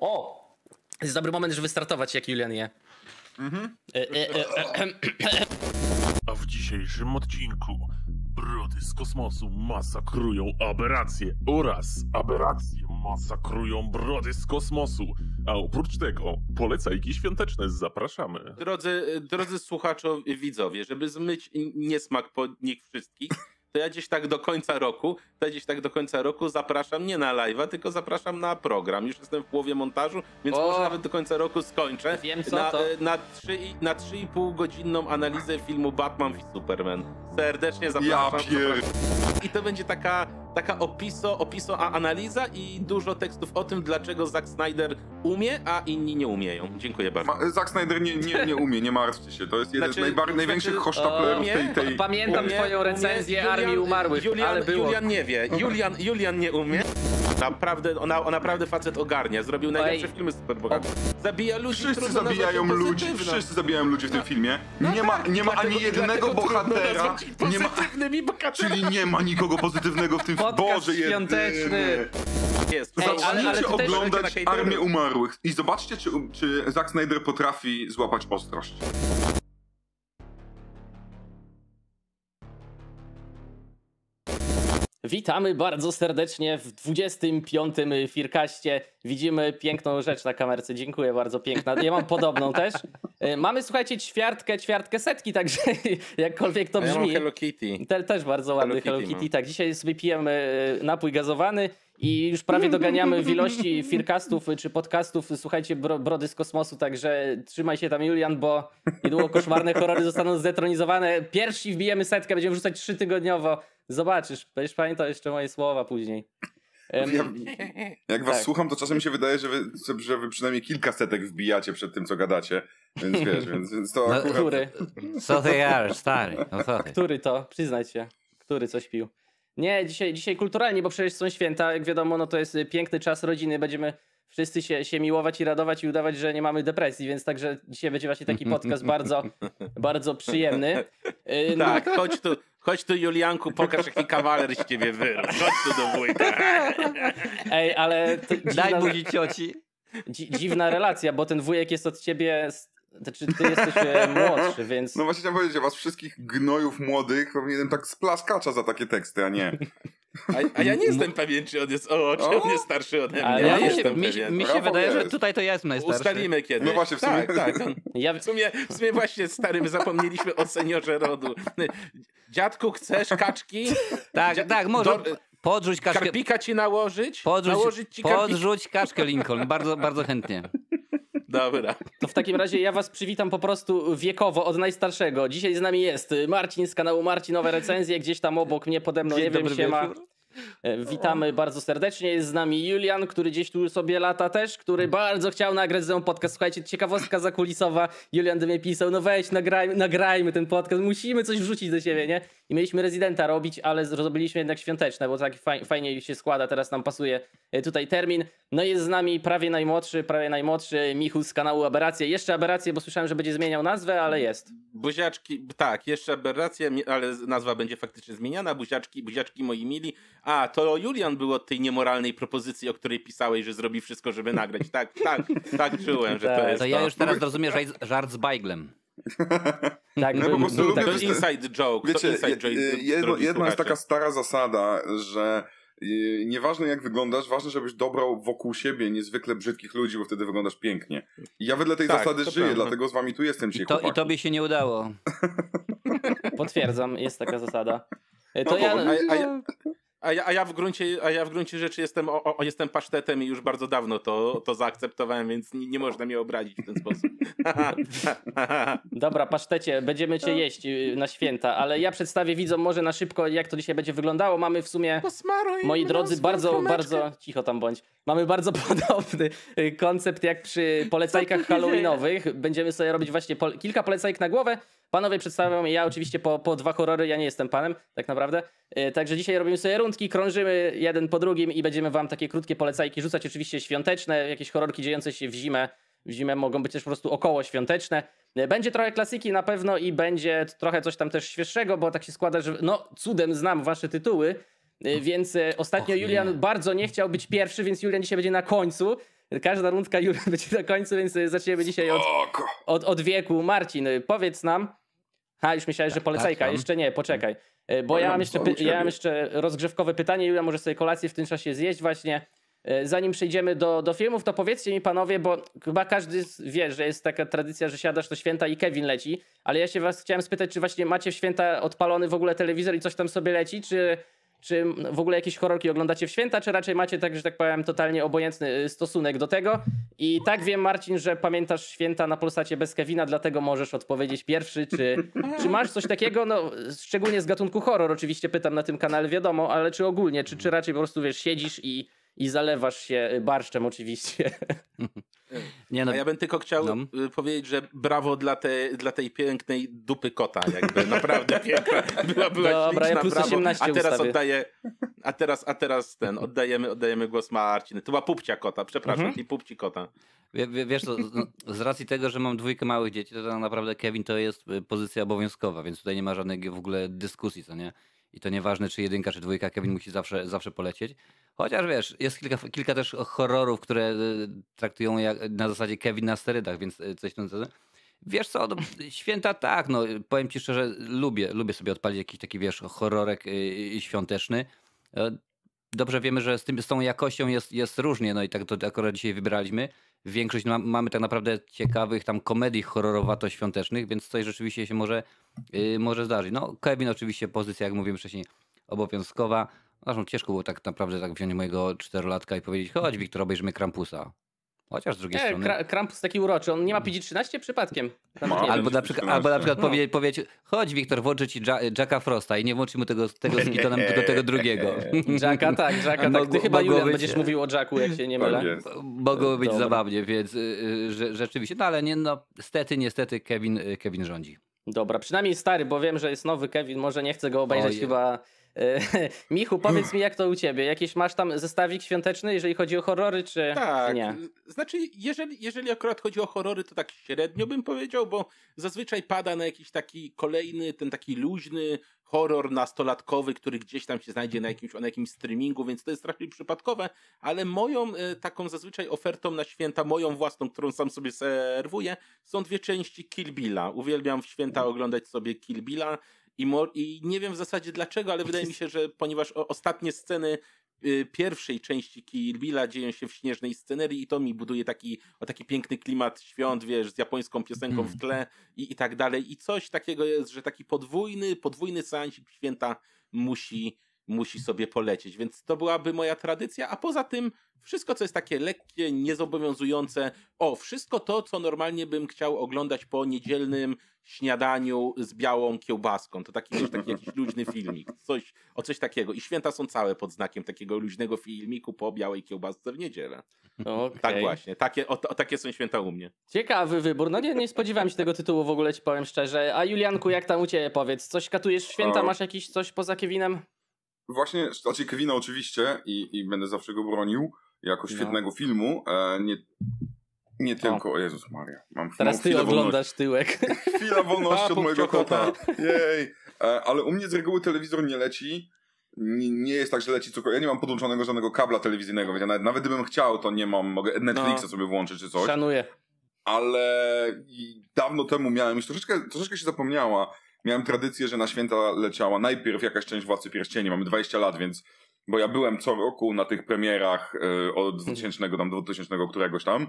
O! Jest dobry moment, żeby startować, jak Julian je. Mhm. A w dzisiejszym odcinku brody z kosmosu masakrują aberracje oraz aberracje masakrują brody z kosmosu. A oprócz tego polecajki świąteczne zapraszamy. Drodzy, drodzy słuchacze, widzowie, żeby zmyć niesmak po nich wszystkich, to ja gdzieś tak do końca roku, to ja gdzieś tak do końca roku zapraszam nie na live'a, tylko zapraszam na program. Już jestem w połowie montażu, więc o, może nawet do końca roku skończę. Wiem co na, to. Na, 3, na 3,5 godzinną analizę filmu Batman v Superman. Serdecznie zapraszam. Ja pier... I to będzie taka taka opiso, opiso a analiza i dużo tekstów o tym, dlaczego Zack Snyder umie, a inni nie umieją. Dziękuję bardzo. Ma, Zack Snyder nie, nie, nie umie, nie martwcie się. To jest jeden znaczy, z najbar- znaczy, największych hosztaplerów tej, tej... Pamiętam umie, twoją recenzję umie, Armii Umarłych, Julian, ale było. Julian nie wie. Julian, Julian nie umie. Naprawdę, ona, ona naprawdę facet ogarnia. Zrobił najlepsze Oj. filmy superbohaterów. Zabija ludzi, Wszyscy zabijają ludzi, wszyscy zabijają ludzi w tym filmie. No nie ma, nie ma ani jednego bohatera. Nie ma, czyli nie ma nikogo pozytywnego w tym filmie. Boże, świąteczny. Jest. Ej, Zacznijcie ale, ale oglądać Armię Umarłych i zobaczcie, czy, czy Zack Snyder potrafi złapać ostrość. Witamy bardzo serdecznie w 25. Firkaście. Widzimy piękną rzecz na kamerce. Dziękuję bardzo, piękna. Ja mam podobną też. E, mamy, słuchajcie, ćwiartkę, ćwiartkę setki, także jakkolwiek to brzmi. Ja Hello Kitty. Te, też bardzo ładny Hello Kitty. Hello Kitty. Tak, dzisiaj sobie pijemy e, napój gazowany i już prawie doganiamy w ilości firkastów czy podcastów. Słuchajcie, bro, brody z kosmosu, także trzymaj się tam, Julian, bo niedługo koszmarne horrory zostaną zdetronizowane. Pierwsi wbijemy setkę, będziemy wrzucać trzytygodniowo. Zobaczysz, będziesz pamiętał jeszcze moje słowa później. Ja, jak was tak. słucham, to czasem mi się wydaje, że wy, że wy przynajmniej kilka setek wbijacie przed tym, co gadacie. Więc wiesz, więc, więc to no, akurat... Który? Co ty jarasz, stary? No co ty? Który to? Przyznaj się. Który coś pił? Nie, dzisiaj, dzisiaj kulturalnie, bo przecież są święta, jak wiadomo, no to jest piękny czas rodziny, będziemy wszyscy się, się miłować i radować i udawać, że nie mamy depresji, więc także dzisiaj będzie właśnie taki podcast bardzo, bardzo przyjemny. Y, no. Tak, chodź tu, chodź tu Julianku, pokaż jaki kawaler z ciebie wyrósł. Chodź tu do wujka. Ej, ale... dziwna, Daj buzi cioci. Dziwna relacja, bo ten wujek jest od ciebie znaczy, ty jesteś e, młodszy, więc... No właśnie chciałem powiedzieć, że was wszystkich gnojów młodych powinienem tak splaskacza za takie teksty, a nie... A, a, ja nie jestem pewien, czy on jest, o, czy on jest starszy ode mnie. Ale ja, ja jestem mi, pewien. Mi się wydaje, jest. że tutaj to ja jestem najstarszy. Ustalimy kiedy. No właśnie, w sumie. Tak, tak. Ja... W, sumie, w sumie właśnie, stary, my zapomnieliśmy o seniorze rodu. Dziadku, chcesz kaczki? Tak, Dziad... tak, może. Do... Podrzuć kaczkę. Karpika ci nałożyć? Podrzuć, nałożyć ci podrzuć kaczkę Lincoln, bardzo, bardzo chętnie. Dobra. To w takim razie ja was przywitam po prostu wiekowo od najstarszego. Dzisiaj z nami jest Marcin z kanału Marcinowe Recenzje, gdzieś tam obok mnie pode mną, Dzień nie wiem, się ma. E, witamy bardzo serdecznie. Jest z nami Julian, który gdzieś tu sobie lata też, który bardzo chciał nagrać ze mną podcast. Słuchajcie, ciekawostka zakulisowa. Julian do mnie pisał, no weź, nagrajmy, nagrajmy ten podcast, musimy coś wrzucić do siebie, nie? I mieliśmy rezydenta robić, ale zrobiliśmy jednak świąteczne, bo tak fajnie się składa, teraz nam pasuje e, tutaj termin. No jest z nami prawie najmłodszy, prawie najmłodszy Michu z kanału Aberracje. Jeszcze Aberracje, bo słyszałem, że będzie zmieniał nazwę, ale jest. Buziaczki, tak, jeszcze Aberracje, ale nazwa będzie faktycznie zmieniana. Buziaczki, buziaczki moi mili. A, to Julian był od tej niemoralnej propozycji, o której pisałeś, że zrobi wszystko, żeby nagrać. Tak, tak, tak czułem, że to tak. jest To ja już teraz rozumiem żart z Bajglem. Tak, no, po prostu lubię, to inside joke. Wiecie, inside joke, jedno, jedna jest taka stara zasada, że y, nieważne jak wyglądasz, ważne, żebyś dobrał wokół siebie niezwykle brzydkich ludzi, bo wtedy wyglądasz pięknie. I ja wedle tej tak, zasady żyję, prawda. dlatego z wami tu jestem dzisiaj, to, I tobie się nie udało. Potwierdzam, jest taka zasada. To no, ja... A, a, ja, a ja, a ja, w, gruncie, a ja w gruncie rzeczy jestem, o, o, jestem pasztetem i już bardzo dawno to, to zaakceptowałem, więc nie, nie można mnie obrazić w ten sposób. Dobra, pasztecie, będziemy cię jeść y, na święta, ale ja przedstawię widzom może na szybko, jak to dzisiaj będzie wyglądało. Mamy w sumie, moi drodzy, bardzo, bardzo, cicho tam bądź, mamy bardzo podobny y, koncept jak przy polecajkach halloweenowych. Będziemy sobie robić właśnie po, kilka polecajek na głowę, Panowie przedstawiam, ja oczywiście po, po dwa horrory, ja nie jestem panem, tak naprawdę. Yy, także dzisiaj robimy sobie rundki, krążymy jeden po drugim i będziemy wam takie krótkie polecajki rzucać, oczywiście świąteczne, jakieś horrorki dziejące się w zimę. W zimę mogą być też po prostu około świąteczne. Yy, będzie trochę klasyki na pewno i będzie trochę coś tam też świeższego, bo tak się składa, że no cudem znam wasze tytuły, więc ostatnio Och, Julian bardzo nie chciał być pierwszy, więc Julian dzisiaj będzie na końcu. każda rundka Julia będzie na końcu, więc zaczniemy dzisiaj od, od, od wieku. Marcin, powiedz nam. Ha, już myślałeś, że tak, polecajka. Tak, jeszcze nie, poczekaj. E, bo ja mam, jeszcze, ja mam jeszcze rozgrzewkowe pytanie. Julia może sobie kolację w tym czasie zjeść właśnie. E, zanim przejdziemy do, do filmów, to powiedzcie mi panowie, bo chyba każdy wie, że jest taka tradycja, że siadasz do święta i Kevin leci, ale ja się was chciałem spytać, czy właśnie macie w święta odpalony w ogóle telewizor i coś tam sobie leci, czy, czy w ogóle jakieś horrorki oglądacie w święta, czy raczej macie tak, że tak powiem, totalnie obojętny y, stosunek do tego? I tak wiem, Marcin, że pamiętasz święta na Polsacie bez Kevina, dlatego możesz odpowiedzieć pierwszy, czy, czy masz coś takiego, no szczególnie z gatunku horror oczywiście pytam na tym kanale, wiadomo, ale czy ogólnie, czy, czy raczej po prostu, wiesz, siedzisz i i zalewasz się barszczem oczywiście. Nie no, A ja bym tylko chciał no. Y, powiedzieć, że brawo dla, te, dla tej pięknej dupy kota, jakby naprawdę piękna. Była, była Dobra, śliczna, ja plus brawo. 18 a teraz ustawię. oddaję, a teraz, a teraz ten, oddajemy, oddajemy głos Marciny. To była pupcia kota, przepraszam, mhm. i pupci kota. W, wiesz, to, z racji tego, że mam dwójkę małych dzieci, to tak naprawdę Kevin to jest y, pozycja obowiązkowa, więc tutaj nie ma żadnej w ogóle dyskusji, co nie? I to nieważne, czy jedynka, czy dwójka, Kevin musi zawsze, zawsze polecieć. Chociaż wiesz, jest kilka, kilka też horrorów, które y, traktują jak, na zasadzie Kevin na sterydach, więc y, coś tam. Wiesz co, no, święta tak, no powiem ci szczerze, lubię, lubię sobie odpalić jakiś taki, wiesz, horrorek yy, świąteczny. E, dobrze wiemy, że z, tym, z tą jakością jest, jest różnie, no i tak to akurat dzisiaj wybraliśmy. Większość ma, mamy tak naprawdę ciekawych tam komedii horrorowato-świątecznych, więc coś rzeczywiście się może, yy, może zdarzyć. No, Kevin oczywiście pozycja, jak mówiłem wcześniej, obowiązkowa. Zresztą ciężko było tak naprawdę tak wziąć mojego czterolatka i powiedzieć, chodź Wiktor, obejrzymy Krampusa. Chociaż z drugiej nie, strony. Kra Krampus taki uroczy, on nie ma PG-13 przypadkiem. Ma, albo, na przykład, albo na przykład no. powie, powiedzieć, chodź Wiktor, włączę ci Jacka Frosta i nie włączy mu tego, tego skitona, tylko tego drugiego. Jacka, tak, Jacka, tak. Ty chyba Julian być... będziesz mówił o Jacku, jak się nie mylę. Tak Mogłoby być Dobra. zabawnie, więc y, że, rzeczywiście, no ale nie, no, niestety, niestety Kevin, y, Kevin rządzi. Dobra, przynajmniej stary, bo wiem, że jest nowy Kevin, może nie chcę go obejrzeć chyba E, Michu, powiedz mi, jak to u ciebie? Jakiś masz tam zestawik świąteczny, jeżeli chodzi o horrory, czy tak, nie? Znaczy, jeżeli, jeżeli akurat chodzi o horrory, to tak średnio bym powiedział, bo zazwyczaj pada na jakiś taki kolejny, ten taki luźny horror nastolatkowy, który gdzieś tam się znajdzie na jakimś, na jakimś streamingu, więc to jest raczej przypadkowe, ale moją e, taką zazwyczaj ofertą na święta, moją własną, którą sam sobie serwuję, są dwie części Kill Billa. Uwielbiam w święta oglądać sobie Kill Billa. I, I nie wiem w zasadzie dlaczego, ale wydaje mi się, że ponieważ ostatnie sceny y, pierwszej części Kill Billa dzieją się w śnieżnej scenerii i to mi buduje taki, o taki piękny klimat świąt, wiesz, z japońską piosenką w mm. tle i, i tak dalej. I coś takiego jest, że taki podwójny, podwójny seansik święta musi, musi sobie polecieć. Więc to byłaby moja tradycja, a poza tym wszystko, co jest takie lekkie, niezobowiązujące. O, wszystko to, co normalnie bym chciał oglądać po niedzielnym śniadaniu z białą kiełbaską. To taki, wiesz, taki jakiś luźny filmik. Coś, o coś takiego. I święta są całe pod znakiem takiego luźnego filmiku po białej kiełbasce w niedzielę. Okay. Tak właśnie. Takie, o, o, takie są święta u mnie. Ciekawy wybór. No nie, nie spodziewałem się tego tytułu w ogóle, ci powiem szczerze. A Julianku, jak tam u ciebie powiedz? Coś katujesz w święta? Masz jakiś coś poza Kevinem? Właśnie, znaczy Kevina oczywiście i, i będę zawsze go bronił jako no. świetnego no. filmu. E, nie, nie tylko, o Jezus Maria. Mam Teraz ty oglądasz tyłek. Chwila wolności od mojego kota. Jej. E, ale u mnie z reguły telewizor nie leci. Nie, nie jest tak, że leci co. Ja nie mam podłączonego żadnego kabla telewizyjnego, więc ja nawet, nawet gdybym chciał, to nie mam. Mogę Netflixa no. sobie włączyć czy coś. Szanuję. Ale dawno temu miałem, już troszeczkę, troszeczkę się zapomniała. Miałem tradycję, że na święta leciała najpierw jakaś część Władcy Pierścieni. Mamy 20 lat, więc bo ja byłem co roku na tych premierach y, od 2000 tam 2000 któregoś tam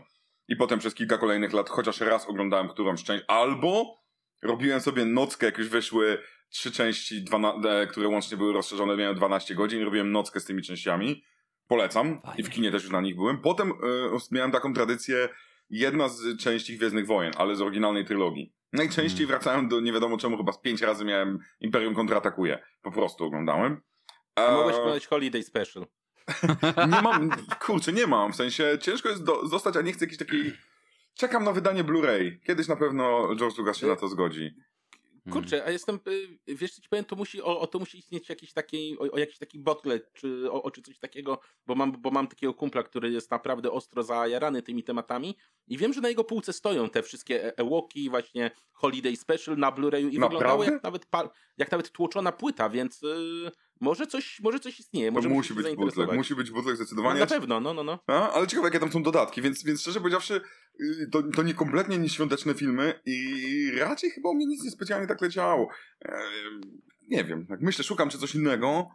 i potem przez kilka kolejnych lat chociaż raz oglądałem którąś część, albo robiłem sobie nockę, jak już wyszły trzy części, e, które łącznie były rozszerzone, miałem 12 godzin, robiłem nockę z tymi częściami. Polecam. Fajnie. I w kinie też już na nich byłem. Potem y, miałem taką tradycję, jedna z części Gwiezdnych Wojen, ale z oryginalnej trylogii. Najczęściej hmm. wracałem do nie wiadomo czemu, chyba z pięć razy miałem Imperium kontratakuje. Po prostu oglądałem. A mogłeś oglądać Holiday Special. nie mam, kurczę, nie mam. W sensie ciężko jest do, zostać, a nie chcę jakiejś takiej... Czekam na wydanie Blu-ray. Kiedyś na pewno George Lucas się na to zgodzi. Kurczę, a jestem, y, wiesz co ci powiem, to musi, o, o to musi istnieć jakiś taki, o, o jakiś taki botlet, czy, o, o, czy coś takiego, bo mam, bo mam takiego kumpla, który jest naprawdę ostro zajarany tymi tematami i wiem, że na jego półce stoją te wszystkie e- Ewoki, właśnie Holiday Special na Blu-rayu i Naprawdę? wyglądało jak nawet, jak nawet tłoczona płyta, więc y, może, coś, może coś istnieje, może To musi być bootleg, musi być bootleg No, zdecydowanie. na pewno, no, no, no. A, ale ciekawe, jakie tam są dodatki, więc, więc szczerze powiedziawszy, y, to, to nie kompletnie nieświąteczne filmy i raczej chyba u mnie nic niespecjalnie tak leciało. Nie wiem, jak myślę, szukam czy coś innego,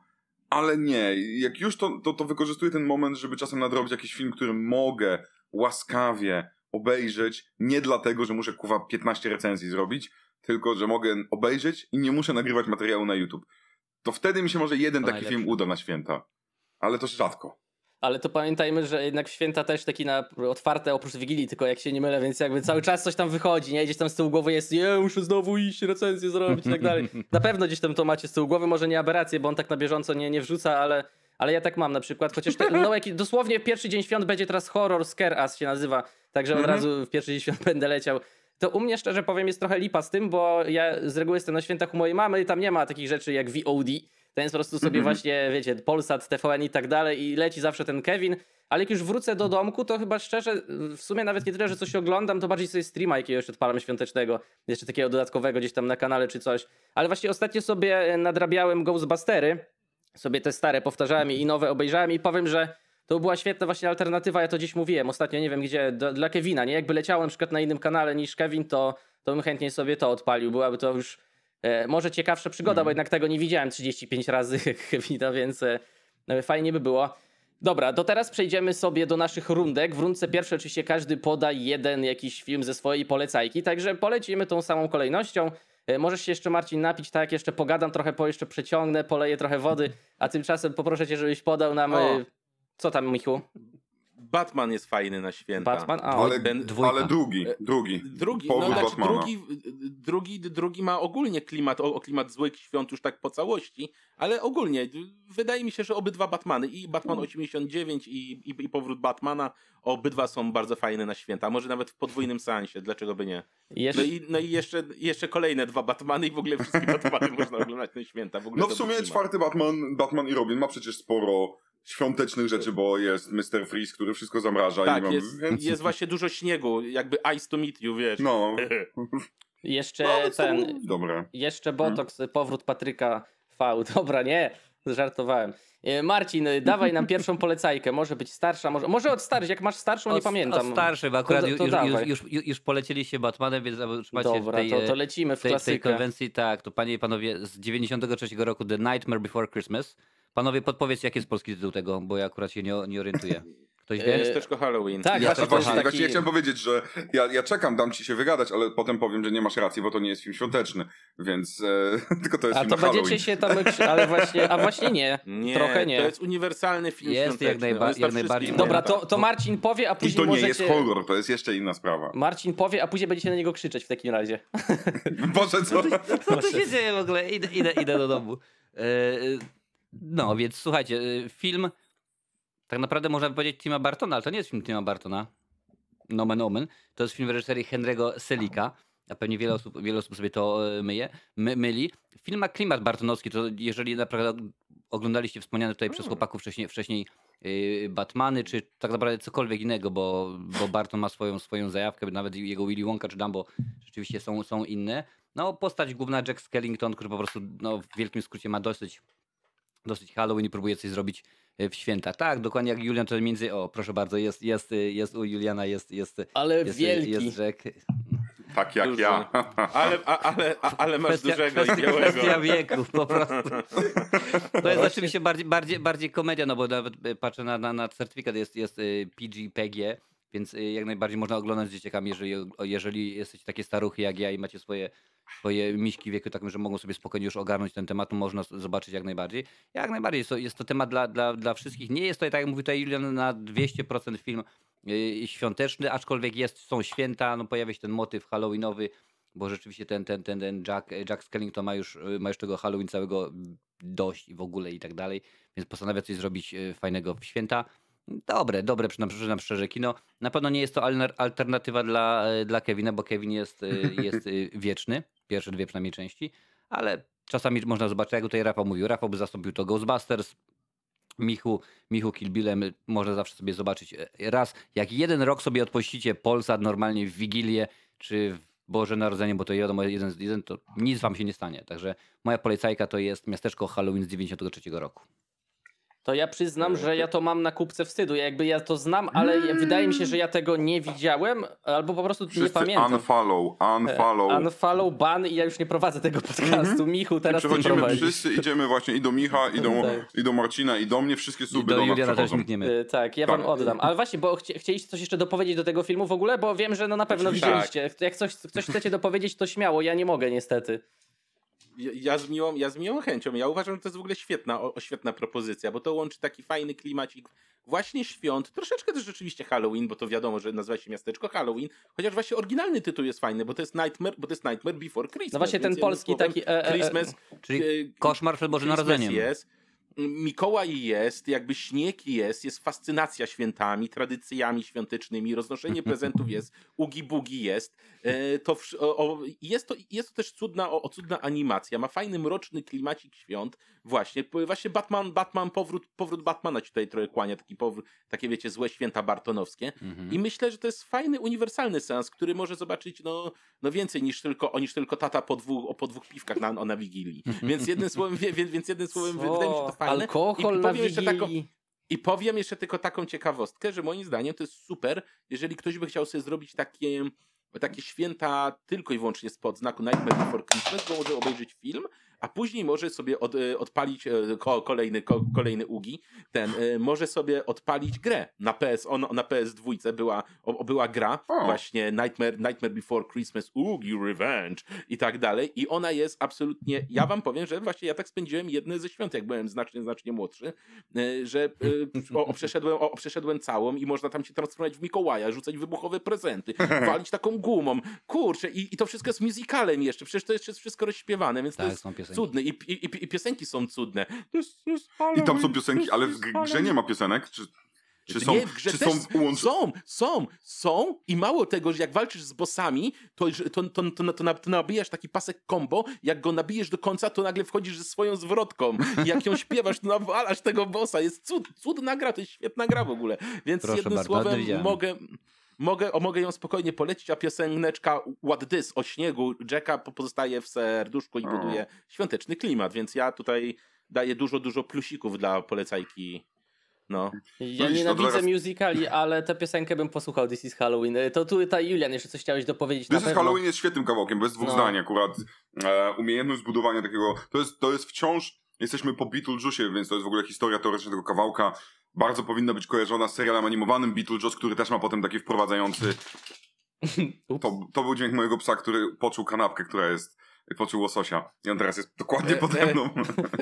ale nie. Jak już to, to, to wykorzystuję ten moment, żeby czasem nadrobić jakiś film, który mogę łaskawie obejrzeć, nie dlatego, że muszę kuwa 15 recenzji zrobić, tylko że mogę obejrzeć i nie muszę nagrywać materiału na YouTube. To wtedy mi się może jeden To taki najlepsze. film uda na święta. Ale to rzadko. Ale to pamiętajmy, że jednak święta też taki na otwarte oprócz Wigilii, tylko jak się nie mylę, więc jakby cały czas coś tam wychodzi, nie? Gdzieś tam z tyłu głowy jest, nie, muszę znowu iść, recenzję zrobić i tak dalej. Na pewno gdzieś tam to macie z tyłu głowy, może nie aberrację, bo on tak na bieżąco nie, nie wrzuca, ale, ale ja tak mam na przykład, chociaż te, no, jaki, dosłownie pierwszy dzień świąt będzie teraz horror Scare Us się nazywa, także od Mhm. razu w pierwszy dzień świąt będę leciał. To u mnie szczerze powiem jest trochę lipa z tym, bo ja z reguły jestem na świętach u mojej mamy i tam nie ma takich rzeczy jak VOD, to jest po prostu sobie Mhm. właśnie, wiecie, Polsat, TVN i tak dalej i leci zawsze ten Kevin, ale jak już wrócę do domku, to chyba szczerze, w sumie nawet nie tyle, że coś oglądam, to bardziej sobie streama jakiegoś odpalam świątecznego, jeszcze takiego dodatkowego gdzieś tam na kanale czy coś. Ale właśnie ostatnio sobie nadrabiałem Ghostbustery, sobie te stare powtarzałem i nowe obejrzałem i powiem, że to była świetna właśnie alternatywa, ja to gdzieś mówiłem ostatnio, nie wiem gdzie, do, dla Kevina, nie? Jakby leciałem na przykład na innym kanale niż Kevin, to, to bym chętnie sobie to odpalił, byłaby to już e, może ciekawsza przygoda, bo jednak tego nie widziałem 35 razy Kevina, więc e, e, fajnie by było. Dobra, to teraz przejdziemy sobie do naszych rundek. W rundce pierwszej oczywiście każdy poda jeden jakiś film ze swojej polecajki, także polecimy tą samą kolejnością. E, Możesz się jeszcze Marcin napić, tak? Jeszcze pogadam trochę, po jeszcze przeciągnę, poleję trochę wody, a tymczasem poproszę cię, żebyś podał nam... O. e, Co tam, Michu? Batman jest fajny na święta. Batman? A, Ale, ale drugi, drugi. Drugi, Powrót no, znaczy, Batmana. drugi, drugi, drugi ma ogólnie klimat, o, o klimat złych świąt już tak po całości, ale ogólnie wydaje mi się, że obydwa Batmany, i Batman 89 i, i, i Powrót Batmana, obydwa są bardzo fajne na święta, może nawet w podwójnym seansie, dlaczego by nie. jeszcze... No i, no i jeszcze, jeszcze kolejne dwa Batmany i w ogóle wszystkie Batmany można oglądać na święta. W ogóle No w sumie klimat. czwarty Batman, Batman i Robin ma przecież sporo świątecznych rzeczy, bo jest Mr. Freeze, który wszystko zamraża i Tak, mam, jest, więc... jest właśnie dużo śniegu, jakby Ice to Meet You, wiesz. No, Jeszcze no to ten... dobre. Jeszcze Botox, powrót Patryka V. Dobra, nie, żartowałem. E, Marcin, e, dawaj nam pierwszą polecajkę. Może być starsza, może, może od starszych. Jak masz starszą, nie Od- pamiętam. Od starszy, bo akurat To- już, to już, dawaj. już, już, już polecieliście Batmanem, więc trzymacie Dobra, w tej, to, to e, lecimy w tej, tej konwencji. Tak, to panie i panowie z 93 roku The Nightmare Before Christmas. Panowie, podpowiedz, jaki jest polski tytuł tego, bo ja akurat się nie, nie orientuję. Ktoś E, wie? Miasteczko Halloween. tak, Ja, właśnie, to właśnie, taki- właśnie ja chciałem powiedzieć, że ja, ja czekam, dam ci się wygadać, ale potem powiem, że nie masz racji, bo to nie jest film świąteczny, więc e, tylko to jest A film to Halloween. będziecie się tam... Ale właśnie, a właśnie nie. Nie, Trochę nie. to jest uniwersalny film Jest świąteczny. jak najba- jest jak najbardziej. Dobra, to, to Marcin powie, a I później to nie możecie... jest horror, to jest jeszcze inna sprawa. Marcin powie, a później będziecie na niego krzyczeć w takim razie. Boże, co? Co tu się dzieje w ogóle? Idę, idę, idę do domu. E, No, więc słuchajcie, e, film tak naprawdę można powiedzieć Tima Bartona, ale to nie jest film Tima Bartona. Nomen omen. To jest film w reżyserii Henry'ego Selika. A pewnie wiele osób, wiele osób sobie to e, myje, my, myli. Film ma klimat bartonowski, to jeżeli naprawdę oglądaliście wspomniane tutaj przez chłopaków wcześniej, wcześniej yy, Batmany, czy tak naprawdę cokolwiek innego, bo, bo Barton ma swoją, swoją zajawkę, nawet jego Willy Wonka czy Dumbo rzeczywiście są, są inne. No, postać główna Jack Skellington, który po prostu no, w wielkim skrócie ma dosyć, dosyć Halloween i próbuje coś zrobić e, w święta. Tak, dokładnie jak Julian to między. O, proszę bardzo, jest, jest, jest u Juliana, jest, jest, Ale jest, wielki. jest Jack. Tak jak Duży. ja. Ale, a, ale, a, ale masz Kwestia, dużego kwestia, i białego. kwestia wieku, po prostu. To jest oczywiście bardziej, bardziej, bardziej komedia, no bo nawet y, patrzę na, na, na certyfikat, jest, jest y, PG, PG, więc jak najbardziej można oglądać z dzieciakami, jeżeli, jeżeli jesteście takie staruchy jak ja i macie swoje, swoje miśki wieku takim, że mogą sobie spokojnie już ogarnąć ten temat, można zobaczyć jak najbardziej. Jak najbardziej, jest to, jest to temat dla, dla, dla wszystkich. Nie jest to, tak jak mówi tutaj Julian, na 200% film y, świąteczny, aczkolwiek jest, są święta, no pojawia się ten motyw halloweenowy, bo rzeczywiście ten, ten, ten, ten Jack, Jack Skellington ma już, y, ma już tego Halloween całego dość i w ogóle i tak dalej, więc postanawia coś zrobić y, fajnego w święta. Dobre, dobre, przyznam szczerze kino. Na pewno nie jest to alternatywa dla, dla Kevina, bo Kevin jest, jest wieczny. Pierwsze dwie przynajmniej części, ale czasami można zobaczyć, jak tutaj Rafał mówił. Rafał by zastąpił to Ghostbusters, Michu, Michu Kilbilem można zawsze sobie zobaczyć e, raz, jak jeden rok sobie odpuścicie Polsat normalnie w Wigilię, czy w Boże Narodzenie, bo to wiadomo, jeden jeden, to nic wam się nie stanie. Także moja polecajka to jest miasteczko Halloween z 93 roku. To ja przyznam, że ja to mam na kupce wstydu. Ja jakby ja to znam, ale mm. wydaje mi się, że ja tego nie widziałem, albo po prostu Wszyscy nie pamiętam. Unfollow, unfollow. Unfollow, ban i ja już nie prowadzę tego podcastu. Mm-hmm. Michu, teraz I przechodzimy, wszyscy idziemy właśnie i do Micha, i do, tak. i do Marcina, i do mnie, wszystkie suby do, do nas też y, Tak, ja tak. wam oddam. Ale właśnie, bo chci chcieliście coś jeszcze dopowiedzieć do tego filmu w ogóle? Bo wiem, że no na pewno widzieliście. Jak coś, coś chcecie dopowiedzieć, to śmiało, ja nie mogę niestety ja z, miłą, ja z miłą chęcią. Ja uważam, że to jest w ogóle świetna, o, świetna propozycja, bo to łączy taki fajny klimacik właśnie świąt, troszeczkę też rzeczywiście Halloween, bo to wiadomo, że nazywa się miasteczko Halloween, chociaż właśnie oryginalny tytuł jest fajny, bo to jest Nightmare, bo to jest Nightmare Before Christmas. No właśnie ten polski słowem, taki... E, e, e, Christmas, czyli koszmar przed Bożym Narodzeniem. Jest. Mikołaj jest, jakby śnieg jest, jest fascynacja świętami, tradycjami świątecznymi, roznoszenie prezentów jest, ugi-bugi jest. E, to, o, jest, to, jest to też cudna, o, cudna animacja, ma fajny, mroczny klimacik świąt. Właśnie, właśnie Batman, Batman powrót, powrót Batmana ci tutaj trochę kłania, taki powrót, takie wiecie, złe święta bartonowskie. Mhm. I myślę, że to jest fajny, uniwersalny sens, który może zobaczyć no, no więcej niż tylko, niż tylko tata po dwóch, po dwóch piwkach na, na Wigilii. Więc jednym słowem, więc, więc jednym słowem wydaje mi się to fajne. Alkohol I, na Wigilii. Taką, I powiem jeszcze tylko taką ciekawostkę, że moim zdaniem to jest super, jeżeli ktoś by chciał sobie zrobić takie takie święta tylko i wyłącznie spod znaku Nightmare Before Christmas, bo może obejrzeć film, a później może sobie od, e, odpalić e, kolejny, kolejny UGI, ten, e, może sobie odpalić grę. Na PS, on, na PS2 była, była gra o. właśnie Nightmare, Nightmare Before Christmas, UGI Revenge i tak dalej. I ona jest absolutnie, ja wam powiem, że właśnie ja tak spędziłem jedne ze świąt, jak byłem znacznie, znacznie młodszy, że o, o, przeszedłem, o, przeszedłem całą i można tam się transformować w Mikołaja, rzucać wybuchowe prezenty, walić taką gumą, kurczę i, i to wszystko jest musicalem jeszcze, przecież to jest wszystko rozśpiewane, więc tak, to jest piosenki. cudne I, i, i, piosenki są cudne. I tam są piosenki, ale w grze nie ma piosenek? Czy... Czy są, nie, w grze czy są, są, są, są i mało tego, że jak walczysz z bossami, to, to, to, to, to, to nabijasz taki pasek combo, jak go nabijesz do końca, to nagle wchodzisz ze swoją zwrotką i jak ją śpiewasz, to nawalasz tego bossa. Jest cud, cudna gra, to jest świetna gra w ogóle. Więc Proszę jednym bardzo, słowem mogę mogę, o, mogę ją spokojnie polecić, a pioseneczka What This o śniegu Jacka pozostaje w serduszku i buduje świąteczny klimat, więc ja tutaj daję dużo, dużo plusików dla polecajki no. Ja no nienawidzę teraz... musicali, ale tę piosenkę bym posłuchał This is Halloween. To tutaj Julian, jeszcze coś chciałeś dopowiedzieć This is Halloween jest świetnym kawałkiem, bez dwóch no. zdań akurat. E, umiejętność zbudowania takiego, to jest, to jest wciąż, jesteśmy po Beetlejuice, więc to jest w ogóle historia teoretyczna tego kawałka bardzo powinna być kojarzona z serialem animowanym Beetlejuice, który też ma potem taki wprowadzający... To, to był dźwięk mojego psa, który poczuł kanapkę, która jest poczuł łososia. I on teraz jest dokładnie e, pode mną. E,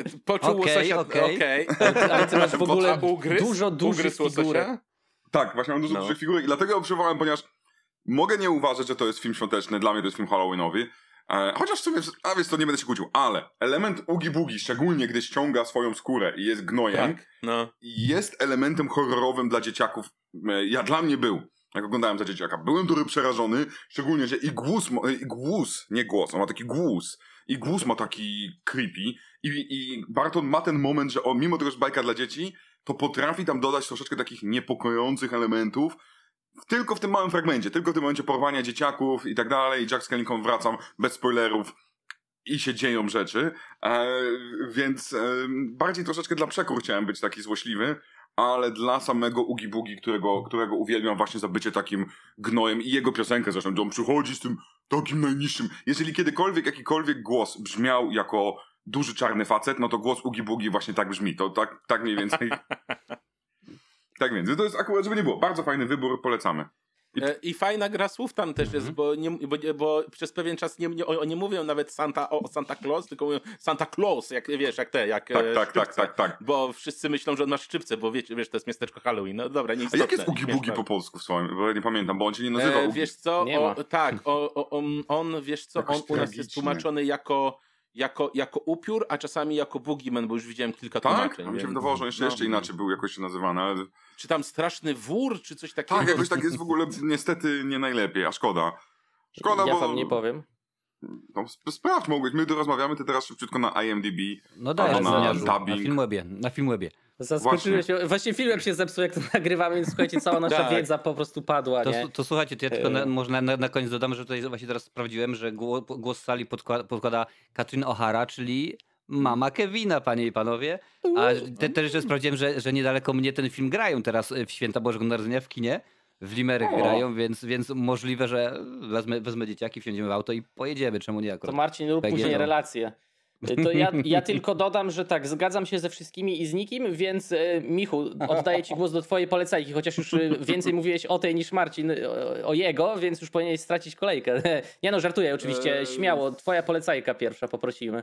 poczuł okay, łososia, okej. Okay. Ale, ale ty masz w ogóle ugryz, dużo dużych figurek. Tak, właśnie mam dużo no. dużych figurek i dlatego ją przywołałem, ponieważ mogę nie uważać, że to jest film świąteczny, dla mnie to jest film halloweenowy, chociaż w sumie, a więc to nie będę się kłócił, ale element Ugi Bugi, szczególnie gdy ściąga swoją skórę i jest gnojem, tak, no. jest elementem horrorowym dla dzieciaków. E, ja dla mnie był, jak oglądałem za dzieciaka. Byłem dury przerażony, szczególnie, że i głos, i głos, nie głos, on ma taki głos. I głos ma taki creepy. I, I Barton ma ten moment, że on, mimo tego, że bajka dla dzieci, to potrafi tam dodać troszeczkę takich niepokojących elementów, tylko w tym małym fragmencie, tylko w tym momencie porwania dzieciaków i tak dalej. Jack Skellington wracam bez spoilerów i się dzieją rzeczy, e, więc e, bardziej troszeczkę dla przekór chciałem być taki złośliwy, ale dla samego Ugi Bugi, którego, którego uwielbiam właśnie za bycie takim gnojem i jego piosenkę zresztą, gdzie on przychodzi z tym takim najniższym. Jeżeli kiedykolwiek jakikolwiek głos brzmiał jako duży czarny facet, no to głos Ugi Bugi właśnie tak brzmi. To tak, tak mniej więcej Tak więc, to jest akurat, żeby nie było, bardzo fajny wybór, polecamy. I, e, I fajna gra słów tam też jest, mhm. bo, nie, bo, bo, przez pewien czas nie, nie, nie mówią nawet Santa, o Santa Claus, tylko mówią Santa Claus, jak wiesz, jak te, jak tak, tak, tak, tak, tak. Bo wszyscy myślą, że on ma szczypce, bo wiecie, wiesz, to jest miasteczko Halloween. No dobra, nie A jak jest Ugi Bugi po polsku w swoim? Bo ja nie pamiętam, bo on się nie nazywa e, Wiesz co, o, tak, o, o, on, on, wiesz co, on u nas jest tłumaczony jako jako, jako upiór, a czasami jako boogeyman, bo już widziałem kilka tak? tłumaczeń. Tak, mi się wydawało, że jeszcze, no. jeszcze inaczej był jakoś nazywany. Ale... Czy tam straszny wór, czy coś takiego? Tak, jakoś tak jest w ogóle niestety nie najlepiej, a szkoda. Szkoda, ja bo... wam nie powiem. No, sp- sprawdź, mogłeś. My tu rozmawiamy, ty teraz szybciutko na IMDb. No daj, na na dubbing. Filmwebie, na Filmwebie. Zaskoczyłeś mnie. Właśnie filmem się zepsuł, jak to nagrywamy, więc słuchajcie, cała nasza Tak. wiedza po prostu padła, To, nie? to słuchajcie, to ja tylko na, E. może na, na, koniec dodam, że tutaj właśnie teraz sprawdziłem, że głos, głos sali podkłada, podkłada Katrin O'Hara, czyli mama Kevina, panie i panowie. A te, też jeszcze sprawdziłem, że, że niedaleko mnie ten film grają teraz w Święta Bożego Narodzenia w kinie. W Limerach O. grają, więc, więc możliwe, że wezmę, wezmę dzieciaki, wsiądziemy w auto i pojedziemy. Czemu nie To akurat? Marcin, rób później to- relacje. To ja, ja tylko dodam, że tak, zgadzam się ze wszystkimi i z nikim, więc e, Michu, oddaję ci głos do twojej polecajki, chociaż już e, więcej mówiłeś o tej niż Marcin, o, o jego, więc już powinieneś stracić kolejkę. Nie no, żartuję oczywiście, Eee. śmiało, twoja polecajka pierwsza poprosimy.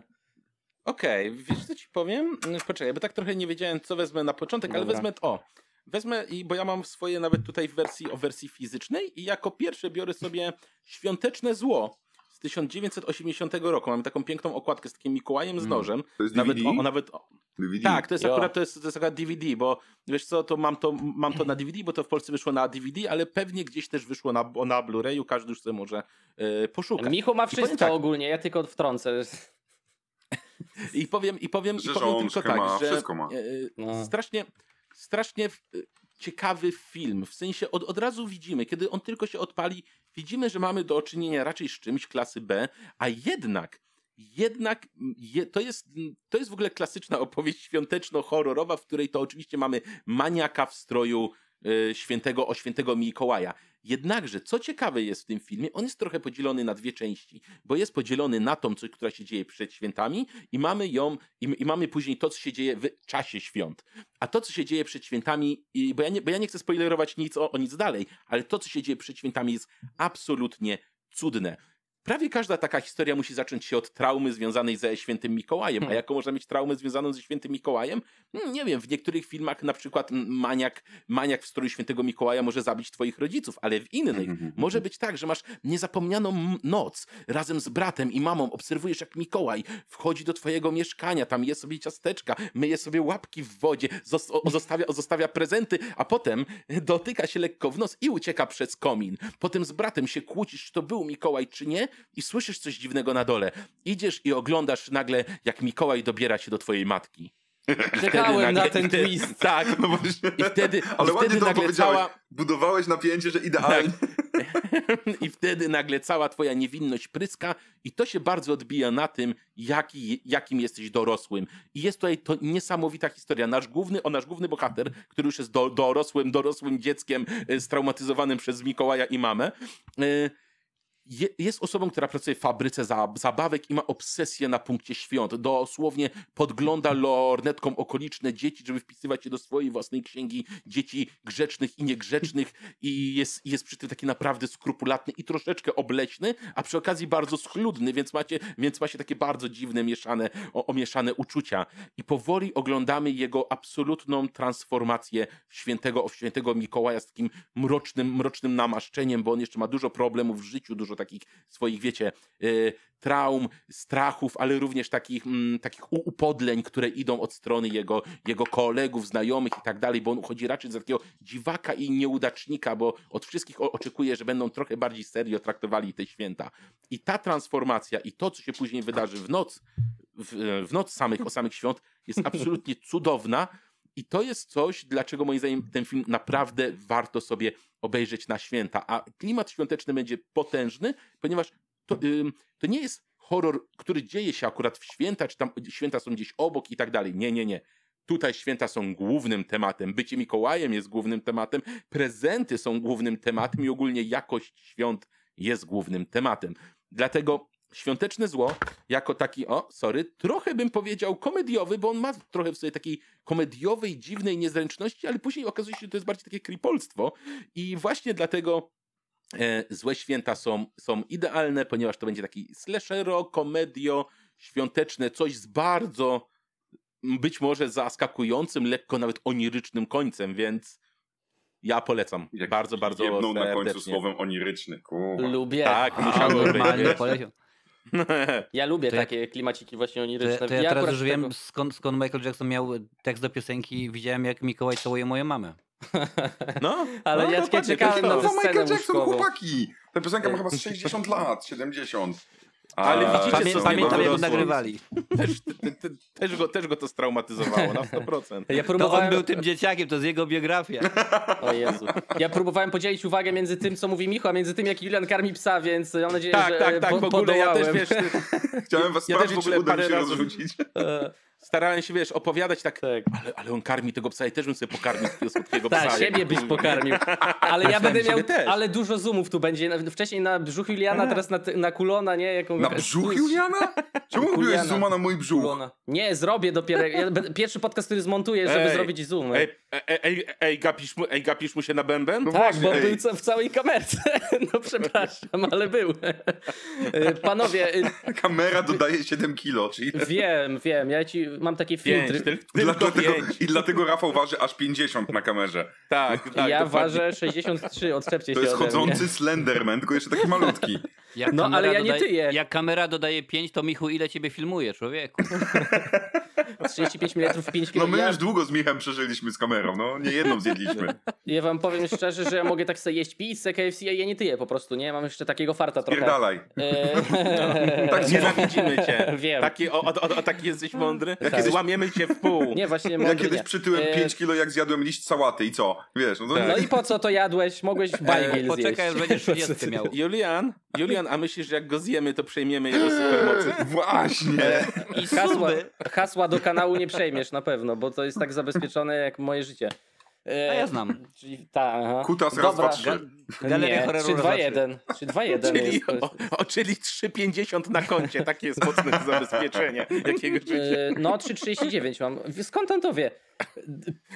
Okej, wiesz co ci powiem? Mm, Poczekaj, bo tak trochę nie wiedziałem, co wezmę na początek, ale Dobra. wezmę o. Wezmę, i bo ja mam swoje nawet tutaj w wersji o wersji fizycznej i jako pierwsze biorę sobie Świąteczne Zło z 1980 roku. Mamy taką piękną okładkę z takim Mikołajem z Mm. nożem. To jest Nawet, DVD? o, o, nawet o, DVD. tak, to jest Jo. akurat to jest, to jest akurat DVD, bo wiesz co, to mam to, mam to na DVD, bo to w Polsce wyszło na DVD, ale pewnie gdzieś też wyszło na, na Blu-rayu, każdy już sobie może e, poszukać. Michu ma wszystko tak, ogólnie, ja tylko wtrącę. I powiem, i powiem, i powiem tylko tak, ma, że wszystko ma. e, No. strasznie, strasznie e, ciekawy film. W sensie od, od razu widzimy, kiedy on tylko się odpali, widzimy, że mamy do czynienia raczej z czymś klasy B, a jednak jednak je, to, jest, to jest w ogóle klasyczna opowieść świąteczno-horrorowa, w której to oczywiście mamy maniaka w stroju świętego, o świętego Mikołaja. Jednakże, co ciekawe jest w tym filmie, on jest trochę podzielony na dwie części, bo jest podzielony na tą, co, która się dzieje przed świętami i mamy ją, i, i mamy później to, co się dzieje w czasie świąt. A to, co się dzieje przed świętami, i, bo, ja nie, bo ja nie chcę spoilerować nic o, o nic dalej, ale to, co się dzieje przed świętami jest absolutnie cudne. Prawie każda taka historia musi zacząć się od traumy związanej ze świętym Mikołajem. A Hmm. jaką można mieć traumę związaną ze świętym Mikołajem? Hmm, Nie wiem, w niektórych filmach na przykład maniak, maniak w stroju świętego Mikołaja może zabić twoich rodziców, ale w innych może być tak, że masz niezapomnianą noc razem z bratem i mamą, obserwujesz jak Mikołaj wchodzi do twojego mieszkania, tam je sobie ciasteczka, myje sobie łapki w wodzie, zostawia, zostawia prezenty, a potem dotyka się lekko w nos i ucieka przez komin. Potem z bratem się kłócisz, czy to był Mikołaj, czy nie i słyszysz coś dziwnego na dole. Idziesz i oglądasz nagle, jak Mikołaj dobiera się do twojej matki. Czekałem na nagle- ten i wtedy- twist. Tak. No właśnie. I wtedy, Ale i ładnie wtedy to nagle cała... Budowałeś napięcie, że idealnie. I wtedy nagle cała twoja niewinność pryska i to się bardzo odbija na tym, jaki, jakim jesteś dorosłym. I jest tutaj to niesamowita historia. Nasz główny, o nasz główny bohater, który już jest do, dorosłym, dorosłym dzieckiem y, straumatyzowanym przez Mikołaja i mamę, y, je, jest osobą, która pracuje w fabryce za, zabawek i ma obsesję na punkcie świąt. Dosłownie podgląda lornetką okoliczne dzieci, żeby wpisywać się do swojej własnej księgi dzieci grzecznych i niegrzecznych i jest, jest przy tym taki naprawdę skrupulatny i troszeczkę obleśny, a przy okazji bardzo schludny, więc macie, więc macie takie bardzo dziwne, mieszane, o, omieszane uczucia. I powoli oglądamy jego absolutną transformację świętego, świętego Mikołaja z takim mrocznym, mrocznym namaszczeniem, bo on jeszcze ma dużo problemów w życiu, dużo takich swoich, wiecie, y, traum, strachów, ale również takich, mm, takich upodleń, które idą od strony jego, jego kolegów, znajomych i tak dalej, bo on uchodzi raczej za takiego dziwaka i nieudacznika, bo od wszystkich oczekuje, że będą trochę bardziej serio traktowali te święta. I ta transformacja i to, co się później wydarzy w noc, w, w noc samych, o samych świąt, jest absolutnie cudowna. I to jest coś, dlaczego moim zdaniem ten film naprawdę warto sobie obejrzeć na święta. A klimat świąteczny będzie potężny, ponieważ to, ym, to nie jest horror, który dzieje się akurat w święta, czy tam święta są gdzieś obok i tak dalej. Nie, nie, nie. Tutaj święta są głównym tematem. Bycie Mikołajem jest głównym tematem. Prezenty są głównym tematem i ogólnie jakość świąt jest głównym tematem. Dlatego Świąteczne Zło, jako taki, o, sorry, trochę bym powiedział komediowy, bo on ma trochę w sobie takiej komediowej, dziwnej niezręczności, ale później okazuje się, że to jest bardziej takie kripolstwo. I właśnie dlatego e, Złe Święta są, są idealne, ponieważ to będzie taki slashero, komedio, świąteczne, coś z bardzo być może zaskakującym, lekko nawet onirycznym końcem, więc ja polecam. Jak bardzo, bardzo Jedną na końcu słowem oniryczny. Kurwa. Lubię. Tak, być. normalnie wiesz. Ja lubię To ja- takie klimaciki właśnie To, oniryczne. ja- to ja Ja teraz już wiem, tego- skąd, skąd Michael Jackson miał tekst do piosenki Widziałem, jak Mikołaj całuje moją mamę. No, Ale no, ja dokładnie, czekałem to na To Michael Jackson, łóżkową. chłopaki! Ta piosenka ma chyba z 60 lat, 70. Ale widzicie, Pamię, co pamiętam, jak go nagrywali. Też, te, te, też, go, też go to straumatyzowało na 100%. Ja To próbowałem... on był tym dzieciakiem, to z jego biografia. O Jezu. Ja próbowałem podzielić uwagę między tym, co mówi Michu, a między tym, jak Julian karmi psa, więc mam nadzieję, Tak, że tak, tak, po, w ogóle ja też, wiesz, ty, Chciałem was Ja też sprawdzić, w ogóle czy uda mi parę się razy- rozrzucić. E, starałem się, wiesz, opowiadać tak, Tak. ale, ale on karmi tego psa i też bym sobie pokarmił takiego słodkiego psa. Tak, siebie byś pokarmił. Ale ja będę miał, ale dużo zoomów tu będzie. Wcześniej na brzuch Juliana, teraz na, na kulona, nie? Jaką, Na brzuch Juliana? Czemu Juliana. zooma na mój brzuch? Kulona. Nie, zrobię dopiero. Ja, pierwszy podcast, który zmontuję, żeby Ej, zrobić zoom. Ej, ej, ej, ej, gapisz mu, ej, gapisz mu się na bęben? No tak, właśnie, bo ej. był w całej kamerce. No przepraszam, ale był. E, Panowie, e, Kamera dodaje 7 kilo, czyli... wiem, wiem, ja ci mam takie Pięć, filtry. tyl- tylko Dlatego, pięć. I dlatego Rafał waży aż 50 na kamerze. Tak, tak. ja ważę 63, odczepcie To się jest ode mnie. chodzący Slenderman, tylko jeszcze taki malutki. Jak No, ale ja nie tyję. Jak kamera dodaje 5, to Michu, ile ciebie filmuje, człowieku? 35 mm 5 No kg. my ja, już długo z Michem przeżyliśmy z kamerą, no nie jedną zjedliśmy. ja wam powiem szczerze, że ja mogę tak sobie jeść pizzę, KFC, a ja nie tyję po prostu, nie? Mam jeszcze takiego farta trochę. Pierdalaj. E, Tak Nienawidzimy cię. Wiem. Taki, o, o, o, taki jesteś mądry? Tak. Złamiemy cię w pół. Nie, właśnie Ja mądry kiedyś nie. przytyłem E, 5 kilo, jak zjadłem liść sałaty i co? Wiesz, no to. No i po co to jadłeś? Mogłeś bajgiel Poczekaj, aż zjeść. będziesz 30 miał. Julian, Julian, a myślisz, że jak go zjemy, to przejmiemy jego supermocy? Właśnie. I Hasła, hasła do kanału nie przejmiesz na pewno, bo to jest tak zabezpieczone jak moje życie. E, A ja znam. Czyli ta, aha. Kutas raz, Dobra. dwa, trzy. Galeria Nie, horroru 3, 2, zawsze. 1. 3, 2, 1 Czyli, jest. o, o, czyli 3,50 na koncie. Takie jest mocne zabezpieczenie jakiego życia. E, No, 3,39 mam. Skąd on to wie?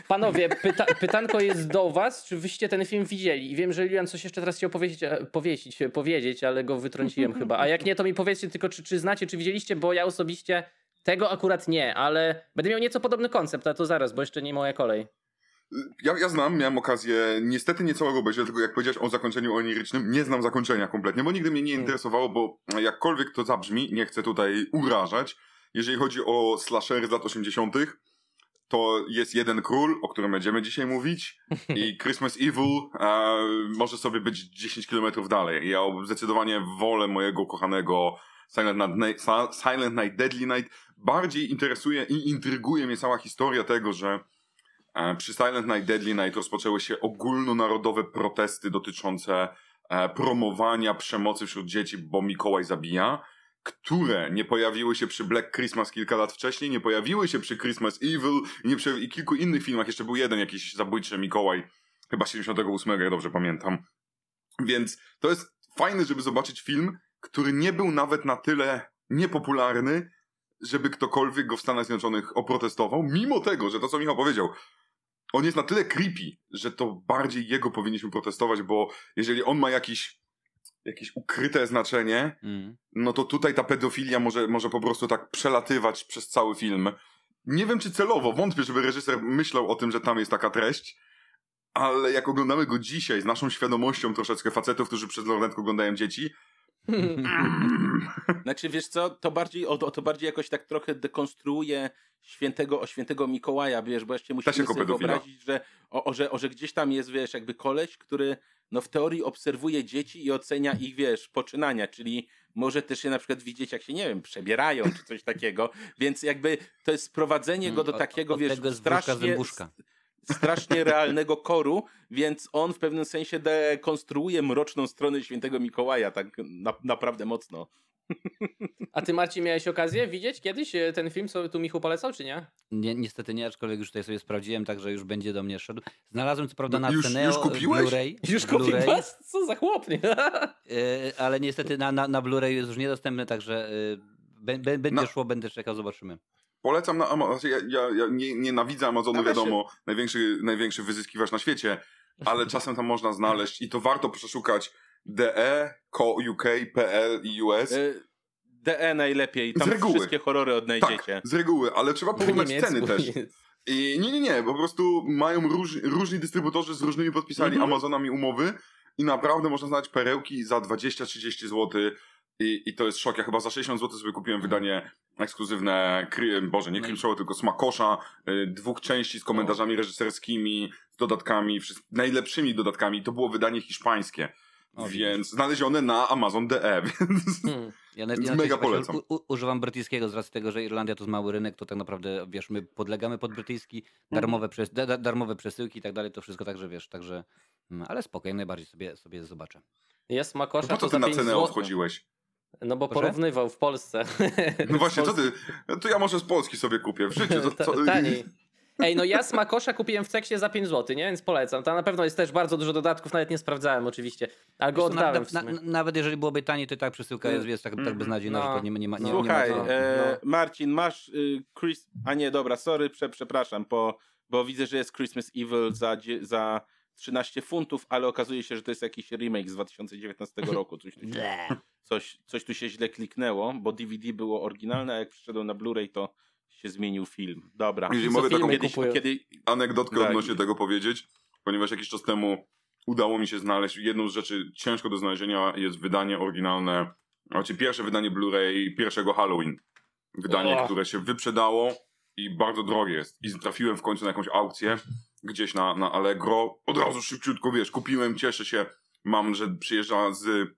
Panowie, pyta pytanko jest do was, czy wyście ten film widzieli? I wiem, że Julian coś jeszcze teraz chciał powiedzieć, e, powiedzieć, powiedzieć, ale go wytrąciłem chyba. A jak nie, to mi powiedzcie tylko, czy, czy znacie, czy widzieliście, bo ja osobiście tego akurat nie, ale będę miał nieco podobny koncept, a to zaraz, bo jeszcze nie moja kolej. Ja, ja znam, miałem okazję, niestety nie całego obejrzeć, tylko jak powiedziałeś o zakończeniu onirycznym, nie znam zakończenia kompletnie, bo nigdy mnie nie interesowało, bo jakkolwiek to zabrzmi, nie chcę tutaj urażać, jeżeli chodzi o slashery z lat 80., to jest jeden król, o którym będziemy dzisiaj mówić i Christmas Evil e, może sobie być 10 km dalej. Ja zdecydowanie wolę mojego kochanego Silent Night, Silent Night, Deadly Night. Bardziej interesuje i intryguje mnie cała historia tego, że przy Silent Night, Deadly Night rozpoczęły się ogólnonarodowe protesty dotyczące e, promowania przemocy wśród dzieci, bo Mikołaj zabija które nie pojawiły się przy Black Christmas kilka lat wcześniej, nie pojawiły się przy Christmas Evil nie przy, i kilku innych filmach. Jeszcze był jeden jakiś zabójczy Mikołaj, chyba 78, jak dobrze pamiętam. Więc to jest fajne, żeby zobaczyć film, który nie był nawet na tyle niepopularny, żeby ktokolwiek go w Stanach Zjednoczonych oprotestował, mimo tego, że to, co Michał powiedział, on jest na tyle creepy, że to bardziej jego powinniśmy protestować, bo jeżeli on ma jakiś, jakieś ukryte znaczenie, Mm. no to tutaj ta pedofilia może, może po prostu tak przelatywać przez cały film. Nie wiem, czy celowo, wątpię, żeby reżyser myślał o tym, że tam jest taka treść, ale jak oglądamy go dzisiaj z naszą świadomością troszeczkę facetów, którzy przez lornetkę oglądają dzieci, Znaczy, wiesz co, to bardziej, o, to bardziej jakoś tak trochę dekonstruuje świętego, o świętego Mikołaja, wiesz, bo jeszcze musimy sobie wyobrazić, że, o, o, że, o, że gdzieś tam jest, wiesz, jakby koleś, który no w teorii obserwuje dzieci i ocenia ich, wiesz, poczynania, czyli może też je na przykład widzieć, jak się, nie wiem, przebierają czy coś takiego, więc jakby to jest sprowadzenie go do Od- takiego, od wiesz, tego jest wróżka strasznie, zębuszka. Strasznie realnego koru, więc on w pewnym sensie dekonstruuje mroczną stronę świętego Mikołaja, tak na, naprawdę mocno. A ty, Marcin, miałeś okazję widzieć kiedyś e, ten film, co tu Michu polecał, czy nie? Nie, niestety nie, aczkolwiek już tutaj sobie sprawdziłem, także już będzie do mnie szedł. Znalazłem co prawda No na już- Ceneo już kupiłeś? Blu-ray, Już Blu-ray, kupił Co za chłop, nie? e, ale niestety na, na, na Blu-ray jest już niedostępny, także e, bę- będzie No. szło, będę czekał, zobaczymy. Polecam na Amazon. Znaczy ja, ja, ja nie, nienawidzę Amazonu, też wiadomo, największy, największy wyzyskiwacz na świecie, ale czasem tam można znaleźć i to warto przeszukać DE, UK, PL i US. Y, DE najlepiej, Z tam reguły. wszystkie horrory odnajdziecie. Tak, z reguły, ale trzeba porównać ceny też. I nie, nie, nie, po prostu mają róż, różni dystrybutorzy z różnymi podpisami Mhm. Amazonami umowy i naprawdę można znaleźć perełki za 20-30 zł i, i to jest szok. Ja chyba za 60 zł sobie kupiłem wydanie ekskluzywne, kry, boże, nie No Creepshow, tylko Smakosza, y, dwóch części z komentarzami reżyserskimi, z dodatkami, wszystk- najlepszymi dodatkami. To było wydanie hiszpańskie. więc znalezione na Amazon.de, więc hmm. ja na, ja mega polecam. U, u, używam brytyjskiego z racji tego, że Irlandia to jest mały rynek, to tak naprawdę, wiesz, my podlegamy pod brytyjski, mhm. darmowe, przes da, darmowe przesyłki i tak dalej, to wszystko także, wiesz, także, mm, ale spokojnie, najbardziej sobie, sobie zobaczę. Jest makosza, no po co ty na cenę odchodziłeś? No bo Proszę? porównywał w Polsce. No właśnie, co ty? To ja może z Polski sobie kupię w życiu. To. Taniej. Ej, no ja smakosza kupiłem w Ceksie za 5 zł, nie? Więc polecam. Tam na pewno jest też bardzo dużo dodatków, nawet nie sprawdzałem oczywiście, ale go oddałem na, na, nawet jeżeli byłoby taniej, to tak przesyłka jest, jest tak, tak beznadziejna, no. że nie, nie, ma, nie, Słuchaj, nie ma e, no. Marcin, masz y, Chris... A nie, dobra, sorry, prze, przepraszam, bo, bo widzę, że jest Christmas Evil za, za 13 funtów, ale okazuje się, że to jest jakiś remake z 2019 roku. Coś tu się, coś, coś tu się źle kliknęło, bo DVD było oryginalne, a jak przyszedłem na Blu-ray, to się zmienił film. Dobra. Jeżeli mogę taką kiedyś, kiedy... anegdotkę tak. odnośnie tego powiedzieć, ponieważ jakiś czas temu udało mi się znaleźć, jedną z rzeczy ciężko do znalezienia jest wydanie oryginalne, znaczy pierwsze wydanie Blu-ray pierwszego Halloween. Wydanie, oh. które się wyprzedało i bardzo drogie jest. I trafiłem w końcu na jakąś aukcję gdzieś na, na Allegro. Od razu szybciutko, wiesz, kupiłem, cieszę się. Mam, że przyjeżdża z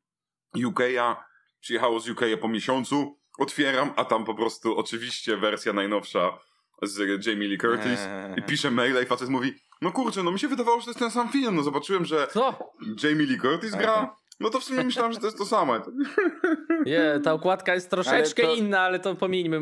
UK'a, przyjechało z UK'a po miesiącu otwieram, a tam po prostu oczywiście wersja najnowsza z Jamie Lee Curtis eee. i pisze maila i facet mówi no kurczę, no mi się wydawało, że to jest ten sam film, no zobaczyłem, że Co? Jamie Lee Curtis gra, no to w sumie myślałem, że to jest to samo. Nie, ta układka jest troszeczkę ale to... inna, ale to pomijmy.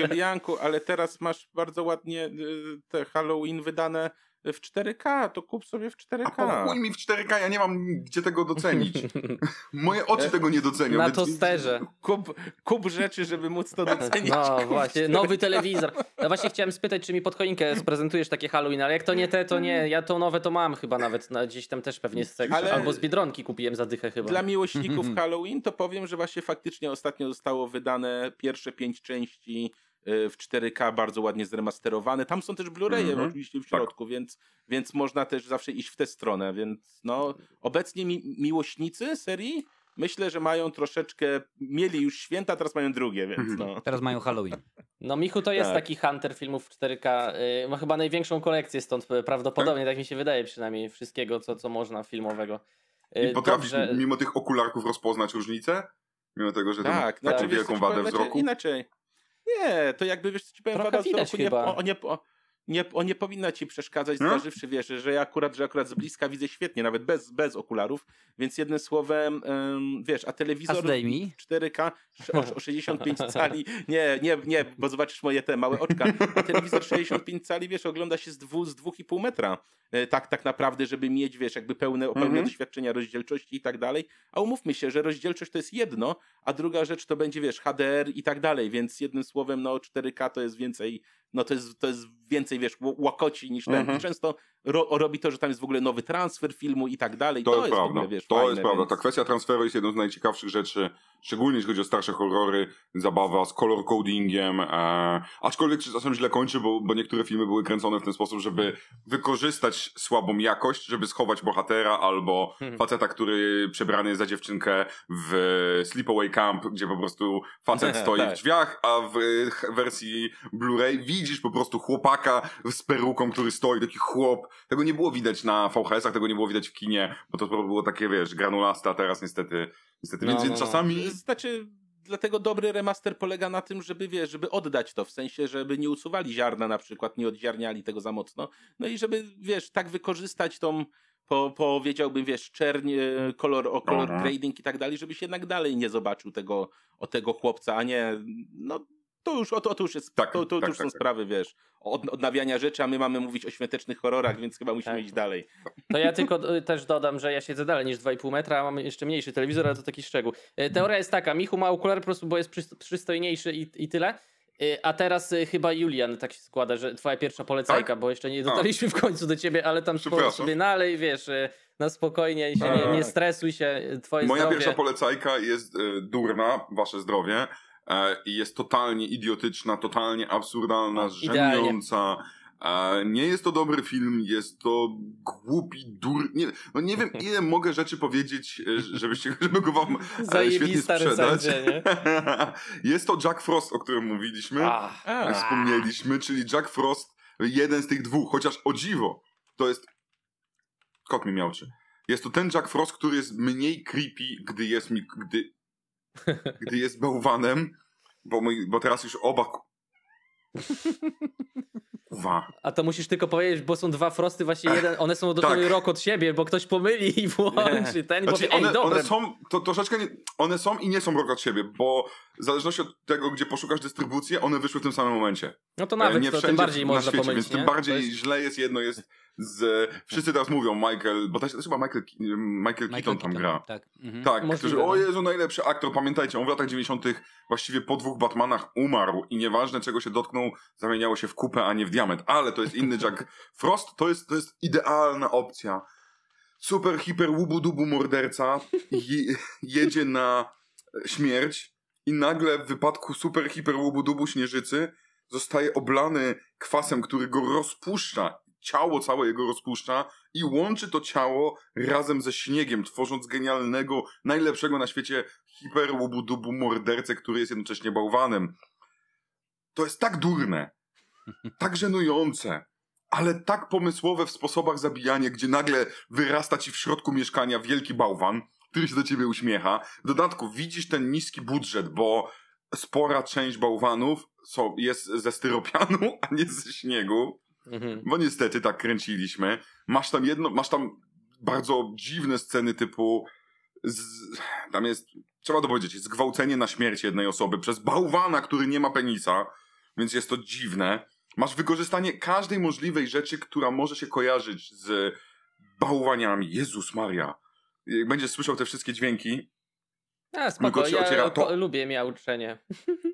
Julianku, ale teraz masz bardzo ładnie y, te Halloween wydane w 4K, to kup sobie w 4K. A chuj mi w 4K, ja nie mam gdzie tego docenić. Moje oczy tego nie docenią. Na tosterze. Kup, kup rzeczy, żeby móc to docenić. No właśnie, nowy telewizor. No właśnie chciałem spytać, czy mi pod choinkę sprezentujesz takie Halloween, ale jak to nie te, to nie. Ja to nowe to mam chyba nawet, no, gdzieś tam też pewnie z tego. Albo z Biedronki kupiłem za dychę chyba. Dla miłośników Halloween to powiem, że właśnie faktycznie ostatnio zostało wydane pierwsze pięć części w 4K bardzo ładnie zremasterowane. Tam są też Blu-raye mm -hmm. oczywiście w tak. środku, tak. więc, więc można też zawsze iść w tę stronę. Więc no, obecnie mi miłośnicy serii myślę, że mają troszeczkę, mieli już święta, teraz mają drugie, więc mhm. no. Teraz mają Halloween. No Michu to jest tak. taki hunter filmów 4K, yy, ma chyba największą kolekcję stąd prawdopodobnie, tak, tak mi się wydaje przynajmniej, wszystkiego, co, co można filmowego. Yy, I potrafisz Dobrze. mimo tych okularków rozpoznać różnicę? Mimo tego, że tak, to ma znaczy, wielką wadę wzroku? Inaczej, nie, to jakby wiesz, co ci powiem, Trochę widać nie, o, nie, o, nie, on nie powinna ci przeszkadzać, hmm? zważywszy, wiesz, że ja akurat, że akurat z bliska widzę świetnie, nawet bez, bez okularów, więc jednym słowem, um, wiesz, a telewizor a 4K o, o 65 cali, nie, nie, nie, bo zobaczysz moje te małe oczka, a telewizor 65 cali, wiesz, ogląda się z, dwu, z 2,5 metra, e, tak, tak naprawdę, żeby mieć, wiesz, jakby pełne, pełne -hmm. doświadczenia rozdzielczości i tak dalej, a umówmy się, że rozdzielczość to jest jedno, a druga rzecz to będzie, wiesz, HDR i tak dalej, więc jednym słowem, no 4K to jest więcej no to jest, to jest więcej, wiesz, łakoci niż ten. Mhm. Często ro, robi to, że tam jest w ogóle nowy transfer filmu i tak dalej. To, to jest, jest prawda. Ogóle, wiesz, to fajne, jest prawda. Więc... Ta kwestia transferu jest jedną z najciekawszych rzeczy, szczególnie jeśli chodzi o starsze horrory, zabawa z color codingiem, e, aczkolwiek czasem źle kończy, bo, bo niektóre filmy były kręcone w ten sposób, żeby wykorzystać słabą jakość, żeby schować bohatera albo hmm. faceta, który przebrany jest za dziewczynkę w Sleepaway Camp, gdzie po prostu facet stoi tak. w drzwiach, a w wersji Blu-ray widzisz po prostu chłopaka z peruką, który stoi, taki chłop. Tego nie było widać na VHS-ach, tego nie było widać w kinie, bo to było takie, wiesz, granulaste, a teraz niestety, niestety. No, więc, no, więc no. czasami... Znaczy, dlatego dobry remaster polega na tym, żeby, wiesz, żeby oddać to, w sensie, żeby nie usuwali ziarna na przykład, nie odziarniali tego za mocno, no i żeby, wiesz, tak wykorzystać tą po, powiedziałbym, wiesz, czerń, kolor, o color grading i tak dalej, żebyś jednak dalej nie zobaczył tego, o tego chłopca, a nie, no to już, o, to, to już jest, tak, to, to, tak, już tak, są tak. sprawy, wiesz, od, odnawiania rzeczy, a my mamy mówić o świątecznych horrorach, więc chyba musimy tak. iść dalej. To ja tylko y, też dodam, że ja siedzę dalej niż 2,5 metra, a mam jeszcze mniejszy telewizor, ale to taki szczegół. Y, teoria jest taka, Michu ma okulary po prostu, bo jest przystojniejszy i, i tyle. Y, a teraz chyba Julian tak się składa, że twoja pierwsza polecajka, tak? bo jeszcze nie dotarliśmy w końcu do ciebie, ale tam sobie nalej, wiesz, na spokojnie i się nie, nie, stresuj się, twoje Moja zdrowie. pierwsza polecajka jest durna, wasze zdrowie. E, i jest totalnie idiotyczna, totalnie absurdalna, żenująca. E, nie jest to dobry film, jest to głupi, dur... Nie, no nie wiem, ile mogę rzeczy powiedzieć, e, żebyście, żeby go wam świetnie sprzedać. nie? jest to Jack Frost, o którym mówiliśmy, wspomnieliśmy, czyli Jack Frost, jeden z tych dwóch, chociaż o dziwo, to jest... Kot mi miałczy. Jest to ten Jack Frost, który jest mniej creepy, gdy jest mi, gdy, gdy jest bałwanem, bo, mój, bo teraz już oba Kuwa. A to musisz tylko powiedzieć, bo są dwa frosty, właśnie jeden, one są dosłownie tak. rok od siebie, bo ktoś pomyli i włączy nie. ten znaczy, powie, one, one są, to troszeczkę, nie, one są i nie są rok od siebie, bo w zależności od tego, gdzie poszukasz dystrybucję, one wyszły w tym samym momencie. No to nawet, nie to tym bardziej można świecie, pomylić, Więc tym bardziej jest... źle jest, jedno jest z... Wszyscy teraz mówią Michael, bo to chyba Michael, Michael, Michael Keaton tam gra. Tak, mhm. tak którzy, o no. Jezu, najlepszy aktor. Pamiętajcie, on w latach 90 właściwie po dwóch Batmanach umarł i nieważne czego się dotknął, zamieniało się w kupę, a nie w diament. Ale to jest inny Jack Frost, to jest, to jest idealna opcja. Super, hiper, łubu-dubu morderca je, jedzie na śmierć i nagle w wypadku super, hiper, łubu-dubu śnieżycy zostaje oblany kwasem, który go rozpuszcza ciało całe jego rozpuszcza i łączy to ciało razem ze śniegiem, tworząc genialnego, najlepszego na świecie hiper dubu mordercę, który jest jednocześnie bałwanem. To jest tak durne, tak żenujące, ale tak pomysłowe w sposobach zabijania, gdzie nagle wyrasta ci w środku mieszkania wielki bałwan, który się do ciebie uśmiecha. W dodatku widzisz ten niski budżet, bo spora część bałwanów jest ze styropianu, a nie ze śniegu. Mhm. Bo niestety tak kręciliśmy. Masz tam jedno, masz tam bardzo dziwne sceny typu z, tam jest, trzeba to powiedzieć, zgwałcenie na śmierć jednej osoby przez bałwana, który nie ma penisa, więc jest to dziwne. Masz wykorzystanie każdej możliwej rzeczy, która może się kojarzyć z bałwaniami. Jezus Maria. Jak będziesz słyszał te wszystkie dźwięki, a, spoko, ja ociera, to, lubię miauczenie.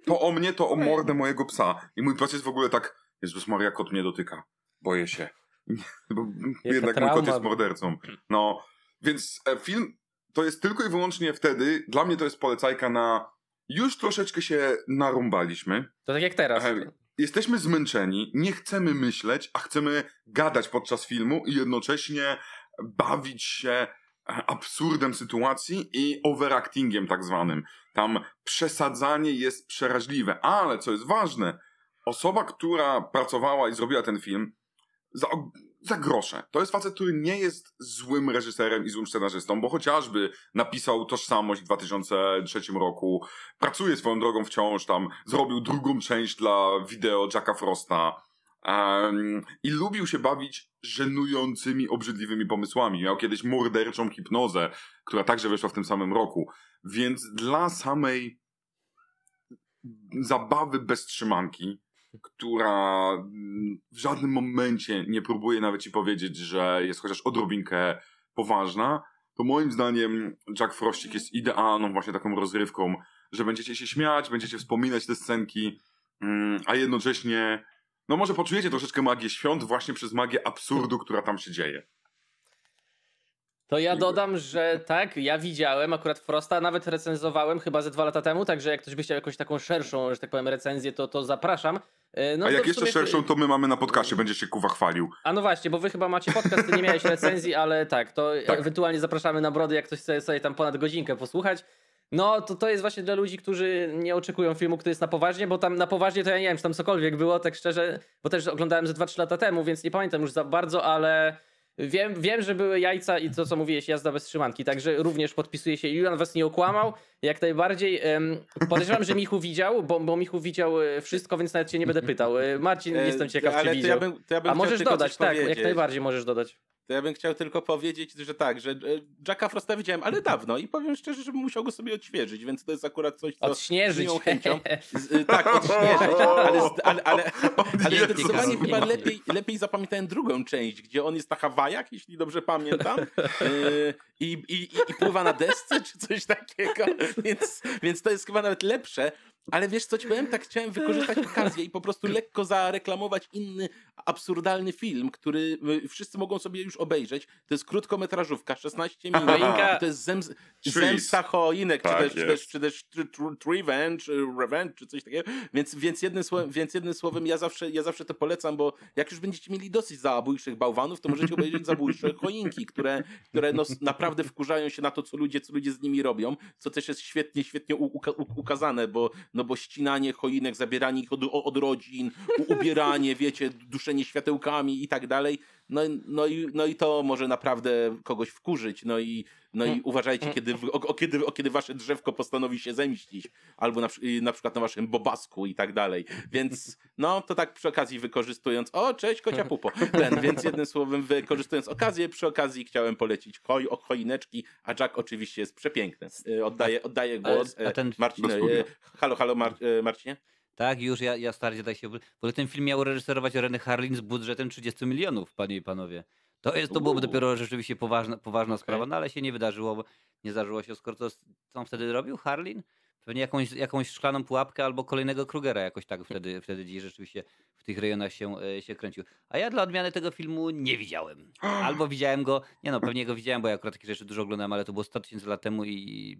To o mnie, to o mordę mojego psa. I mój pies jest w ogóle tak Jezus Maria, kot mnie dotyka. Boję się. Bo jednak trauma. mój kot jest mordercą. No, więc e, film to jest tylko i wyłącznie wtedy, dla mnie to jest polecajka na już troszeczkę się narąbaliśmy. To tak jak teraz. E, jesteśmy zmęczeni, nie chcemy myśleć, a chcemy gadać podczas filmu i jednocześnie bawić się e, absurdem sytuacji i overactingiem tak zwanym. Tam przesadzanie jest przeraźliwe, ale co jest ważne, osoba, która pracowała i zrobiła ten film, za, za grosze. To jest facet, który nie jest złym reżyserem i złym scenarzystą, bo chociażby napisał Tożsamość w 2003 roku, pracuje swoją drogą wciąż tam, zrobił drugą część dla wideo Jacka Frosta um, i lubił się bawić żenującymi, obrzydliwymi pomysłami. Miał kiedyś morderczą hipnozę, która także wyszła w tym samym roku. Więc dla samej zabawy bez trzymanki która mm, w żadnym momencie nie próbuje nawet ci powiedzieć, że jest chociaż odrobinkę poważna, to moim zdaniem Jack Frostik jest idealną właśnie taką rozrywką, że będziecie się śmiać, będziecie wspominać te scenki, mm, a jednocześnie, no może poczujecie troszeczkę magię świąt właśnie przez magię absurdu, która tam się dzieje. To ja dodam, że tak, ja widziałem akurat Frosta, nawet recenzowałem chyba ze dwa lata temu, także jak ktoś by chciał jakąś taką szerszą, że tak powiem, recenzję, to, to zapraszam. E, no, A jak jeszcze szerszą, to my mamy na podcaście, będziesz się kuwa chwalił. A no właśnie, bo wy chyba macie podcast, ty nie miałeś recenzji, ale tak, to tak. ewentualnie zapraszamy na brody, jak ktoś chce sobie tam ponad godzinkę posłuchać. No, to, to jest właśnie dla ludzi, którzy nie oczekują filmu, który jest na poważnie, bo tam na poważnie to ja nie wiem, czy tam cokolwiek było, tak szczerze, bo też oglądałem ze 2-3 lata temu, więc nie pamiętam już za bardzo, ale Wiem, wiem, że były jajca i to, co mówiłeś, jazda bez trzymanki, także również podpisuje się. Julian was nie okłamał, jak najbardziej. podejrzewam, że Michu widział, bo, bo Michu widział e, wszystko, więc nawet cię nie będę pytał. E, Marcin, e, jestem ciekaw, Ale czy widział. Ja bym, ja bym A możesz dodać, tak, powiedzieć. jak najbardziej możesz dodać. To ja bym chciał tylko powiedzieć, że tak, że Jacka Frosta widziałem, ale dawno i powiem szczerze, że bym musiał go sobie odświeżyć, więc to jest akurat coś, co odśnieżyć. z chęcią... Z, tak, odśnieżyć, ale, ale, ale, ale zdecydowanie chyba lepiej, lepiej zapamiętałem drugą część, gdzie on jest na Hawajach, jeśli dobrze pamiętam, yy, i, i, i pływa na desce, czy coś takiego, więc, więc to jest chyba nawet lepsze, ale wiesz co ci powiem? Tak chciałem wykorzystać okazję i po prostu lekko zareklamować inny absurdalny film, który y, wszyscy mogą sobie już obejrzeć. To jest krótkometrażówka, 16 minut. To jest zems zemsta choinek, tak czy, też, czy też, czy też revenge, y, revenge, czy coś takiego. Więc, więc, jednym słowem, więc jednym słowem ja zawsze, ja zawsze to polecam, bo jak już będziecie mieli dosyć zabójczych bałwanów, to możecie obejrzeć zabójcze choinki, które, które no, naprawdę wkurzają się na to, co ludzie, co ludzie z nimi robią, co też jest świetnie, świetnie uka ukazane, bo no bo ścinanie choinek, zabieranie ich od, od rodzin, ubieranie, wiecie, duszenie światełkami i tak dalej, no, no, i, no i to może naprawdę kogoś wkurzyć. No i, no i Mm. uważajcie, Mm. kiedy, o, o, kiedy, o kiedy wasze drzewko postanowi się zemścić, albo na, y, na przykład na waszym bobasku i tak dalej. Więc no to tak przy okazji wykorzystując, o cześć kocia pupo, ten, więc jednym słowem wykorzystując okazję, przy okazji chciałem polecić hoj, o choineczki, a Jack oczywiście jest przepiękny. Y, Oddaję, oddaję głos. a ten- Marcin, y, halo, halo Mar y, Marcinie? Tak, już ja, ja starcie tak się. Ogóle ten film miał reżyserować Renny Harlin z budżetem 30 milionów, panie i panowie. To, jest, to byłoby dopiero rzeczywiście poważna, poważna sprawa, no ale się nie wydarzyło, bo nie zdarzyło się, skoro to, co on wtedy robił, Harlin? Pewnie jakąś, jakąś szklaną pułapkę albo kolejnego Krugera jakoś tak wtedy, wtedy gdzieś rzeczywiście w tych rejonach się, e, się kręcił. A ja dla odmiany tego filmu nie widziałem. Albo widziałem go, nie no, pewnie go widziałem, bo ja akurat takie rzeczy dużo oglądałem, ale to było 100 tysięcy lat temu i,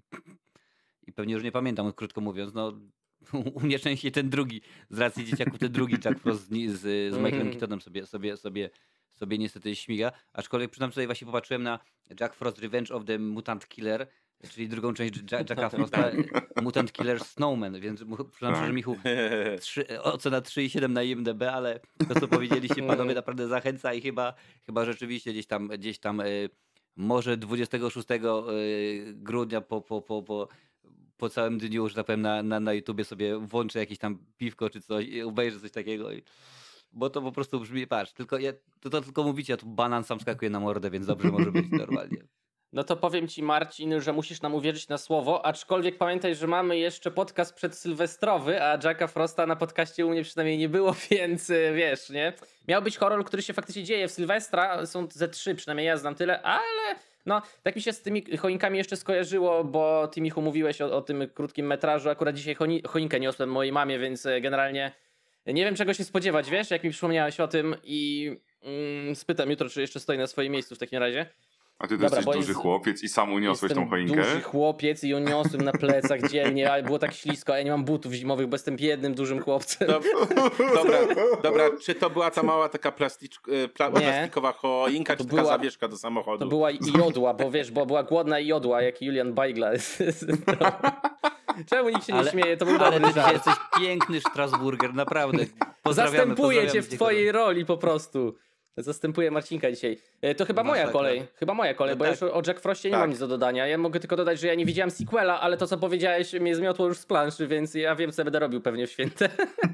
i pewnie już nie pamiętam, krótko mówiąc, no u mnie częściej ten drugi, z racji dzieciaków ten drugi Jack Frost z, z, z Michaelem Mhm. Keatonem sobie, sobie, sobie, sobie niestety śmiga, aczkolwiek przyznam sobie właśnie popatrzyłem na Jack Frost Revenge of the Mutant Killer, czyli drugą część Ja- Jacka Frosta, Mutant Killer Snowman, więc przyznam szczerze, Michu, trzy, ocena 3,7 na IMDB, ale to co powiedzieliście panowie naprawdę zachęca i chyba, chyba rzeczywiście gdzieś tam, gdzieś tam y, może 26 y, grudnia po, po, po, po, po całym dniu, że tak powiem, na, na, na YouTubie sobie włączę jakieś tam piwko czy coś i obejrzę coś takiego. I, bo to po prostu brzmi, patrz, tylko ja, to, to tylko mówicie, a tu banan sam skakuje na mordę, więc dobrze może być normalnie. No to powiem ci, Marcin, że musisz nam uwierzyć na słowo, aczkolwiek pamiętaj, że mamy jeszcze podcast przedsylwestrowy, a Jacka Frosta na podcaście u mnie przynajmniej nie było, więc y, wiesz, nie? Miał być horror, który się faktycznie dzieje w Sylwestra, są ze trzy, przynajmniej ja znam tyle, ale no, tak mi się z tymi choinkami jeszcze skojarzyło, bo ty Michu mówiłeś o, o tym krótkim metrażu, akurat dzisiaj choinkę niosłem mojej mamie, więc y, generalnie nie wiem czego się spodziewać, wiesz, jak mi przypomniałeś o tym i mm, spytam jutro, czy jeszcze stoi na swoim miejscu w takim razie. A ty to Dobra, jesteś duży jest- chłopiec i sam uniosłeś tą choinkę? duży chłopiec i ją niosłem na plecach dzielnie, ale było tak ślisko, a ja nie mam butów zimowych, bo jestem biednym, dużym chłopcem. Dob- dobra, dobra, czy to była ta mała taka e, pla- plastikowa choinka, To czy taka była- zawieszka do samochodu? To była i jodła, bo wiesz, bo była głodna i jodła, jak Julian Baigla. Czemu nikt się nie Ale- śmieje? To był Ale dobry żart. jesteś piękny Strasburger, naprawdę. Pozdrawiamy, Zastępuję cię pozdrawiamy w cię, twojej roli po prostu. Zastępuję Marcinka dzisiaj. E, To chyba moja Masakra. kolej. Chyba moja kolej, No bo tak. już o Jack Frostie nie Tak. mam nic do dodania. Ja mogę tylko dodać, że ja nie widziałem sequela, ale to co powiedziałeś mnie zmiotło już z planszy, więc ja wiem co będę robił pewnie w święte.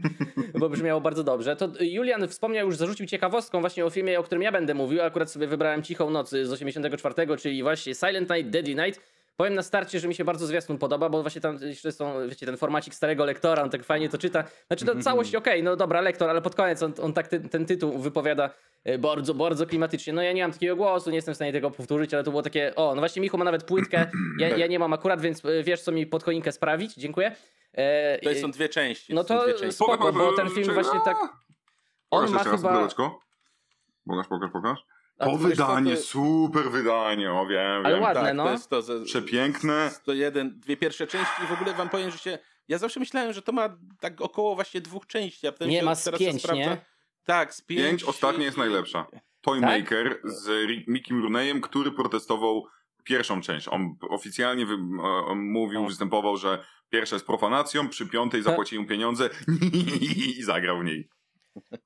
bo brzmiało bardzo dobrze. To Julian wspomniał już, zarzucił ciekawostką właśnie o filmie, o którym ja będę mówił. Akurat sobie wybrałem Cichą Noc z 84, czyli właśnie Silent Night, Deadly Night. Powiem na starcie, że mi się bardzo zwiastun podoba, bo właśnie tam jeszcze są, wiecie, ten formacik starego lektora, on tak fajnie to czyta. Znaczy, no całość okej, no dobra, lektor, ale pod koniec on, on tak ten, ten tytuł wypowiada e, bardzo, bardzo klimatycznie. No ja nie mam takiego głosu, nie jestem w stanie tego powtórzyć, ale to było takie, o, no właśnie Michu ma nawet płytkę, ja, ja nie mam akurat, więc e, wiesz, co mi pod choinkę sprawić, dziękuję. E, To są dwie części. No to są to dwie części. spoko, bo ten film właśnie tak... On Pokaż ma jeszcze raz, chyba... Pokaż, pokaż, pokaż. A To wydanie, to- super wydanie, o wiem, Ale wiem. ładne, tak, no. To jest to, Przepiękne. to jeden, dwie pierwsze części i w ogóle wam powiem, że się... Ja zawsze myślałem, że to ma tak około właśnie dwóch części, a potem Nie, się ma z teraz pięć, sprawdza- nie? Tak, z pięć. Pięć, ostatnia jest najlepsza. Toymaker z Ri- Mickim Rooneyem, który protestował pierwszą część. On oficjalnie wy, on mówił, O. występował, że pierwsza jest profanacją, przy piątej zapłacił mu pieniądze i zagrał w niej.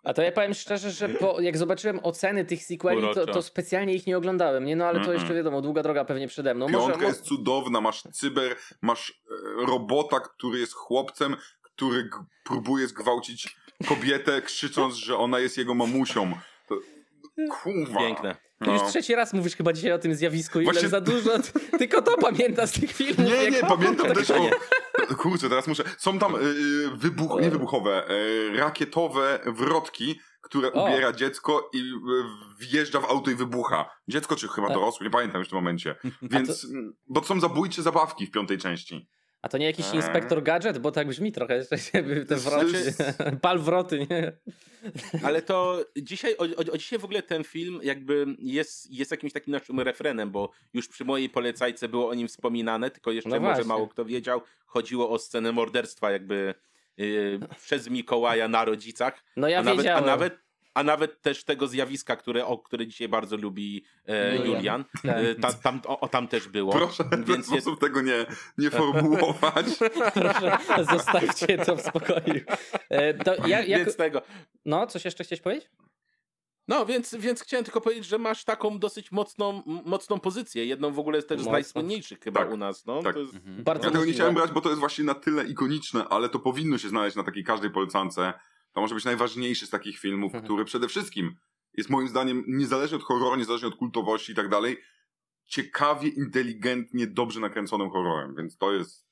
A to ja powiem szczerze, że po, jak zobaczyłem oceny tych sequeli, to, to specjalnie ich nie oglądałem. Nie no, ale to Mm-mm. jeszcze wiadomo, długa droga pewnie przede mną. Może, Piątka mo- jest cudowna, masz cyber, masz e, robota, który jest chłopcem, który g- próbuje zgwałcić kobietę, krzycząc, że ona jest jego mamusią. To, kurwa. Piękne. Ty już No. trzeci raz mówisz chyba dzisiaj o tym zjawisku i Właśnie- za dużo. Tylko to pamięta z tych filmów. Nie, nie, pamiętam tak- też o... Kurczę, teraz muszę... Są tam y, y, wybuch... nie wybuchowe, y, rakietowe wrotki, które O. ubiera dziecko i wjeżdża w auto i wybucha. Dziecko czy chyba A- dorosły, nie pamiętam już w tym momencie. Więc... mm, Bo to są zabójcze zabawki w piątej części. A to nie jakiś Eee. inspektor gadżet, bo tak brzmi trochę, te wroty, pal wroty, nie? Ale to dzisiaj, o, o, dzisiaj w ogóle ten film jakby jest, jest jakimś takim naszym refrenem, bo już przy mojej polecajce było o nim wspominane, tylko jeszcze No może mało kto wiedział, chodziło o scenę morderstwa jakby yy, przez Mikołaja na rodzicach, No ja a, nawet, a, wiedziałem. nawet, a nawet też tego zjawiska, które, o, które dzisiaj bardzo lubi e, Julian. Julian, Tak. e, ta, tam, o, o, tam też było. Proszę w ten Więc jest, sposób tego nie, nie formułować. Proszę, zostawcie to w spokoju. E, To ja, jak... Więc tego. No, coś jeszcze chciałeś powiedzieć? No, więc, więc chciałem tylko powiedzieć, że masz taką dosyć mocną, mocną pozycję. Jedną w ogóle też Mocno. z najsłynniejszych chyba Tak, u nas. No. tak. To jest... Mhm. Bardzo Ja tego nie chciałem brać, bo to jest właśnie na tyle ikoniczne, ale to powinno się znaleźć na takiej każdej polecance. To może być najważniejszy z takich filmów, Mhm. który przede wszystkim jest moim zdaniem, niezależnie od horroru, niezależnie od kultowości i tak dalej, ciekawie, inteligentnie, dobrze nakręconym horrorem, więc to jest...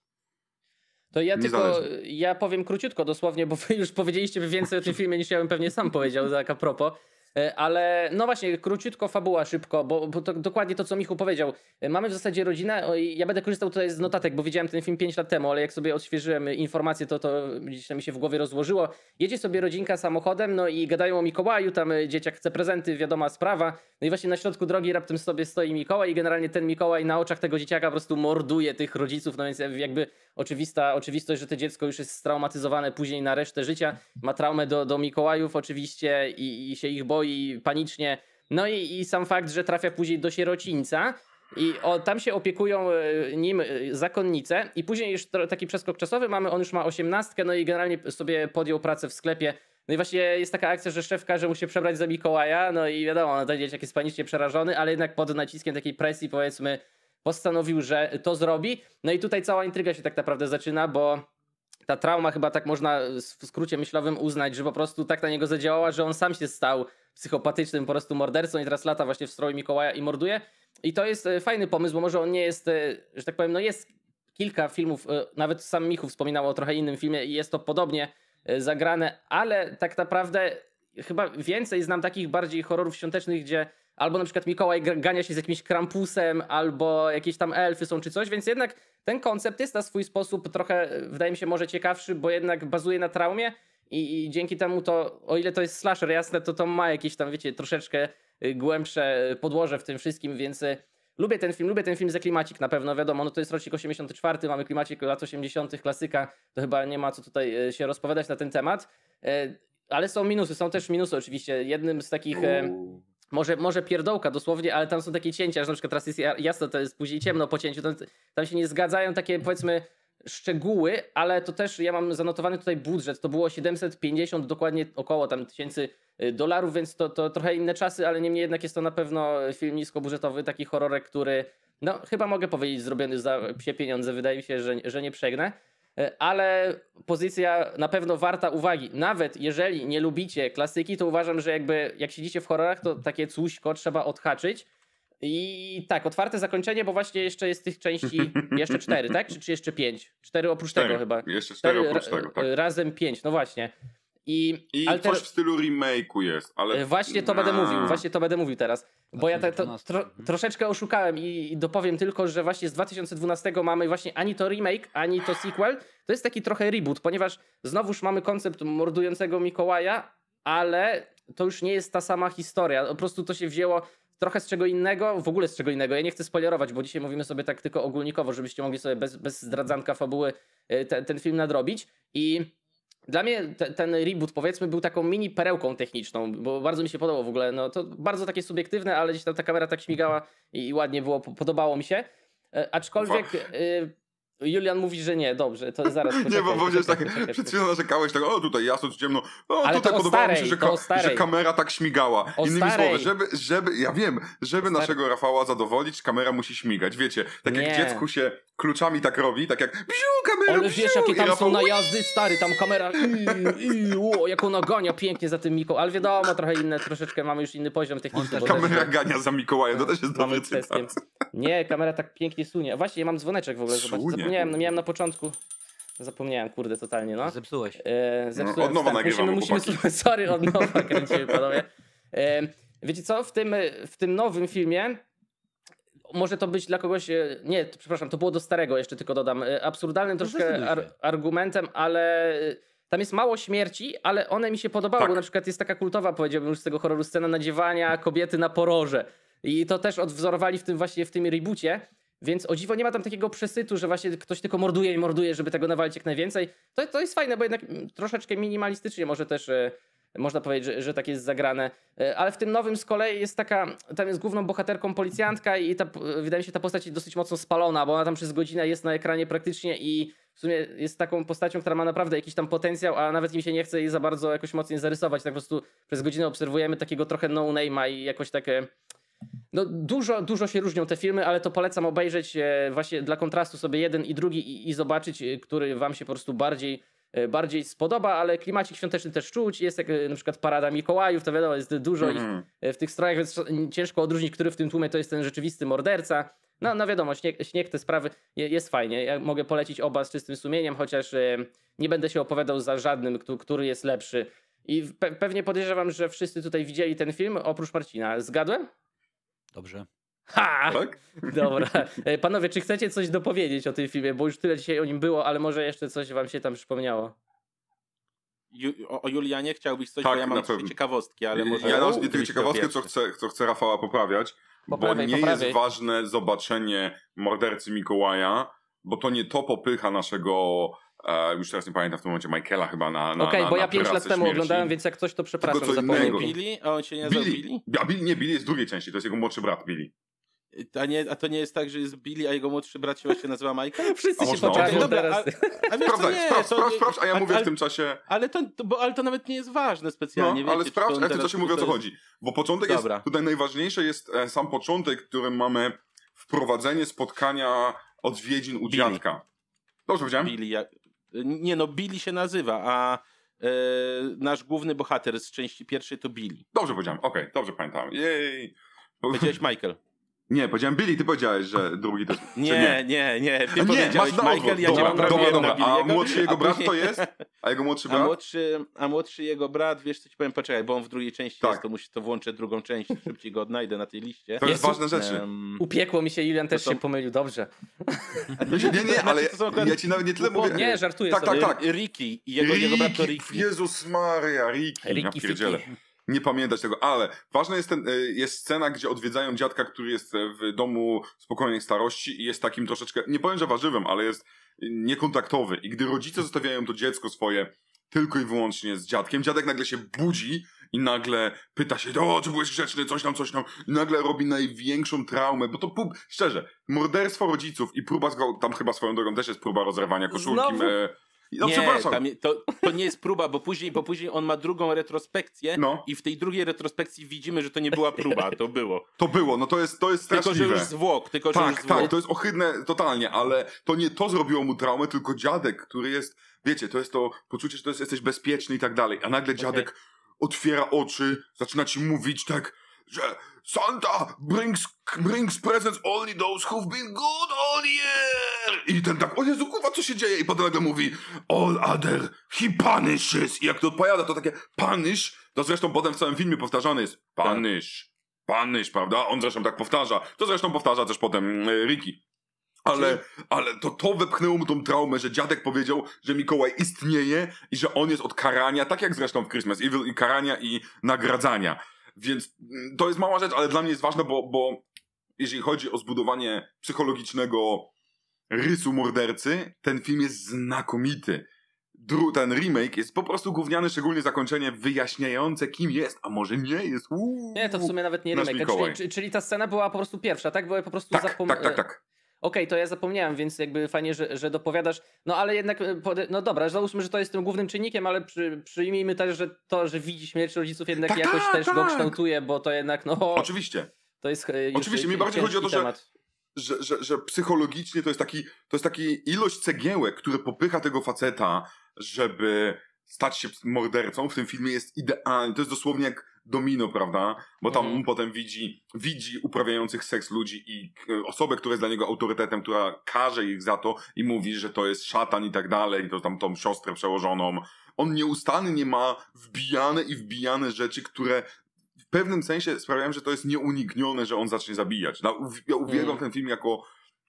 To ja tylko, ja powiem króciutko dosłownie, bo wy już powiedzieliście więcej o tym filmie niż ja bym pewnie sam powiedział, tak a propos. E, Ale no właśnie, króciutko, fabuła, szybko, bo, bo to dokładnie to, co Michu powiedział. E, Mamy w zasadzie rodzinę, ja będę korzystał tutaj z notatek, bo widziałem ten film 5 lat temu, ale jak sobie odświeżyłem informacje, to to gdzieś mi się w głowie rozłożyło. Jedzie sobie rodzinka samochodem, no i gadają o Mikołaju, tam e, dzieciak chce prezenty, wiadoma sprawa. No i właśnie na środku drogi raptem sobie stoi Mikołaj i generalnie ten Mikołaj na oczach tego dzieciaka po prostu morduje tych rodziców, no więc jakby oczywista oczywistość, że to dziecko już jest straumatyzowane później na resztę życia, ma traumę do, do Mikołajów oczywiście i, i się ich boi panicznie. No i, i sam fakt, że trafia później do sierocińca i o, tam się opiekują e, nim e, zakonnice i później już taki przeskok czasowy mamy, on już ma osiemnastkę, no i generalnie sobie podjął pracę w sklepie. No i właśnie jest taka akcja, że szef każe mu się przebrać za Mikołaja, no i wiadomo, no ten dzieciak jest panicznie przerażony, ale jednak pod naciskiem takiej presji powiedzmy postanowił, że to zrobi. No i tutaj cała intryga się tak naprawdę zaczyna, bo ta trauma chyba tak można w skrócie myślowym uznać, że po prostu tak na niego zadziałała, że on sam się stał psychopatycznym po prostu mordercą i teraz lata właśnie w stroju Mikołaja i morduje. I to jest e, fajny pomysł, bo może on nie jest, e, że tak powiem, no jest kilka filmów, e, nawet sam Michu wspominał o trochę innym filmie i jest to podobnie e, zagrane, ale tak naprawdę chyba więcej znam takich bardziej horrorów świątecznych, gdzie albo na przykład Mikołaj gania się z jakimś krampusem, albo jakieś tam elfy są czy coś, więc jednak ten koncept jest na swój sposób trochę, e, wydaje mi się, może ciekawszy, bo jednak bazuje na traumie i, i dzięki temu to, o ile to jest slasher, jasne, to to ma jakieś tam, wiecie, troszeczkę y, głębsze podłoże w tym wszystkim, więc lubię ten film, lubię ten film za klimacik na pewno, wiadomo, no to jest rocznik 84, mamy klimacik lat 80., klasyka, to chyba nie ma co tutaj się rozpowiadać na ten temat, ale są minusy, są też minusy oczywiście. Jednym z takich, e, może, może pierdołka dosłownie, ale tam są takie cięcia, że na przykład teraz jest ja- jasno, to jest później ciemno po cięciu, to, tam się nie zgadzają takie powiedzmy szczegóły, ale to też ja mam zanotowany tutaj budżet, to było 750 dokładnie około tam tysięcy y, dolarów, więc to, to trochę inne czasy, ale niemniej jednak jest to na pewno film niskobudżetowy, taki horrorek, który no chyba mogę powiedzieć zrobiony za psie pieniądze, wydaje mi się, że, że nie przegnę. E, Ale pozycja na pewno warta uwagi. Nawet jeżeli nie lubicie klasyki, to uważam, że jakby jak siedzicie w horrorach, to takie cuśko trzeba odhaczyć. I tak, otwarte zakończenie, bo właśnie jeszcze jest tych części jeszcze cztery, tak? Czy, czy jeszcze pięć? Cztery oprócz tego Cztery. chyba. Jeszcze cztery oprócz ra- tego, tak. Razem pięć, no właśnie. I, I alter- coś w stylu remake'u jest, ale... E, Właśnie to będę A. mówił, właśnie to będę mówił teraz. Bo ja te, to, 2012. tro, Mhm. troszeczkę oszukałem i, i dopowiem tylko, że właśnie z 2012 mamy właśnie ani to remake, ani to sequel. To jest taki trochę reboot, ponieważ znowuż mamy koncept mordującego Mikołaja, ale to już nie jest ta sama historia. Po prostu to się wzięło trochę z czego innego, w ogóle z czego innego. Ja nie chcę spoilerować, bo dzisiaj mówimy sobie tak tylko ogólnikowo, żebyście mogli sobie bez, bez zdradzanka fabuły e, te, ten film nadrobić. I dla mnie te, ten reboot, powiedzmy, był taką mini perełką techniczną, bo bardzo mi się podobał w ogóle. No to bardzo takie subiektywne, ale gdzieś tam ta kamera tak śmigała i, i ładnie było, po- podobało mi się. E, aczkolwiek Julian mówi, że nie, dobrze, to zaraz. Nie, poczekaj, bo powiedziałeś tak, poczekaj, przed chwilą narzekałeś tak, o tutaj jasno, czy ciemno, o Ale tutaj podobało mi się, starej, że, ka- starej. że kamera tak śmigała. O Innymi starej. słowy, żeby, żeby, ja wiem, żeby naszego Rafała zadowolić, kamera musi śmigać, wiecie, tak jak Nie. dziecku się kluczami tak robi, tak jak bziu, kamera, Ale bziu, wiesz, jakie tam Rafał, są najazdy, stary, tam kamera, i, i, o, jak ona gania pięknie za tym Miko, ale wiadomo, trochę inne, troszeczkę mamy już inny poziom techniczny. bo też- Kamera gania za Mikołajem, to też jest dobry cytat. Nie, kamera tak pięknie sunie. A Właśnie, ja mam dzwoneczek w ogóle, zobacz. Zapomniałem, no miałem na początku. Zapomniałem, kurde, totalnie, no. Zepsułeś. E, zepsułem od nowa nagrywamy, musimy, musimy. Sorry, od nowa kręcimy, panowie. E, wiecie co, w tym, w tym nowym filmie może to być dla kogoś, e, nie, to, przepraszam, to było do starego, jeszcze tylko dodam, e, absurdalnym troszkę zdecyduj ar, argumentem, ale e, tam jest mało śmierci, ale one mi się podobały, Tak. bo na przykład jest taka kultowa, powiedziałbym już z tego horroru, scena nadziewania kobiety na poroże. I to też odwzorowali w tym właśnie, w tym reboocie. Więc o dziwo nie ma tam takiego przesytu, że właśnie ktoś tylko morduje i morduje, żeby tego nawalić jak najwięcej. To, to jest fajne, bo jednak troszeczkę minimalistycznie może też e, można powiedzieć, że, że tak jest zagrane. E, ale w tym nowym z kolei jest taka, tam jest główną bohaterką policjantka i ta, wydaje mi się ta postać jest dosyć mocno spalona, bo ona tam przez godzinę jest na ekranie praktycznie i w sumie jest taką postacią, która ma naprawdę jakiś tam potencjał, a nawet mi się nie chce jej za bardzo jakoś mocniej zarysować. Tak po prostu przez godzinę obserwujemy takiego trochę no-name'a i jakoś takie... No dużo, dużo się różnią te filmy, ale to polecam obejrzeć e, właśnie dla kontrastu sobie jeden i drugi i, i zobaczyć, e, który wam się po prostu bardziej E, bardziej spodoba, ale klimacik świąteczny też czuć. Jest jak na przykład parada Mikołajów, to wiadomo, jest dużo ich mhm. w tych strojach, więc ciężko odróżnić, który w tym tłumie to jest ten rzeczywisty morderca. No, no wiadomo, śnieg, śnieg te sprawy jest fajnie. Ja mogę polecić oba z czystym sumieniem, chociaż nie będę się opowiadał za żadnym, który jest lepszy. I pe pewnie podejrzewam, że wszyscy tutaj widzieli ten film, oprócz Marcina. Zgadłem? Dobrze. Ha! Tak? Dobra. E, panowie, czy chcecie coś dopowiedzieć o tym filmie? Bo już tyle dzisiaj o nim było, ale może jeszcze coś wam się tam przypomniało. Ju, o, o, Julianie chciałbyś coś, tak, bo ja mam trzy ciekawostki, ale może... Ja mam nie tyle ciekawostki, co chcę, co chcę Rafała poprawiać, poprawiaj, bo nie poprawiaj. jest ważne zobaczenie mordercy Mikołaja, bo to nie to popycha naszego już teraz nie pamiętam w tym momencie Michaela chyba na. na Okej, okay, bo ja pięć lat temu śmierci. oglądałem, więc jak coś to przepraszam. Tylko co innego. Billy? A on się nie Billy? Billy? A Billy? Nie, Billy jest z drugiej części, to jest jego młodszy brat Billy. A, nie, a to nie jest tak, że jest Billy, a jego młodszy brat się właśnie nazywa Michael? Wszyscy a się poprawią teraz. A, a wiesz, sprawdź, nie, sprawdź, sprawdź, sprawdź, a ja mówię ale, w tym czasie... Ale to, to, bo, ale to nawet nie jest ważne specjalnie. No, ale wiecie, sprawdź, a w tym czasie mówię o co chodzi. Bo początek Dobra. jest, tutaj najważniejsze jest e, sam początek, w którym mamy wprowadzenie spotkania odwiedzin u Billy. dziadka. Dobrze powiedziałem? Billy, jak, nie no, Billy się nazywa, a e, nasz główny bohater z części pierwszej to Billy. Dobrze powiedziałem, okej, okay, dobrze pamiętam. Jej. Powiedziałeś Michael. Nie, powiedziałem Billy, ty powiedziałeś, że drugi to jest... Nie, nie, nie, nie, ty nie, masz Michael, ja dobra, nie mam dobra, dobra. A młodszy jego brat to jest? A jego młodszy brat? A młodszy, a młodszy jego brat, wiesz co ci powiem, poczekaj, bo on w drugiej części tak. jest, to musi to włączę drugą część, szybciej go odnajdę na tej liście. To jest, jest ważne rzeczy. Um, Upiekło mi się, Julian też to... się pomylił, dobrze. Nie, nie, ale ja ci nawet nie tyle mówię. Nie, żartuję Tak, tak, tak. Ricky i jego, jego brat to Ricky. Jezus Maria, Ricky. Ricky, ja nie pamiętać tego, ale ważna jest, ten, e, jest scena, gdzie odwiedzają dziadka, który jest w domu spokojnej starości i jest takim troszeczkę, nie powiem, że warzywem, ale jest niekontaktowy. I gdy rodzice zostawiają to dziecko swoje tylko i wyłącznie z dziadkiem, dziadek nagle się budzi i nagle pyta się, o, czy byłeś grzeczny, coś tam, coś tam, i nagle robi największą traumę, bo to, pub, szczerze, morderstwo rodziców i próba, tam chyba swoją drogą też jest próba rozerwania koszulki, Znowu? No nie, przepraszam. Tam, to, to nie jest próba, bo później, bo później on ma drugą retrospekcję no. i w tej drugiej retrospekcji widzimy, że to nie była próba, to było. To było, no to jest, to jest straszliwe. Tylko, że już zwłok, tylko, tak, że już. Tak, to jest ohydne totalnie, ale to nie to zrobiło mu traumę, tylko dziadek, który jest, wiecie, to jest to poczucie, że to jest, jesteś bezpieczny i tak dalej, a nagle dziadek okay. otwiera oczy, zaczyna ci mówić tak, że Santa brings, brings presents only those who've been good all year. I ten tak, o Jezu, kurwa, co się dzieje? I potem nagle mówi, all other, he punishes. I jak to odpowiada, to takie punish, to zresztą potem w całym filmie powtarzane jest punish, punish, prawda? On zresztą tak powtarza. To zresztą powtarza też potem e, Ricky. Ale, ale to, to wepchnęło mu tą traumę, że dziadek powiedział, że Mikołaj istnieje i że on jest od karania, tak jak zresztą w Christmas Evil, i karania i nagradzania. Więc mm, to jest mała rzecz, ale dla mnie jest ważne, bo, bo jeżeli chodzi o zbudowanie psychologicznego rysu mordercy, ten film jest znakomity. Dru ten remake jest po prostu gówniany, szczególnie zakończenie wyjaśniające, kim jest, a może nie jest. Uuu, nie, to w sumie nawet nie remake. Czyli, czyli, ta scena była po prostu pierwsza, tak? Była po prostu tak, zapom... tak, tak, tak. Okej, okay, to ja zapomniałem, więc jakby fajnie, że, że dopowiadasz. No ale jednak, e, no dobra, załóżmy, że to jest tym głównym czynnikiem, ale przy, przyjmijmy też, że to, że widzi śmierć rodziców jednak tak, jakoś tak, też tak. go kształtuje, bo to jednak, no... Oczywiście. To jest e, Oczywiście, mi bardziej chodzi o to, że, że, że, że, psychologicznie to jest taki, to jest taki ilość cegiełek, które popycha tego faceta, żeby stać się mordercą w tym filmie jest idealny. To jest dosłownie jak domino, prawda? Bo tam mm. potem widzi, widzi uprawiających seks ludzi i e, osobę, która jest dla niego autorytetem, która każe ich za to i mówi, że to jest szatan i tak dalej, i to tam tą siostrę przełożoną. On nieustannie ma wbijane i wbijane rzeczy, które w pewnym sensie sprawiają, że to jest nieuniknione, że on zacznie zabijać. Ja uwielbiam mm. ten film jako,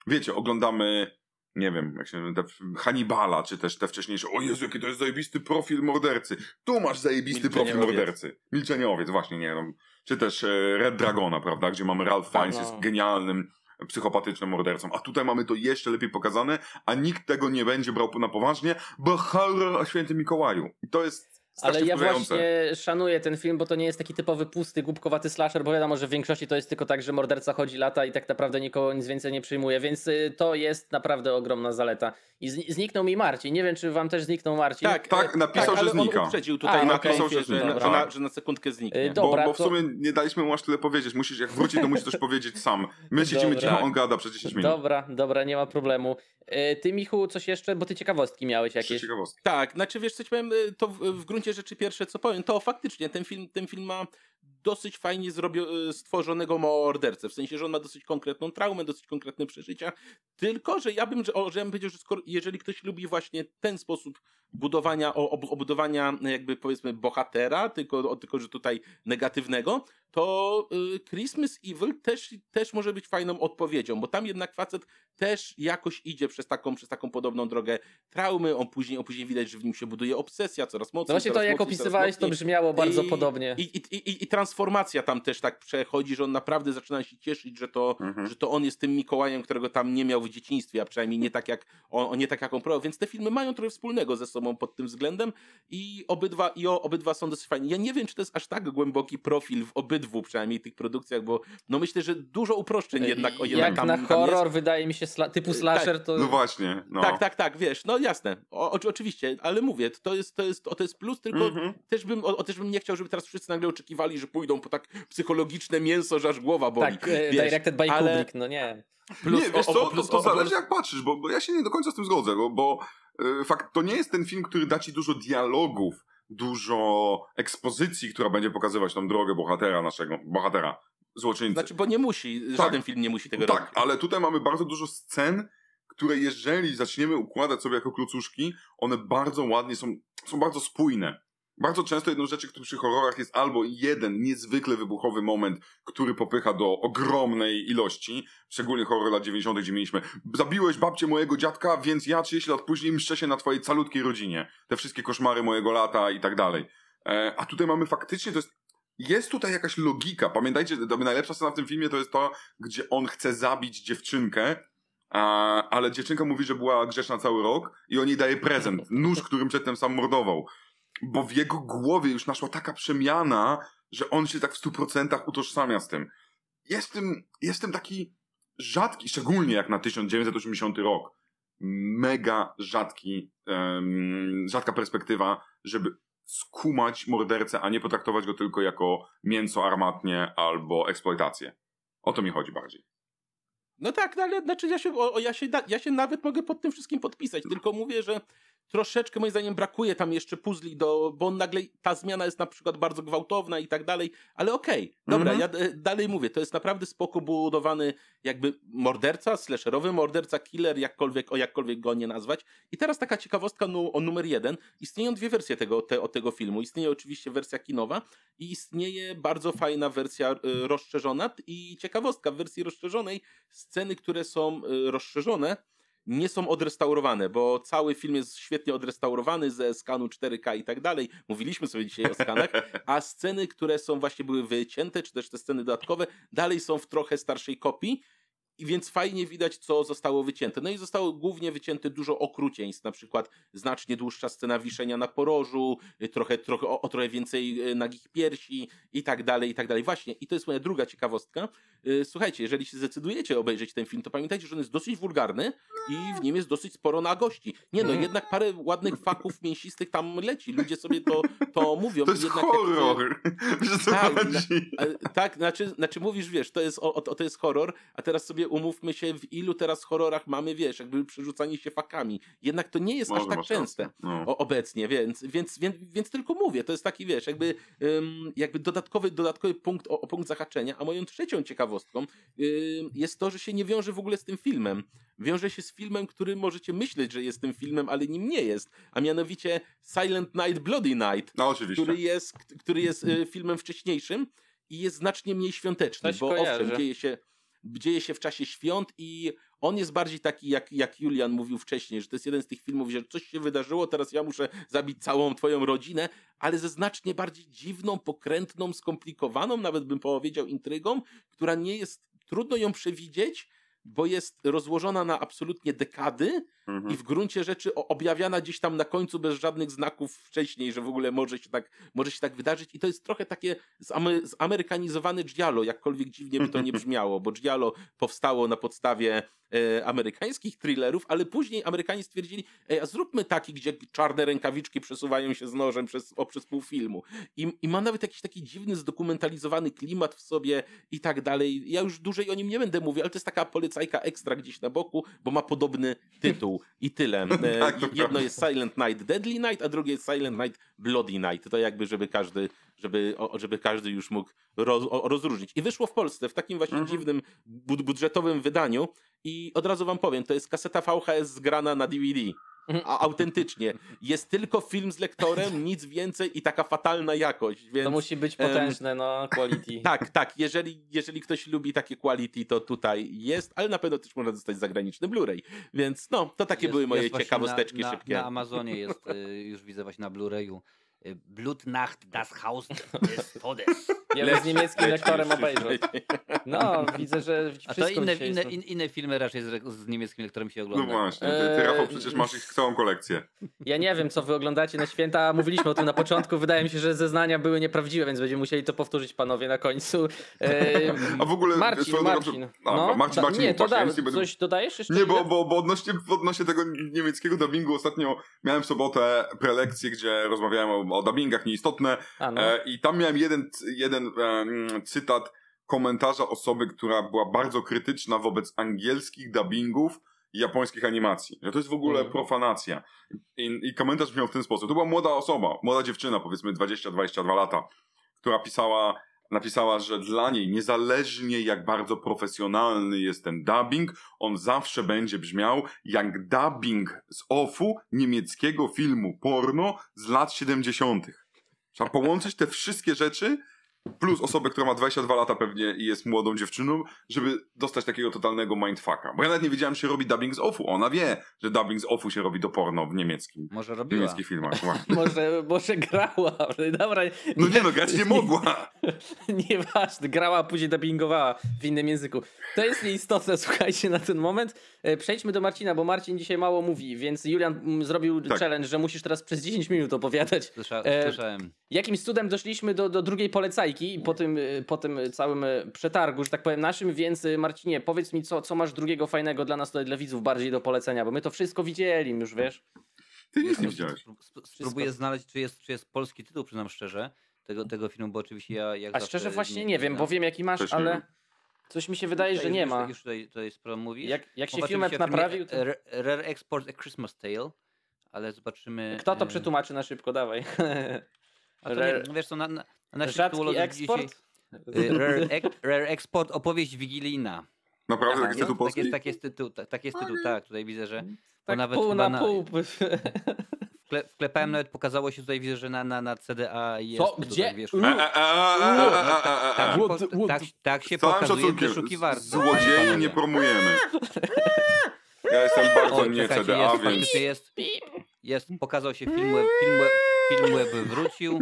wiecie, oglądamy nie wiem, jak się Hannibala, czy też te wcześniejsze, o Jezu, jaki to jest zajebisty profil mordercy. Tu masz zajebisty profil mordercy. Milczeniowiec, właśnie, nie wiem. Czy też e, Red Dragona, prawda, gdzie mamy Ralph Fiennes, jest no. genialnym, psychopatycznym mordercą. A tutaj mamy to jeszcze lepiej pokazane, a nikt tego nie będzie brał na poważnie, bo horror o świętym Mikołaju. I to jest Ale ja właśnie szanuję ten film, bo to nie jest taki typowy pusty, głupkowaty slasher, bo wiadomo, że w większości to jest tylko tak, że morderca chodzi lata i tak naprawdę nikogo nic więcej nie przyjmuje, więc y, to jest naprawdę ogromna zaleta. I zniknął mi Marcin. Nie wiem, czy wam też zniknął Marcin. Tak, tak, napisał, tak, że znika. On uprzedził tutaj A, napisał, że, że, że, na, że na sekundkę zniknie. Y, dobra, bo, bo w sumie nie daliśmy mu aż tyle powiedzieć. Musisz, jak wróci, to musisz coś powiedzieć sam. My siedzimy cicho, on gada przez 10 minut. Dobra, dobra, nie ma problemu. Y, ty, Michu, coś jeszcze, bo ty ciekawostki miałeś jakieś. Ciekawostki. Tak, znaczy wiesz, co ci powiem, to w, w gruncie rzeczy pierwsze, co powiem, to faktycznie ten film, ten film ma dosyć fajnie zrobio- e, stworzonego mordercę. W sensie, że on ma dosyć konkretną traumę, dosyć konkretne przeżycia. Tylko, że ja bym, że, o, że ja bym powiedział, że skoro, jeżeli ktoś lubi właśnie ten sposób budowania, o, obudowania jakby powiedzmy bohatera, tylko, tylko że tutaj negatywnego, to y, Christmas Evil też, też może być fajną odpowiedzią, bo tam jednak facet też jakoś idzie przez taką, przez taką podobną drogę traumy, on później, on później widać, że w nim się buduje obsesja coraz mocniej. No właśnie to, jak opisywałeś, to brzmiało bardzo I, podobnie. I, i, I transformacja tam też tak przechodzi, że on naprawdę zaczyna się cieszyć, że to, mhm. że to on jest tym Mikołajem, którego tam nie miał w dzieciństwie, a przynajmniej nie tak jak on, nie tak jak on próbował, więc te filmy mają trochę wspólnego ze sobą pod tym względem i obydwa, i o, obydwa są dosyć fajne. Ja nie wiem, czy to jest aż tak głęboki profil w obydwu przynajmniej tych produkcjach, bo no myślę, że dużo uproszczeń jednak, o jednak Jak tam, na horror wydaje mi się sla, typu slasher tak. to... No właśnie. No. Tak, tak, tak, wiesz, no jasne, o, oczywiście, ale mówię, to jest, to jest, to jest plus, tylko -hmm. też, bym, o, też bym nie chciał, żeby teraz wszyscy nagle oczekiwali, że pójdą po tak psychologiczne mięso, że aż głowa boli. Tak, e, wiesz, directed by ale... Kubrick, no nie. Plus, nie, wiesz co, plus, to, to zależy jak patrzysz, bo, bo, ja się nie do końca z tym zgodzę, bo, bo yy, fakt, to nie jest ten film, który da ci dużo dialogów, dużo ekspozycji, która będzie pokazywać tą drogę bohatera naszego, bohatera, złoczyńcy. Znaczy, bo nie musi, tak. żaden film nie musi tego tak, robić. Tak, ale tutaj mamy bardzo dużo scen, które jeżeli zaczniemy układać sobie jako klucuszki, one bardzo ładnie są, są bardzo spójne. Bardzo często jedną rzeczy, które przy horrorach jest albo jeden niezwykle wybuchowy moment, który popycha do ogromnej ilości, szczególnie horror lat 90., gdzie mieliśmy zabiłeś babcię mojego dziadka, więc ja 30 lat później mszczę się na twojej calutkiej rodzinie. Te wszystkie koszmary mojego lata i tak dalej. E, a tutaj mamy faktycznie, to jest jest tutaj jakaś logika. Pamiętajcie, najlepsza scena w tym filmie to jest to, gdzie on chce zabić dziewczynkę, a, ale dziewczynka mówi, że była grzeczna cały rok i on jej daje prezent. Nóż, którym przedtem sam mordował bo w jego głowie już naszła taka przemiana, że on się tak w stu procentach utożsamia z tym. Jestem, jestem taki rzadki, szczególnie jak na 1980 rok. Mega rzadki, um, rzadka perspektywa, żeby skumać mordercę, a nie potraktować go tylko jako mięso armatnie albo eksploatację. O to mi chodzi bardziej. No tak, no ale znaczy ja się, o, ja, się, ja się nawet mogę pod tym wszystkim podpisać, tylko mówię, że troszeczkę moim zdaniem brakuje tam jeszcze puzli, do, bo nagle ta zmiana jest na przykład bardzo gwałtowna i tak dalej, ale okej, okay, dobra, mm -hmm. ja e, dalej mówię, to jest naprawdę spoko budowany jakby morderca, slasherowy morderca, killer, jakkolwiek, o jakkolwiek go nie nazwać. I teraz taka ciekawostka nu, o numer jeden. Istnieją dwie wersje tego, te, o tego filmu. Istnieje oczywiście wersja kinowa i istnieje bardzo fajna wersja y, rozszerzona i ciekawostka w wersji rozszerzonej sceny, które są y, rozszerzone, nie są odrestaurowane, bo cały film jest świetnie odrestaurowany ze skanu 4K i tak dalej. Mówiliśmy sobie dzisiaj o skanach, a sceny, które są właśnie były wycięte, czy też te sceny dodatkowe, dalej są w trochę starszej kopii i więc fajnie widać, co zostało wycięte. No i zostało głównie wycięte dużo okrucieństw, na przykład znacznie dłuższa scena wiszenia na porożu, trochę, trochę o, o trochę więcej y, nagich piersi i tak dalej, i tak dalej. Właśnie, i to jest moja druga ciekawostka. Y, słuchajcie, jeżeli się zdecydujecie obejrzeć ten film, to pamiętajcie, że on jest dosyć wulgarny i w nim jest dosyć sporo nagości. Nie no, jednak parę ładnych faków mięsistych tam leci. Ludzie sobie to, to mówią. To jest jednak horror. Jak... Tak, na, tak znaczy, znaczy mówisz, wiesz, to jest, o, o, to jest horror, a teraz sobie umówmy się, w ilu teraz horrorach mamy, wiesz, jakby przerzucanie się fakami. Jednak to nie jest Może aż tak częste no. o, obecnie, więc, więc, więc, więc tylko mówię, to jest taki, wiesz, jakby, jakby dodatkowy, dodatkowy punkt, o, o, punkt zahaczenia, a moją trzecią ciekawostką jest to, że się nie wiąże w ogóle z tym filmem. Wiąże się z filmem, który możecie myśleć, że jest tym filmem, ale nim nie jest, a mianowicie Silent Night, Bloody Night, no, oczywiście. który jest, który jest y, filmem wcześniejszym i jest znacznie mniej świąteczny, bo kojarzy. owszem, dzieje się dzieje się w czasie świąt i on jest bardziej taki, jak, jak Julian mówił wcześniej, że to jest jeden z tych filmów, że coś się wydarzyło, teraz ja muszę zabić całą twoją rodzinę, ale ze znacznie bardziej dziwną, pokrętną, skomplikowaną, nawet bym powiedział, intrygą, która nie jest, trudno ją przewidzieć, bo jest rozłożona na absolutnie dekady Mhm. i w gruncie rzeczy objawiana gdzieś tam na końcu bez żadnych znaków wcześniej, że w ogóle może się tak, może się tak wydarzyć. I to jest trochę takie zame- zamerykanizowany Giallo, jakkolwiek dziwnie by to nie brzmiało, bo Giallo powstało na podstawie e, amerykańskich thrillerów, ale później Amerykanie stwierdzili, zróbmy taki, gdzie czarne rękawiczki przesuwają się z nożem przez, o, przez pół filmu. I, I ma nawet jakiś taki dziwny, zdokumentalizowany klimat w sobie i tak dalej. Ja już dłużej o nim nie będę mówił, ale to jest taka polecajka ekstra gdzieś na boku, bo ma podobny tytuł i tyle. E, Tak, jedno jest Silent Night Deadly Night, a drugie jest Silent Night Bloody Night. To jakby, żeby każdy, żeby, żeby każdy już mógł roz, rozróżnić. I wyszło w Polsce w takim właśnie Mhm. dziwnym, bud- budżetowym wydaniu i od razu wam powiem, to jest kaseta VHS zgrana na DVD. A autentycznie. Jest tylko film z lektorem, nic więcej i taka fatalna jakość, więc... To musi być potężne, no, quality. Tak, tak. Jeżeli, jeżeli ktoś lubi takie quality, to tutaj jest, ale na pewno też można dostać zagraniczny Blu-ray. Więc no, to takie Jest- były moje ciekawosteczki na, na, szybkie. Na Amazonie jest, y, już widzę właśnie na Blu-rayu. Y, Blutnacht, das Haus des Todes. Ja bym z niemieckim lektorem obejrzał. No, widzę, że A to inne, inne, in, inne filmy raczej z, z niemieckim lektorem się No ogląda. właśnie, ty, ty Rafał przecież masz ich całą kolekcję. Ja nie wiem, co wy oglądacie na święta. Mówiliśmy o tym na początku. Wydaje mi się, że zeznania były nieprawdziwe, więc będziemy musieli to powtórzyć, panowie, na końcu. Eee, A w ogóle Marcin, drogą, Marcin. A, No, Marcin, Marcin, nie, to da, coś dodajesz jeszcze? Nie, bo, bo, bo odnośnie, odnośnie tego niemieckiego dubbingu ostatnio miałem w sobotę prelekcję, gdzie rozmawiałem o, o dubbingach nieistotne A, no. e, i tam miałem jeden, jeden e, mm, cytat komentarza osoby, która była bardzo krytyczna wobec angielskich dubbingów i japońskich animacji. Że to jest w ogóle Mhm. profanacja. I, I komentarz brzmiał w ten sposób. To była młoda osoba, młoda dziewczyna, powiedzmy 20-22 lata, która pisała, napisała, że dla niej, niezależnie jak bardzo profesjonalny jest ten dubbing, on zawsze będzie brzmiał jak dubbing z OFU niemieckiego filmu porno z lat 70. Trzeba połączyć te wszystkie rzeczy, plus osobę, która ma 22 lata pewnie i jest młodą dziewczyną, żeby dostać takiego totalnego mindfucka. Bo ja nawet nie wiedziałem, że się robi dubbing z OFU. Ona wie, że dubbing z OFU się robi do porno w niemieckim. Może W robiła. niemieckich filmach, właśnie. Może, może grała. Dobra, No nie no, grać nie mogła. Nieważne, grała, a później dubbingowała w innym języku. To jest nieistotne, słuchajcie, na ten moment. E, Przejdźmy do Marcina, bo Marcin dzisiaj mało mówi, więc Julian mm, zrobił Tak. challenge, że musisz teraz przez 10 minut opowiadać. Słysza, E, Słyszałem. Jakimś cudem doszliśmy do, do drugiej polecajki po tym, y, po tym całym przetargu, że tak powiem naszym, więc Marcinie, powiedz mi, co, co masz drugiego fajnego dla nas tutaj, dla widzów, bardziej do polecenia, bo my to wszystko widzieli już, wiesz? Ty nic nie widziałeś. Spró- spró- Spróbuję znaleźć, czy jest, czy jest polski tytuł, przyznam szczerze, tego, tego filmu, bo oczywiście ja jak A szczerze właśnie nie wiem, bo wiem jaki masz, Też nie ale. Coś mi się wydaje, że Tutaj nie już- ma. Już tutaj, tutaj sprawę mówisz. Jak, jak się filmie naprawił, to... Rare, Export A Christmas Tale, ale zobaczymy... Kto to przetłumaczy na szybko, dawaj. A to Rare- nie, no wiesz co, na, na, na Rzadki eksport? Dzisiaj, e, Rare, Ex- Rare Export Opowieść Wigilijna. Naprawdę, Aha, taki jest tytuł Tak jest, tak jest tytuł, tak, tak jest tytuł, tak, tutaj widzę, że Tak nawet pół na na- pół. wkle, wklepałem nawet, pokazało się tutaj, widzę, że na, na, na CDA jest Co? tutaj, Gdzie? wiesz, tak, się tak, tak pokazuje w szacunkiem, wyszukiwarce. złodziei nie promujemy. Ja jestem bardzo nie CDA, więc... jest, jest, pokazał się film film film web wrócił.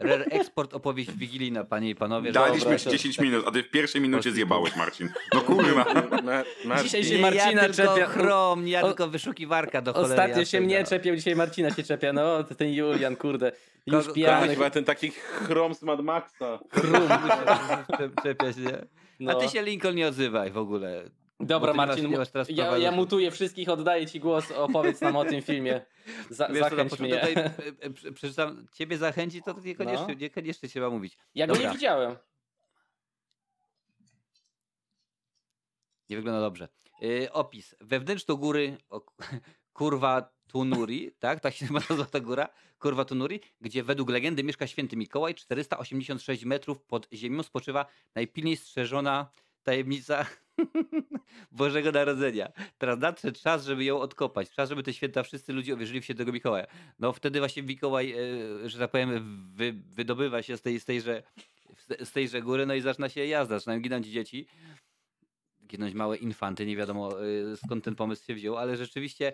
Rare Export opowieść wigilijna, panie i panowie. Daliśmy ci to- 10 minut, a ty w pierwszej minucie zjebałeś, Marcin. No kurwa. Na, na, Dzisiaj się Marcina ja tylko czepia. chrom, ja O- tylko wyszukiwarka do cholery Ostatnio się mnie no. czepiał, dzisiaj Marcina się czepia, no ten Julian, kurde. Już pijany. Chyba ten taki chrom z Mad Maxa. Czep- czepia się. No. A ty się Lincoln nie odzywaj w ogóle. Dobra, ty Marcin, masz- teraz ja, ja mutuję wszystkich, oddaję ci głos, opowiedz nam o tym filmie. Za, Wiesz co, zachęć początku mnie. tutaj, e, e, prze- przeczytam, ciebie zachęci, to niekoniecznie, No. niekoniecznie trzeba mówić. Ja go nie widziałem. Nie wygląda dobrze. Yy, opis. Wewnętrz do góry, o, kurwa Tunuri, tak? Tak się nazywa ta góra. Kurwa Tunuri, gdzie według legendy mieszka święty Mikołaj. 486 metrów pod ziemią spoczywa najpilniej strzeżona tajemnica Bożego Narodzenia. Teraz nadszedł czas, żeby ją odkopać. Czas, żeby te święta wszyscy ludzie uwierzyli w świętego Mikołaja. No wtedy właśnie Mikołaj, e, że tak powiem, wy, wydobywa się z, tej, z, tejże, z tejże góry, no i zaczyna się jazda. Zaczynają ginąć dzieci ginąć małe infanty, nie wiadomo y, skąd ten pomysł się wziął, ale rzeczywiście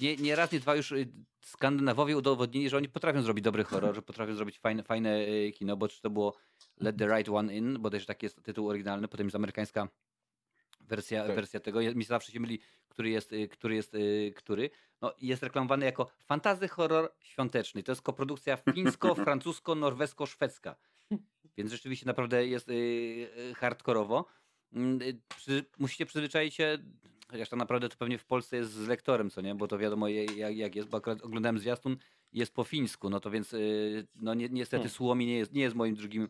nie, nie raz, nie dwa już y, Skandynawowie udowodnili, że oni potrafią zrobić dobry horror, że potrafią zrobić fajne, fajne kino, bo czy to było Let the Right One In, bo też taki jest tytuł oryginalny, potem jest amerykańska wersja, tak. wersja tego. Mi zawsze się myli, który jest, y, który jest, y, który. No, jest reklamowany jako fantazy horror świąteczny. To jest koprodukcja fińsko-francusko-norwesko-szwedzka. Więc rzeczywiście naprawdę jest yy, hardkorowo. Yy, przy, musicie przyzwyczaić się, chociaż to naprawdę to pewnie w Polsce jest z lektorem, co nie? Bo to wiadomo jak, jak jest, bo akurat oglądałem zwiastun jest po fińsku, no to więc no ni niestety hmm. Słomi nie jest, nie jest moim drugim,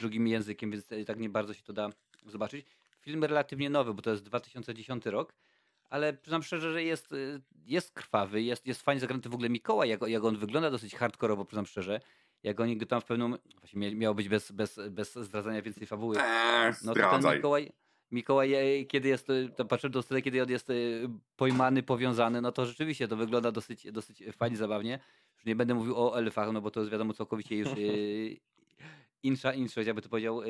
drugim językiem, więc tak nie bardzo się to da zobaczyć. Film relatywnie nowy, bo to jest 2010 rok, ale przyznam szczerze, że jest, y, jest krwawy, jest, jest fajnie zagrany w ogóle Mikołaj, jak, jak on wygląda dosyć hardkorowo, przyznam szczerze. Jak oni go tam w pewnym, właśnie miało być bez, bez, bez zdradzania więcej fabuły. Eee, no to ten Mikołaj, Mikołaj, e, kiedy jest, e, to patrzę do wtedy, kiedy on jest e, pojmany, powiązany, no to rzeczywiście to wygląda dosyć, dosyć fajnie, zabawnie. Już nie będę mówił o elfach, no bo to jest wiadomo całkowicie już insza, insza, jakby to powiedział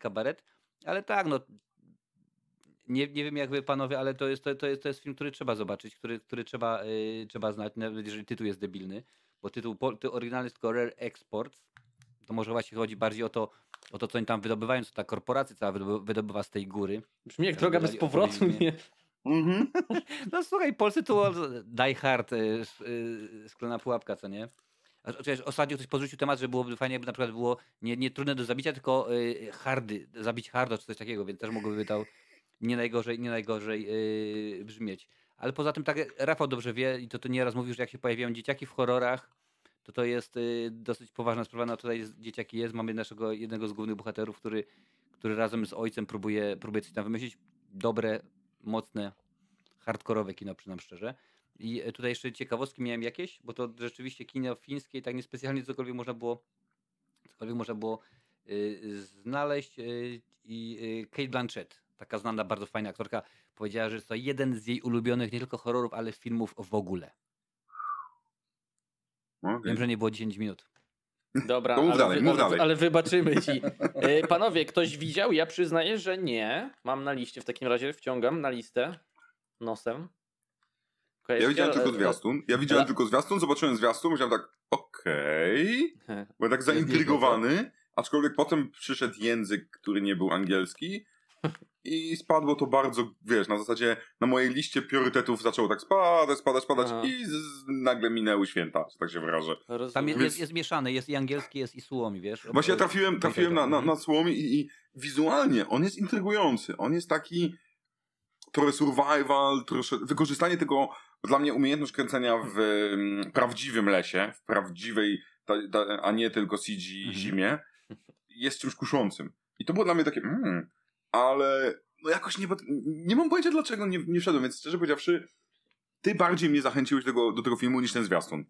kabaret. Ale tak, no nie, nie wiem jak wy panowie, ale to jest, to, to, jest, to jest film, który trzeba zobaczyć, który, który trzeba, yy, trzeba znać, nawet jeżeli tytuł jest debilny, bo tytuł, tytuł oryginalny jest tylko Rare Exports, to może właśnie chodzi bardziej o to, o to co oni tam wydobywają, co ta korporacja cała wydobywa z tej góry. Brzmi jak droga bez powrotu, nie? Mhm. no słuchaj, polscy to Die Hard, yy, yy, szklana pułapka, co nie? Chociaż ostatnio ktoś podrzucił temat, że byłoby fajnie, jakby na przykład było nie, nie trudne do zabicia, tylko yy, hardy, zabić hardo czy coś takiego, więc też mogłoby to nie najgorzej, nie najgorzej yy, brzmieć. Ale poza tym, tak Rafał dobrze wie i to, to nieraz mówił, że jak się pojawiają dzieciaki w horrorach, to to jest yy, dosyć poważna sprawa. No tutaj dzieciaki jest, mamy naszego jednego z głównych bohaterów, który, który razem z ojcem próbuje, próbuje coś tam wymyślić. Dobre, mocne, hardkorowe kino, przynajmniej szczerze. I e, tutaj jeszcze ciekawostki miałem jakieś, bo to rzeczywiście kino fińskie tak niespecjalnie cokolwiek można było cokolwiek można było yy, znaleźć yy, i yy, Kate Blanchett taka znana, bardzo fajna aktorka, powiedziała, że jest to jeden z jej ulubionych nie tylko horrorów, ale filmów w ogóle. Okay. Wiem, że nie było 10 minut. Dobra, mów ale, dalej, mów ale, dalej. ale wybaczymy ci. E, panowie, ktoś widział? Ja przyznaję, że nie. Mam na liście, w takim razie wciągam na listę nosem. Ja widziałem tylko zwiastun. Ja widziałem tylko zwiastun, zobaczyłem zwiastun, myślałem tak, okej. Okay. Byłem tak zaintrygowany, aczkolwiek potem przyszedł język, który nie był angielski i spadło to bardzo, wiesz, na zasadzie na mojej liście priorytetów zaczęło tak spadać, spadać, spadać Aha. i z, nagle minęły święta, że tak się wyrażę. Tam jest, jest, jest mieszany, jest i angielski, jest i słomi, wiesz? Właśnie ja trafiłem, trafiłem na, na, na słomi i, i wizualnie on jest intrygujący. On jest taki trochę survival, trosze, wykorzystanie tego, dla mnie umiejętność kręcenia w um, prawdziwym lesie, w prawdziwej, ta, ta, a nie tylko CG mhm. zimie, jest czymś kuszącym. I to było dla mnie takie, mm, ale no jakoś nie, nie mam pojęcia dlaczego nie, nie wszedłem, więc szczerze powiedziawszy, ty bardziej mnie zachęciłeś do tego, do tego filmu niż ten zwiastun.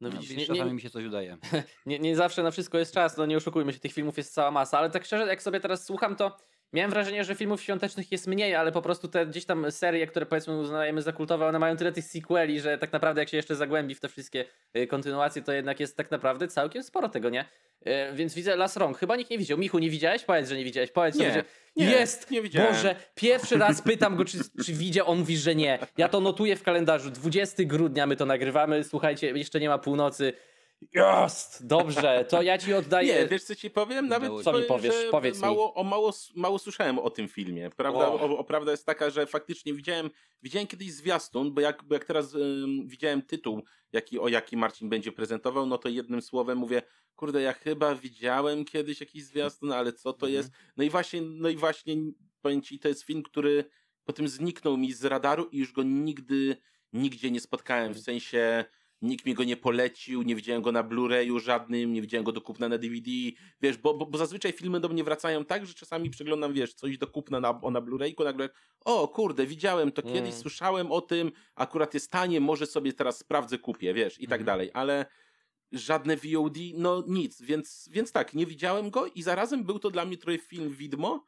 No, no widzisz, nie, czasami nie, mi się coś udaje. Nie, nie zawsze na wszystko jest czas, no nie oszukujmy się, tych filmów jest cała masa, ale tak szczerze, jak sobie teraz słucham, to miałem wrażenie, że filmów świątecznych jest mniej, ale po prostu te gdzieś tam serie, które powiedzmy uznajemy za kultowe, one mają tyle tych sequeli, że tak naprawdę jak się jeszcze zagłębi w te wszystkie y, kontynuacje, to jednak jest tak naprawdę całkiem sporo tego, nie? E, więc widzę Las Rąk. Chyba nikt nie widział. Michu, nie widziałeś? Powiedz, że nie widziałeś. Powiedz, nie, że nie, jest! Nie widziałem. Boże, pierwszy raz pytam go, czy, czy widział. On mówi, że nie. Ja to notuję w kalendarzu. 20 grudnia my to nagrywamy. Słuchajcie, jeszcze nie ma północy. Jest! Dobrze, to ja ci oddaję. Nie, wiesz co ci powiem? Nawet co powiem, mi powiesz? Powiedz mało, mi. O, mało, mało słyszałem o tym filmie. Prawda, o. O, prawda jest taka, że faktycznie widziałem, widziałem kiedyś zwiastun, bo jak, bo jak teraz widziałem tytuł, jaki, o jaki Marcin będzie prezentował, no to jednym słowem mówię, kurde, ja chyba widziałem kiedyś jakiś zwiastun, ale co to mhm. jest? No i właśnie, no i właśnie powiem ci, to jest film, który potem zniknął mi z radaru i już go nigdy, nigdzie nie spotkałem, w sensie nikt mi go nie polecił, nie widziałem go na Blu-rayu żadnym, nie widziałem go do kupna na DVD, wiesz, bo, bo, bo zazwyczaj filmy do mnie wracają tak, że czasami przeglądam, wiesz, coś do kupna na, na Blu-rayku, nagle, o kurde, widziałem to kiedyś, mm. słyszałem o tym, akurat jest tanie, może sobie teraz sprawdzę, kupię, wiesz, i tak mm. dalej, ale żadne VOD, no nic, więc, więc tak, nie widziałem go i zarazem był to dla mnie trochę film widmo,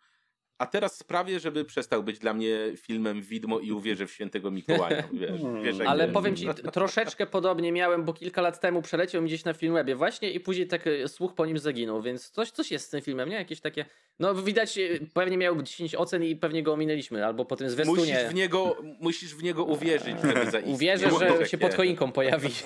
a teraz sprawię, żeby przestał być dla mnie filmem widmo i uwierzę w świętego Mikołaja. Wiesz, hmm. wiesz, Ale powiem ci, troszeczkę podobnie miałem, bo kilka lat temu przeleciał mi gdzieś na Filmwebie właśnie i później tak e, słuch po nim zaginął, więc coś, coś jest z tym filmem, nie? Jakieś takie, no widać, e, pewnie miał 10 ocen i pewnie go ominęliśmy, albo po tym zwiastunie. Musisz w niego, musisz w niego uwierzyć, żeby zaistnieć. Uwierzę, że się pod choinką pojawi.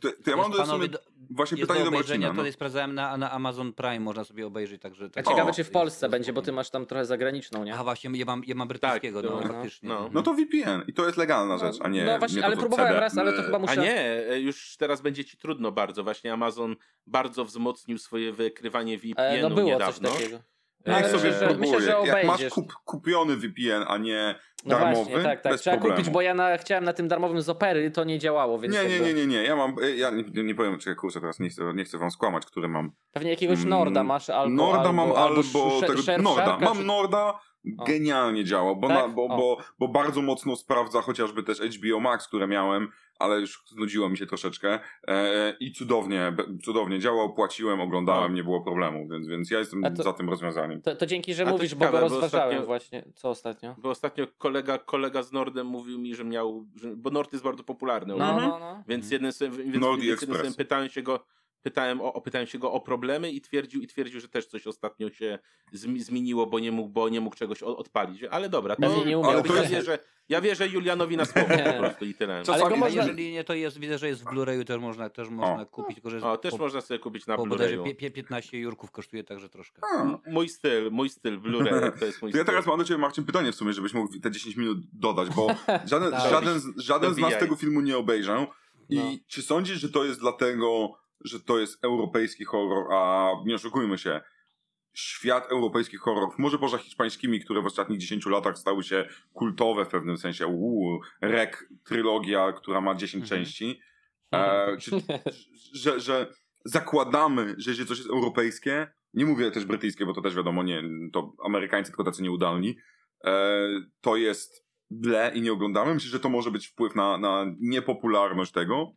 To, to ja mam do, sumie właśnie Jest pytanie do do Marcina. No. tutaj sprawdzałem na, na Amazon Prime, można sobie obejrzeć, także... A także ciekawe, O, czy w Polsce jest będzie, bo ty masz tam trochę zagraniczną, nie? A właśnie, ja mam, ja mam brytyjskiego, Tak, no, no, faktycznie. no. No to VPN i to jest legalna rzecz, a nie No właśnie, nie ale próbowałem raz, ale to chyba muszę... A nie, e, już teraz będzie ci trudno bardzo. Właśnie Amazon bardzo wzmocnił swoje wykrywanie VPN-u E, no było niedawno. coś takiego. Niech Ale sobie że- próbuje. myślę, że Jak masz kup, kupiony VPN, a nie No darmowy, właśnie, tak, tak. bez Trzeba problemu. kupić, bo ja na, chciałem na tym darmowym z opery, to nie działało, więc Nie, nie, nie, nie, nie. Ja mam, ja nie, nie powiem, czekaj, kurczę, teraz nie chcę, nie chcę wam skłamać, który mam. Pewnie jakiegoś Mm, Norda masz albo Norda albo, mam albo, sze- tego, Norda. Mam czy- Norda, genialnie działa, bo, Tak? na, bo, bo, bo bardzo mocno sprawdza chociażby też HBO Max, które miałem, ale już znudziło mi się troszeczkę e, i cudownie, cudownie działał, płaciłem, oglądałem, No. nie było problemu, więc, więc ja jestem to- za tym rozwiązaniem. To, to dzięki, że A mówisz, ciekawe, bo go rozważałem ostatnio- właśnie. Co ostatnio? Bo ostatnio kolega, kolega z Nordem mówił mi, że miał. Że, bo Nord jest bardzo popularny. u No, no, no. Więc jednym z, więc, Nord i więc z pytałem się go. Pytałem, o, o- pytałem się go o problemy i twierdził, i twierdził, że też coś ostatnio się zmi- zmieniło, bo nie mógł, bo nie mógł czegoś o- odpalić. Ale dobra, to, nie umiał. ale to ja, jest- wierzę, ja wierzę Julianowi na słowo po prostu i tyle. Co- Ale go można... Jeżeli nie, to jest, widzę, że jest w Blu-rayu, też można, też można kupić, tylko że O, też po, można sobie kupić na Blu-rayu. pie- pie- 15 jurków kosztuje, także troszkę. A. Mój styl, mój styl Blu-ray, to jest mój To ja styl. teraz mam do Ciebie, Marcin, pytanie w sumie, żebyś mógł te 10 minut dodać, bo żaden, żaden, z- żaden z nas tego filmu nie obejrzał. I No. czy sądzisz, że to jest dlatego, że to jest europejski horror, a nie oszukujmy się, świat europejskich horrorów, może poza hiszpańskimi, które w ostatnich 10 latach stały się kultowe w pewnym sensie, uuu, Rek, trylogia, która ma 10 Mhm. części, e, czy, że, że zakładamy, że jeżeli coś jest europejskie, nie mówię też brytyjskie, bo to też wiadomo, nie, to Amerykańcy tylko tacy nieudolni, e, to jest ble i nie oglądamy. Myślę, że to może być wpływ na, na niepopularność tego.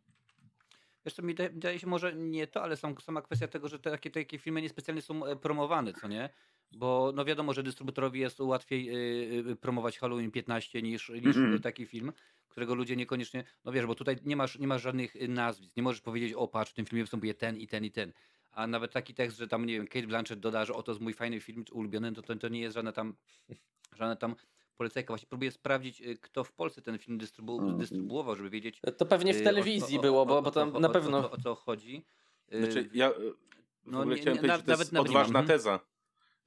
Co, mi da- wydaje się może nie to, ale sam, sama kwestia tego, że te, takie, takie filmy niespecjalnie są e, promowane, co nie? Bo no wiadomo, że dystrybutorowi jest łatwiej y, y, promować Halloween 15 niż, niż Mhm. taki film, którego ludzie niekoniecznie, no wiesz, bo tutaj nie masz, nie masz żadnych nazwisk, nie możesz powiedzieć, o patrz, w tym filmie występuje ten i ten i ten. A nawet taki tekst, że tam, nie wiem, Kate Blanchett doda, że oto jest mój fajny film ulubiony, to, to, to nie jest żadne tam, żadne tam polecajka. Właśnie próbuję sprawdzić, y, kto w Polsce ten film dystrybu- Mhm. dystrybuował, żeby wiedzieć, To pewnie Y, w o- telewizji o- o- było, bo, bo tam na o- pewno... O, o co chodzi? Y, Znaczy, ja e, no nie- chciałem nie, powiedzieć, że to jest odważna mhm. teza.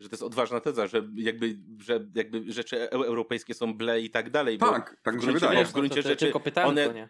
Że to jest odważna teza, że jakby, że jakby rzeczy eu- europejskie są ble i tak dalej. bo Tak, tak w mi się gruncie, wydaje. w gruncie to, to, rzeczy tylko pytanko, one- nie?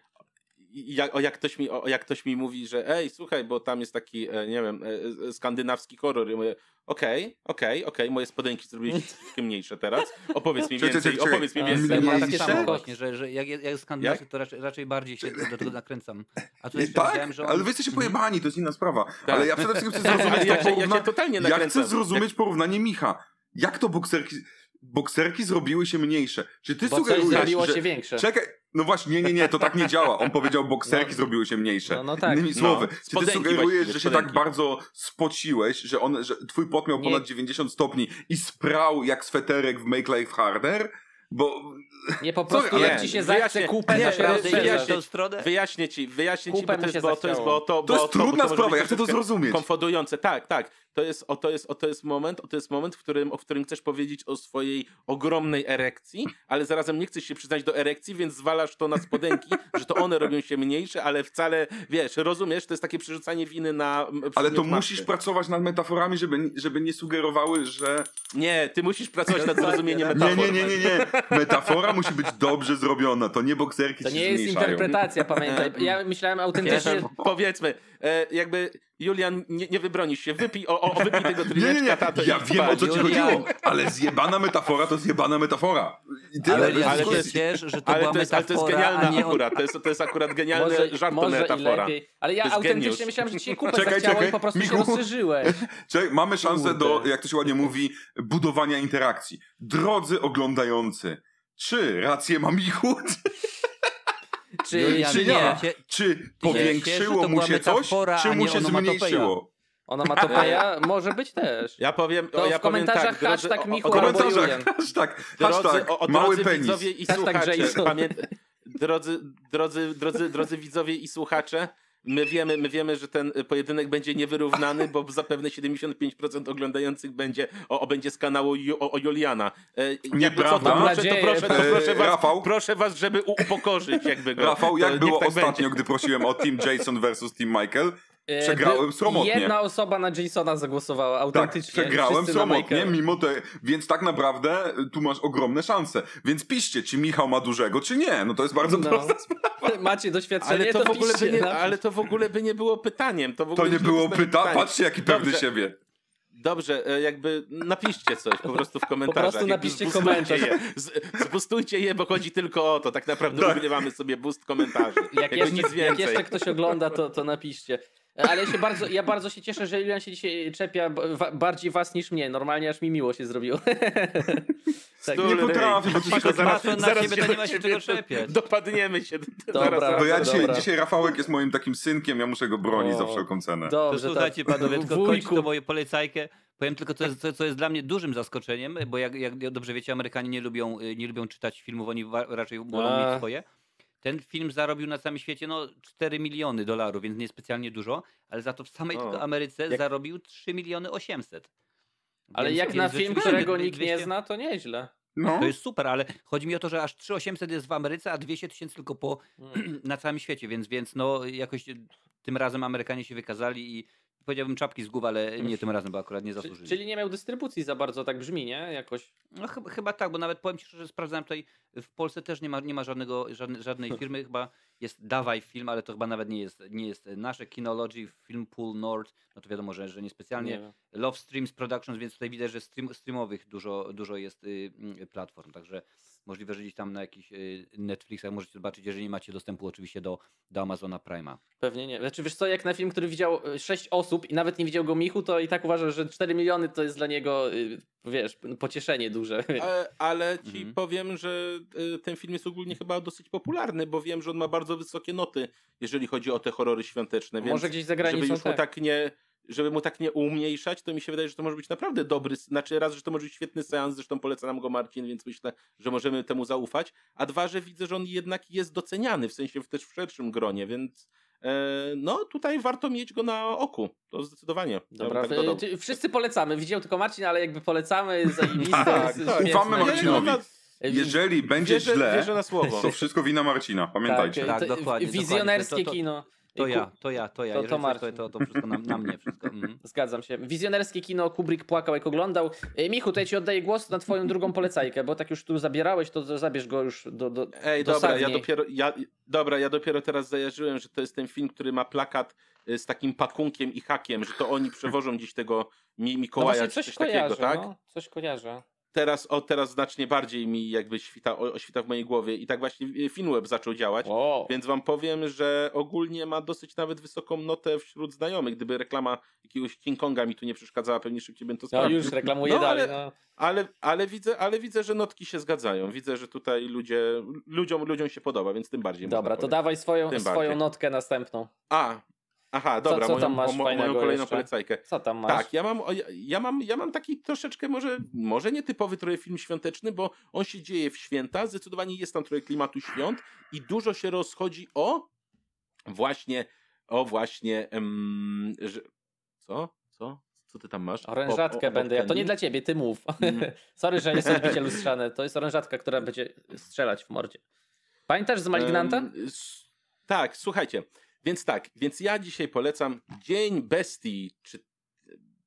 I jak, o, jak, ktoś mi, jak ktoś mi mówi, że ej, słuchaj, bo tam jest taki, e, nie wiem, e, e, skandynawski horror. Ja mówię, okej, okej, okej, moje spodenki zrobiły się troszkę mniejsze teraz. Opowiedz mi więcej, opowiedz mi A, więcej. Ja tak Takie samo właśnie, że, że jak, jak skandynawski, to raczej, raczej bardziej się do tego nakręcam. A tak, że on... ale wy jesteście pojebani, to jest inna sprawa. Tak. Ale ja przede wszystkim chcę zrozumieć ja się- ja się totalnie ja chcę zrozumieć porównanie Micha. Jak to bokserki... Bokserki zrobiły się mniejsze. Czy ty Bo coś sugerujesz, zrobiło że... się większe. Czekaj, no właśnie, nie, nie, nie, to tak nie działa. On powiedział, bokserki No. zrobiły się mniejsze. No, no tak. Innymi No, słowy, czy ty sugerujesz, że się spodenki. tak bardzo spociłeś, że, on, że twój pot miał Nie. ponad 90 stopni i sprał jak sweterek w Make Life Harder? Bo Nie, po prostu ale- jak ci się zachce kupę, nie, naprawdę wyjaśnię-? Wyjaśnię ci, wyjaśnię ci, bo to jest, bo to bo to, to jest bo trudna może sprawa, ja chcę to zrozumieć. Konfodujące, tak, tak. To jest, o, to jest, o, to jest moment, o, to jest moment, w którym, o którym chcesz powiedzieć o swojej ogromnej erekcji, ale zarazem nie chcesz się przyznać do erekcji, więc zwalasz to na spodenki, że to one robią się mniejsze, ale wcale, wiesz, rozumiesz, to jest takie przerzucanie winy na Ale to matki. musisz pracować nad metaforami, żeby, żeby nie sugerowały, że... Nie, ty musisz pracować nad zrozumieniem Nie, metafor. nie, nie, nie, nie. Metafora musi być dobrze zrobiona. To nie bokserki To nie jest zmniejszają. interpretacja, pamiętaj. Ja myślałem autentycznie... Wiesz, powiedzmy, e, jakby Julian, nie, nie wybronisz się, wypij, o, o, wypij tego Nie, nie, tryneczka, nie. tato Ja wiem o co ci. Julian. chodziło, ale zjebana metafora to zjebana metafora. Ale, ja ale to się jest- cieszę, że to Ale była to jest, ale to jest metafora, genialna nie on... akurat, to jest, to jest akurat genialny Może, żart może metafora. Ale ja autentycznie geniusz. myślałem, że ci się kupę Czekaj, zachciało czekaj. i po prostu się Michu. rozszerzyłeś. Czekaj, mamy szansę Kurde. do, jak to się ładnie mówi, budowania interakcji. Drodzy oglądający, czy rację ma Michu? Czy, Julian, czy nie? ja? Cie- Czy powiększyło mu się coś, czy mu się zmniejszyło? Onomatopeja może być też. Ja powiem, To ja w komentarzach powiem tak, drodzy, hashtag W albo Julian. komentarzach hashtag, drodzy, hashtag o, o, mały penis. widzowie i Hashtag słuchacze, drodzy, drodzy, drodzy, drodzy widzowie i słuchacze, my wiemy, my wiemy, że ten pojedynek będzie niewyrównany, bo zapewne 75% oglądających będzie, o, o będzie z kanału Ju, o, o Juliana. E, jakby co, to Mam proszę, to nadzieję. proszę, to proszę was, Rafał? proszę was, żeby u- upokorzyć jakby go. Rafał, To jak niech było tak ostatnio, będzie. gdy prosiłem o Team Jason versus Team Michael? E, Przegrałem by- sromotnie. Jedna osoba na Jasona zagłosowała Tak, autentycznie. przegrałem Wszyscy na sromotnie, mimo to, więc tak naprawdę y, tu masz ogromne szanse. Więc piszcie, czy Michał ma dużego, czy nie. No to jest bardzo No. prosta sprawa. Macie doświadczenie, Ale to, w ogóle by piszcie, nie, napisz. ale to w ogóle by nie było pytaniem. To, w To nie by było pytanie. Patrzcie, jaki pewny Dobrze. siebie. Dobrze, e, jakby napiszcie coś po prostu w komentarzach. prostu jakby napiszcie komentarz. Je. Z, zbustujcie je, bo chodzi tylko o to. Tak naprawdę Tak. sobie boost komentarzy. Jak jeszcze, nic jak jeszcze ktoś ogląda, to, to napiszcie. Ale ja się bardzo, ja bardzo się cieszę, że Julian się dzisiaj czepia bardziej was niż mnie. Normalnie aż mi miło się zrobiło. tak. Nie potrafię, bo to się zaraz, na zaraz ciebie, się to nie ma się czego czepiać. Dopadniemy się. Dobra. zaraz, To ja dzisiaj, Dobra. dzisiaj Rafałek jest moim takim synkiem, ja muszę go bronić O, za wszelką cenę. To Dobrze, słuchajcie tak. panowie, tylko kończę to moje polecajkę. Powiem tylko, co jest, co, co jest dla mnie dużym zaskoczeniem, bo jak, jak dobrze wiecie, Amerykanie nie lubią, y, nie lubią czytać filmów, oni raczej wolą mieć swoje. Ten film zarobił na całym świecie no 4 miliony dolarów, więc niespecjalnie dużo, ale za to w samej O. tylko Ameryce Jak- zarobił 3 miliony 800. Ale Więc- jak więc na film, którego nikt nie 200 zna, to nieźle. No. To jest super, ale chodzi mi o to, że aż 3800 jest w Ameryce, a 200 tysięcy tylko po, na całym świecie, więc, więc no jakoś tym razem Amerykanie się wykazali i powiedziałbym czapki z głów, ale nie tym razem, bo akurat nie zasłużyli. Czyli nie miał dystrybucji za bardzo, tak brzmi, nie? Jakoś. No chyba, chyba tak, bo nawet powiem ci szczerze, sprawdzałem tutaj, w Polsce też nie ma, nie ma żadnego, żadnej, żadnej firmy, chyba jest Dawaj Film, ale to chyba nawet nie jest, nie jest nasze Kinology, Film Pool Nord, no to wiadomo, że, że niespecjalnie. Nie. Love Streams Productions, więc tutaj widać, że stream, streamowych dużo, dużo jest y, y, platform, także możliwe, że gdzieś tam na jakichś y, Netflixach możecie zobaczyć, jeżeli nie macie dostępu oczywiście do, do Amazona Prime'a. Pewnie nie. Znaczy, wiesz co, jak na film, który widział 6 osób i nawet nie widział go Michu, to i tak uważam, że 4 miliony to jest dla niego, y, wiesz, pocieszenie duże. Ale, ale ci Mhm. powiem, że y, ten film jest ogólnie chyba dosyć popularny, bo wiem, że on ma bardzo wysokie noty, jeżeli chodzi o te horrory świąteczne. Więc Może gdzieś za żeby granicą już mu tak. tak nie, żeby mu tak nie umniejszać, to mi się wydaje, że to może być naprawdę dobry, znaczy raz, że to może być świetny seans, zresztą poleca nam go Marcin, więc myślę, że możemy temu zaufać, a dwa, że widzę, że on jednak jest doceniany, w sensie też w szerszym gronie, więc e, no tutaj warto mieć go na oku, to zdecydowanie. Dobra, tak wszyscy polecamy. Widział tylko Marcin, ale jakby polecamy, zajebiste. Tak, jest tak. Ufamy Marcinowi. Jeżeli będzie wierzę, źle, wierzę na słowo. to wszystko wina Marcina, pamiętajcie. Tak, to- dokładnie, Wizjonerskie dokładnie. To- to- kino. To ja, to ja, to ja, to- to to, to, to wszystko na, na mnie wszystko. Mhm. Zgadzam się. Wizjonerskie kino Kubrick płakał jak oglądał. E, Michu, to ja ci oddaję głos na twoją drugą polecajkę, bo tak już tu zabierałeś, to zabierz go już do, do Ej, dobra, ja dopiero, ja, dobra, ja dopiero teraz zajarzyłem, że to jest ten film, który ma plakat y, z takim pakunkiem i hakiem, że to oni przewożą gdzieś tego Mi- No Mikołaja czy coś coś kojarzę, takiego, tak? no. Coś kojarzę. Teraz, o, teraz znacznie bardziej mi jakby świta, o, oświta w mojej głowie i tak właśnie y, Finweb zaczął działać. Wow. Więc wam powiem, że ogólnie ma dosyć nawet wysoką notę wśród znajomych. Gdyby reklama jakiegoś King Konga mi tu nie przeszkadzała, pewnie szybciej bym to No sprawdził. już reklamuję No, dalej. ale- No. Ale, ale, widzę, ale widzę, że notki się zgadzają. Widzę, że tutaj ludzie, ludziom, ludziom się podoba, więc tym bardziej. Dobra, to dawaj swoją, Tym swoją bardziej. notkę następną. A, aha, dobra, co moją, tam masz o, mo- fajnego moją kolejną jeszcze? polecajkę. Co tam masz? Tak, ja mam, ja, ja, mam, ja mam taki troszeczkę może, może nietypowy trochę film świąteczny, bo on się dzieje w święta, zdecydowanie jest tam trochę klimatu świąt i dużo się rozchodzi o właśnie, o właśnie, em, że, co? Co? Co ty tam masz? Orężatkę O- o- będę. Ja to nie dla ciebie, ty mów. Mm. Sorry, że nie są bicie lustrzane. To jest orężatka, która będzie strzelać w mordzie. Pamiętasz z Malignanta? S- tak, słuchajcie. Więc tak, więc ja dzisiaj polecam Dzień Bestii, czy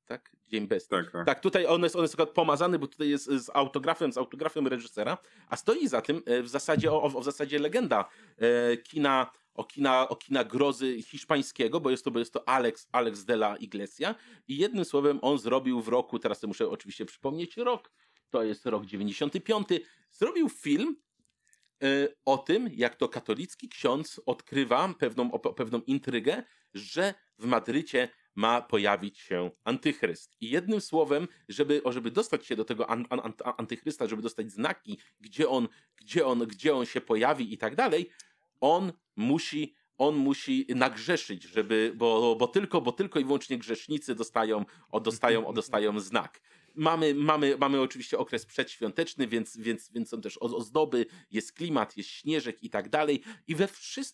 tak? Dzień Bestii. Tak, tak. Tak, tutaj on jest, on jest akurat pomazany, bo tutaj jest z autografem, z autografem reżysera, a stoi za tym e, w zasadzie, o, o, w zasadzie legenda e, kina, o kina, o kina grozy hiszpańskiego, bo jest to, bo jest to Alex, Alex de la Iglesia i jednym słowem on zrobił w roku, teraz muszę oczywiście przypomnieć rok, to jest rok 95, zrobił film o tym, jak to katolicki ksiądz odkrywa pewną, pewną intrygę, że w Madrycie ma pojawić się antychryst. I jednym słowem, żeby, żeby dostać się do tego an, an, an, antychrysta, żeby dostać znaki, gdzie on, gdzie, on, gdzie on się pojawi i tak dalej, on musi, on musi nagrzeszyć, żeby, bo, bo, tylko, bo tylko i wyłącznie grzesznicy dostają, o, dostają, o, dostają znak. Mamy, mamy, mamy oczywiście okres przedświąteczny, więc, więc, więc są też ozdoby, jest klimat, jest śnieżek i tak dalej. I we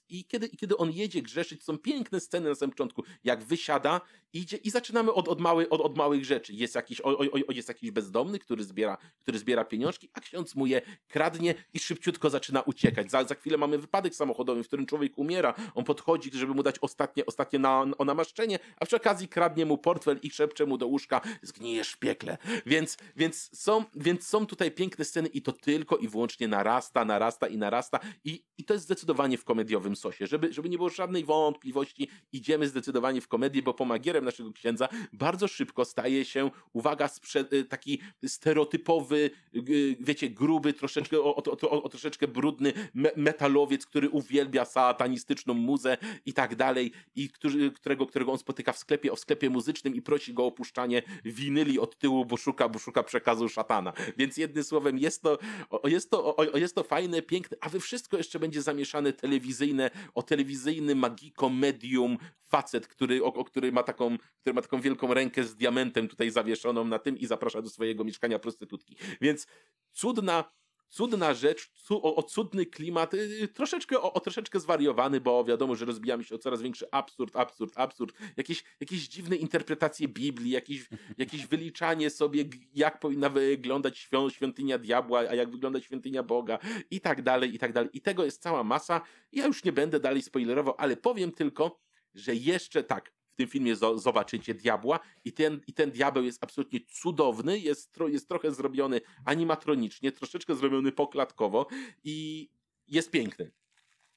i kiedy, i kiedy on jedzie grzeszyć, są piękne sceny na samym początku, jak wysiada, idzie i zaczynamy od, od, mały, od, od małych rzeczy. Jest jakiś, o, o, jest jakiś bezdomny, który zbiera, który zbiera pieniążki, a ksiądz mu je kradnie i szybciutko zaczyna uciekać. Za, za chwilę mamy wypadek samochodowy, w którym człowiek umiera. On podchodzi, żeby mu dać ostatnie, ostatnie na, o namaszczenie, a przy okazji kradnie mu portfel i szepcze mu do łóżka, zgnijesz w piekle. Więc, więc, są, więc są tutaj piękne sceny i to tylko i wyłącznie narasta, narasta i narasta i, i to jest zdecydowanie w komediowym sosie. Żeby, żeby nie było żadnej wątpliwości, idziemy zdecydowanie w komedię, bo pomagierem naszego księdza bardzo szybko staje się, uwaga, y, taki stereotypowy, y, wiecie, gruby, troszeczkę, o, o, o, o troszeczkę brudny me metalowiec, który uwielbia satanistyczną muzę i tak dalej, i który, którego, którego on spotyka w sklepie, w sklepie muzycznym i prosi go o opuszczanie winyli od tyłu, bo szuka, bo szuka przekazu szatana. Więc jednym słowem, jest to, jest to, jest to fajne, piękne, a we wszystko jeszcze będzie zamieszane telewizyjne, o telewizyjny magiko medium facet, który, o, o, który, ma taką, który ma taką wielką rękę z diamentem tutaj zawieszoną na tym i zaprasza do swojego mieszkania prostytutki. Więc cudna, cudna rzecz, cu, o, o, cudny klimat, yy, troszeczkę, o, o, troszeczkę zwariowany, bo wiadomo, że rozbijamy się o coraz większy absurd, absurd, absurd, jakieś, jakieś dziwne interpretacje Biblii, jakieś, jakieś wyliczanie sobie, jak powinna wyglądać świąt, świątynia diabła, a jak wygląda świątynia Boga i tak dalej, i tak dalej. I tego jest cała masa. Ja już nie będę dalej spoilerował, ale powiem tylko, że jeszcze tak, w tym filmie zobaczycie diabła i ten, i ten diabeł jest absolutnie cudowny, jest, tro, jest trochę zrobiony animatronicznie, troszeczkę zrobiony poklatkowo i jest piękny.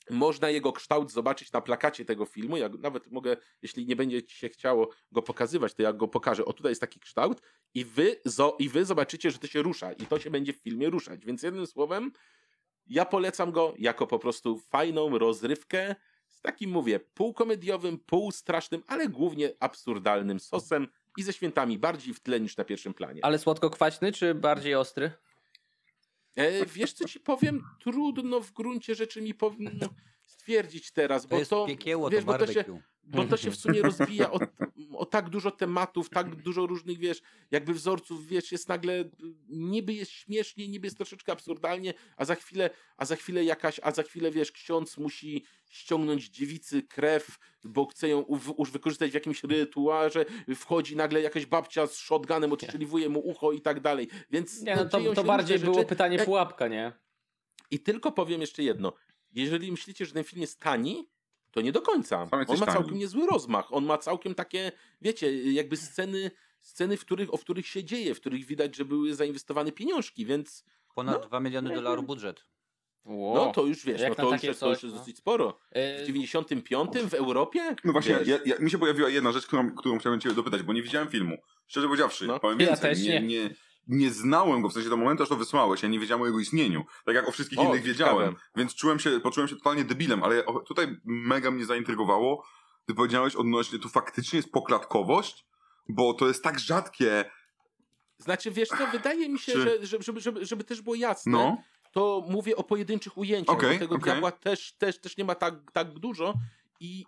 Można jego kształt zobaczyć na plakacie tego filmu. Ja nawet mogę, jeśli nie będzie ci się chciało go pokazywać, to ja go pokażę. O, tutaj jest taki kształt i wy, zo, i wy zobaczycie, że to się rusza i to się będzie w filmie ruszać. Więc jednym słowem, ja polecam go jako po prostu fajną rozrywkę takim, mówię, półkomediowym, półstrasznym, ale głównie absurdalnym sosem i ze świętami bardziej w tle niż na pierwszym planie. Ale słodko-kwaśny czy bardziej ostry? E, wiesz co ci powiem? Trudno w gruncie rzeczy mi. No, stwierdzić teraz, bo to... Jest to piekieło, wiesz, to bo to się bo to się w sumie rozbija o, o, tak dużo tematów, tak dużo różnych, wiesz, jakby wzorców, wiesz, jest nagle, niby jest śmiesznie, niby jest troszeczkę absurdalnie, a za chwilę, a za chwilę jakaś, a za chwilę, wiesz, ksiądz musi ściągnąć dziewicy krew, bo chce ją już wykorzystać w jakimś rytuarze, wchodzi nagle jakaś babcia z shotgunem, odstrzeliwuje mu ucho i tak dalej, więc... Nie, no to, to bardziej było rzeczy. pytanie pułapka, nie? I tylko powiem jeszcze jedno, jeżeli myślicie, że ten film jest tani, to nie do końca. On ma całkiem niezły rozmach. On ma całkiem takie, wiecie, jakby sceny, sceny w których, o których się dzieje, w których widać, że były zainwestowane pieniążki, więc... Ponad no, 2 miliony dolarów budżet. Wow. No to już wiesz, no to, już jest, to już jest dosyć sporo. W 95 w Europie? No właśnie, ja, ja, mi się pojawiła jedna rzecz, którą, którą chciałem cię dopytać, bo nie widziałem filmu. Szczerze powiedziawszy, no. powiem więcej, ja też nie. nie, nie znałem go, w sensie do momentu, aż to wysłałeś, ja nie wiedziałem o jego istnieniu. Tak jak o wszystkich o, innych wiedziałem. Ciekawe. Więc czułem się, poczułem się totalnie debilem, ale tutaj mega mnie zaintrygowało. Ty powiedziałeś odnośnie, tu faktycznie jest poklatkowość, bo to jest tak rzadkie. Znaczy, wiesz co, wydaje mi się, Czy... że, że, żeby, żeby, żeby też było jasne, no. to mówię o pojedynczych ujęciach, okay, tego okay. diabła też, też, też nie ma tak, tak dużo i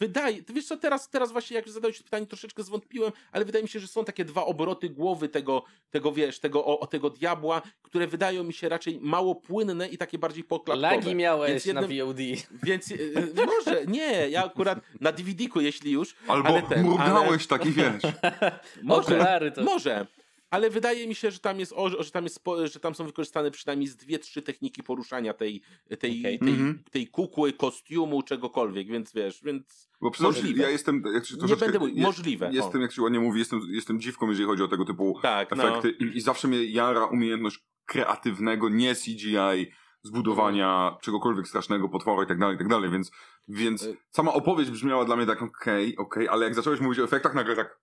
wydaje, to wiesz co, teraz, teraz właśnie jak zadałeś pytanie, troszeczkę zwątpiłem, ale wydaje mi się, że są takie dwa obroty głowy tego, tego wiesz, tego, o, o tego diabła, które wydają mi się raczej mało płynne i takie bardziej poklatkowe. Lagi miałeś jednym, na VOD. Więc y, może, nie, ja akurat na DVD-ku, jeśli już. Albo ale ten, mrugałeś ale... taki, wiesz. może, może ale wydaje mi się, że tam jest, że tam, jest, że tam są wykorzystane przynajmniej z dwie, trzy techniki poruszania tej, tej, okay. tej, mm -hmm. tej kukły, kostiumu, czegokolwiek, więc wiesz, więc Bo możliwe. Ja jestem, jak się nie będę mówił, możliwe. Jestem, o. jak się ładnie mówi, jestem, jestem dziwką, jeżeli chodzi o tego typu tak, no. efekty no. I, i zawsze mnie jara umiejętność kreatywnego, nie CGI, zbudowania mhm. czegokolwiek strasznego, potwora i tak dalej, i tak dalej, więc, więc y- sama opowieść brzmiała dla mnie tak okej, okay, okej, okay, ale jak zacząłeś mówić o efektach, nagle tak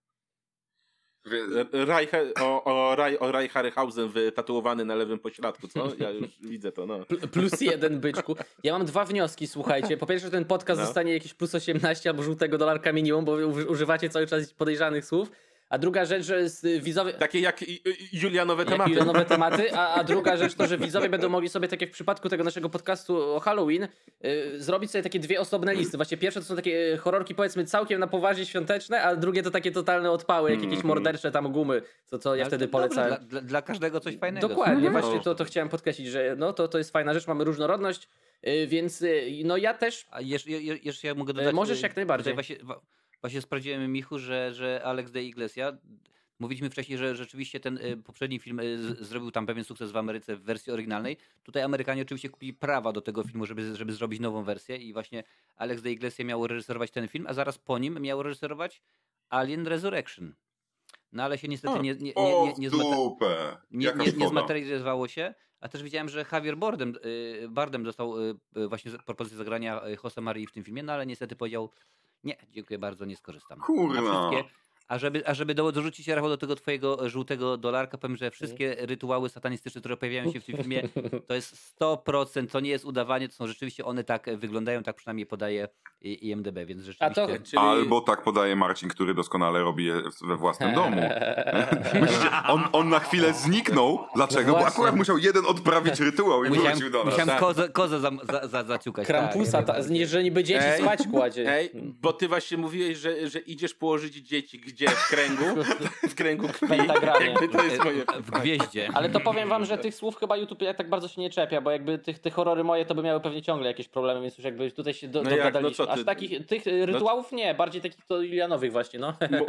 Reich, o, o, Raj, o Raj Harryhausen wytatuowany na lewym pośladku, co? Ja już widzę to, no. Plus jeden, byczku. Ja mam dwa wnioski, słuchajcie. Po pierwsze, ten podcast no. zostanie jakiś plus 18 albo żółtego dolarka minimum, bo używacie cały czas podejrzanych słów. A druga rzecz, że z- widzowie... Takie jak i- Julianowe Jak tematy. ile nowe tematy, a, a druga rzecz to, że widzowie będą mogli sobie, tak jak w przypadku tego naszego podcastu o Halloween, y, zrobić sobie takie dwie osobne listy. Właśnie pierwsze to są takie y, horrorki powiedzmy całkiem na poważnie świąteczne, a drugie to takie totalne odpały, jak jakieś mordercze tam gumy, co, co ja Ale wtedy polecałem. Dla, dla, dla każdego coś fajnego. Dokładnie, No. właśnie to, to chciałem podkreślić, że no, to, to jest fajna rzecz, mamy różnorodność, y, więc y, no ja też A jeszcze, je- jeszcze ja mogę dodać... możesz y, jak najbardziej. Tutaj właśnie, właśnie sprawdziłem, Michu, że, że Alex de Iglesia... Mówiliśmy wcześniej, że rzeczywiście ten y, poprzedni film z, zrobił tam pewien sukces w Ameryce w wersji oryginalnej. Tutaj Amerykanie oczywiście kupili prawa do tego filmu, żeby, żeby zrobić nową wersję i właśnie Alex de Iglesia miał reżyserować ten film, a zaraz po nim miał reżyserować Alien Resurrection. No ale się niestety nie, nie, nie, nie, nie, zmaterializowało się. A też widziałem, że Javier Bardem, y, Bardem dostał właśnie propozycję zagrania Jose Marii w tym filmie, no ale niestety powiedział nie, dziękuję bardzo, nie skorzystam. Kurwa. A, wszystkie, a żeby, a żeby do, dorzucić Rafał do tego twojego żółtego dolarka, powiem, że wszystkie rytuały satanistyczne, które pojawiają się w tym filmie, to jest 100%, to nie jest udawanie, to są rzeczywiście one tak e, wyglądają, tak przynajmniej podaje I- IMDB, więc A to- rzeczywiście... Czyli... Albo tak podaje Marcin, który doskonale robi je w- we własnym domu. Myślicie, on, on na chwilę zniknął. Dlaczego? Bo właśnie. akurat musiał jeden odprawić rytuał i wrócił Musiałem, do nas. musiałem Tak. kozę, kozę za, za, za, zaciukać. Krampusa, tak, ta, nie, że niby dzieci Ej, spać kładzie. Ej, bo ty właśnie mówiłeś, że, że idziesz położyć dzieci gdzie? W kręgu? W kręgu krwi? pentagramie. Jakby to jest moje... w gwieździe. Ale to powiem wam, że tych słów chyba YouTube jak tak bardzo się nie czepia, bo jakby tych, te horrory moje to by miały pewnie ciągle jakieś problemy, więc już jakby tutaj się do, No no dogadaliśmy. ty? Aż takich tych y, rytuałów nie, bardziej takich to Julianowych właśnie, no. Bo,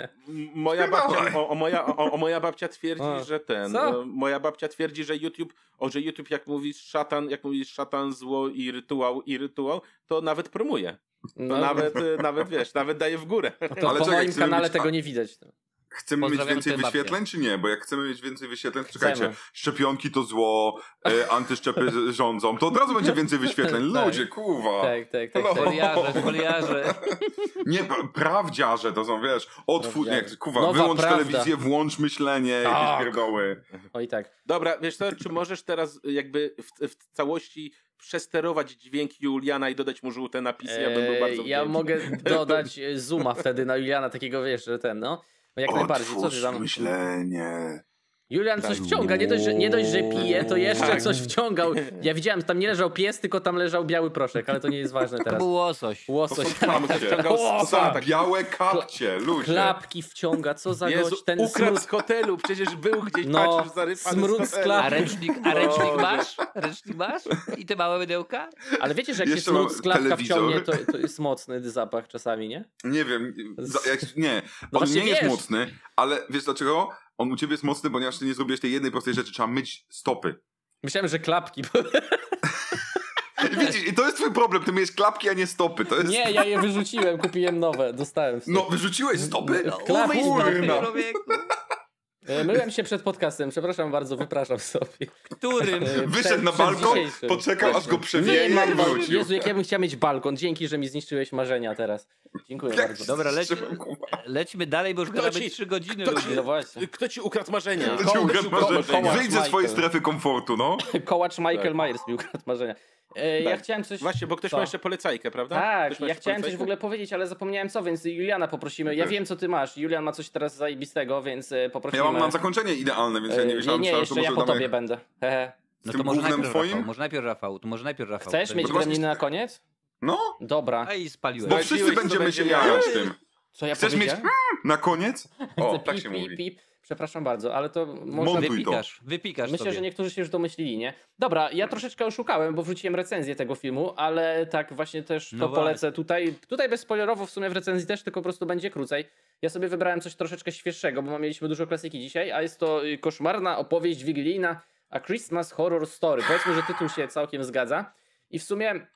moja, babcia, o, o, moja, o, o, moja babcia twierdzi, A, że ten. co? e, Moja babcia twierdzi, że YouTube, o, że YouTube, jak mówisz szatan, jak mówisz szatan, zło i rytuał, i rytuał, to nawet promuje. No nawet, e, nawet wiesz, nawet daje w górę. to Ale po czekaj, moim kanale być- tego nie widać. No. Chcemy mieć więcej wyświetleń, czy nie? Bo jak chcemy mieć więcej wyświetleń, to czekajcie, Chcemy. szczepionki to zło, e, antyszczepy rządzą, to od razu będzie więcej wyświetleń. Tak. Ludzie, kuwa. Tak, tak, tak. No. tak. Foliarze, foliarze. Nie, pra- prawdziarze to są, wiesz, otwórz, nie, kuwa, Nowa wyłącz prawda. telewizję, włącz myślenie, jakieś Tak. pierdoły. Oj tak. Dobra, wiesz co, czy możesz teraz jakby w, w całości przesterować dźwięk Juliana i dodać mu żółte napisy? Ja bym był bardzo ja wdzięczny. mogę dodać e, zooma wtedy na Juliana, takiego wiesz, że ten, no. Jak najbardziej, co ty Otwórz tam? myślenie. Julian coś wciąga, nie dość, że, nie dość, że pije, to jeszcze Tak. coś wciągał. Ja widziałem, tam nie leżał pies, tylko tam leżał biały proszek, ale to nie jest ważne To teraz. był łosoś. To Łosoś. są kapcie. Wciągał To z są psa, tak. białe kapcie, ludzie. Klapki wciąga, co za Jezu, gość, ten ukradł smród. z hotelu, przecież był gdzieś, No, patrzysz, zarypany smród z klapki. A ręcznik, a ręcznik Boże. masz? Ręcznik masz? I te małe mydełka? Ale wiecie, że jak się Jeszcze smród mam z klapka telewizor. wciągnie, to, to jest mocny zapach czasami, nie? Nie wiem, jak, nie, on właśnie nie jest wiesz. mocny, ale wiesz dlaczego? On u ciebie jest mocny, ponieważ ty nie zrobiłeś tej jednej prostej rzeczy, trzeba myć stopy. Myślałem, że klapki. Widzisz, i to jest twój problem, ty miałeś klapki, a nie stopy, to jest... Nie, ja je wyrzuciłem, kupiłem nowe, dostałem. No, wyrzuciłeś stopy? No, klapki stopy, człowieku. E, Myłem się przed podcastem, przepraszam bardzo, wypraszam sobie. Którym? E, Wyszedł na balkon, poczekał aż go przewieje mam. Jezu, jak ja bym chciał mieć balkon. Dzięki, że mi zniszczyłeś marzenia teraz. Dziękuję Jak bardzo. Dobra, leci-. Lećmy dalej, bo już Kto gadamy ci- 3 godziny. kto ci- No właśnie. Kto ci ukradł marzenia? To ci ukradł marzenia. Wyjdź ze swojej strefy komfortu, no. Kołacz Michael. Myers mi ukradł marzenia. E, Ja Tak. chciałem coś... Właśnie, bo ktoś Co? ma jeszcze polecajkę, prawda? Tak, Ktoś ja chciałem coś polecajkę? w ogóle powiedzieć, ale zapomniałem co, więc Juliana poprosimy. Ja wiem, co ty masz. Julian ma coś teraz zajebistego, więc e, poprosimy. Ja mam na zakończenie idealne, więc ja nie nie, myślałem, nie, myślałem, jeszcze że ja po damy... tobie będę. No tym to może najpierw twoim? Rafał, może najpierw Rafał, to może najpierw Rafał. Chcesz mieć gremliny na koniec? No, Dobra. A i spaliłem. bo wszyscy będziemy będzie się jarać tym. Co ja Chcesz mieć na koniec? O, tak się mówi. Przepraszam bardzo, ale to można... Montuj to. Wypikasz, wypikasz Myślę, sobie. że niektórzy się już domyślili, nie? Dobra, ja troszeczkę oszukałem, bo wrzuciłem recenzję tego filmu, ale tak właśnie też to No właśnie. polecę tutaj. Tutaj bezspoilerowo w sumie w recenzji też, tylko po prostu będzie krócej. Ja sobie wybrałem coś troszeczkę świeższego, bo mieliśmy dużo klasyki dzisiaj, a jest to y, koszmarna opowieść wigilijna A Christmas Horror Story. Powiedzmy, że tytuł się całkiem zgadza. I w sumie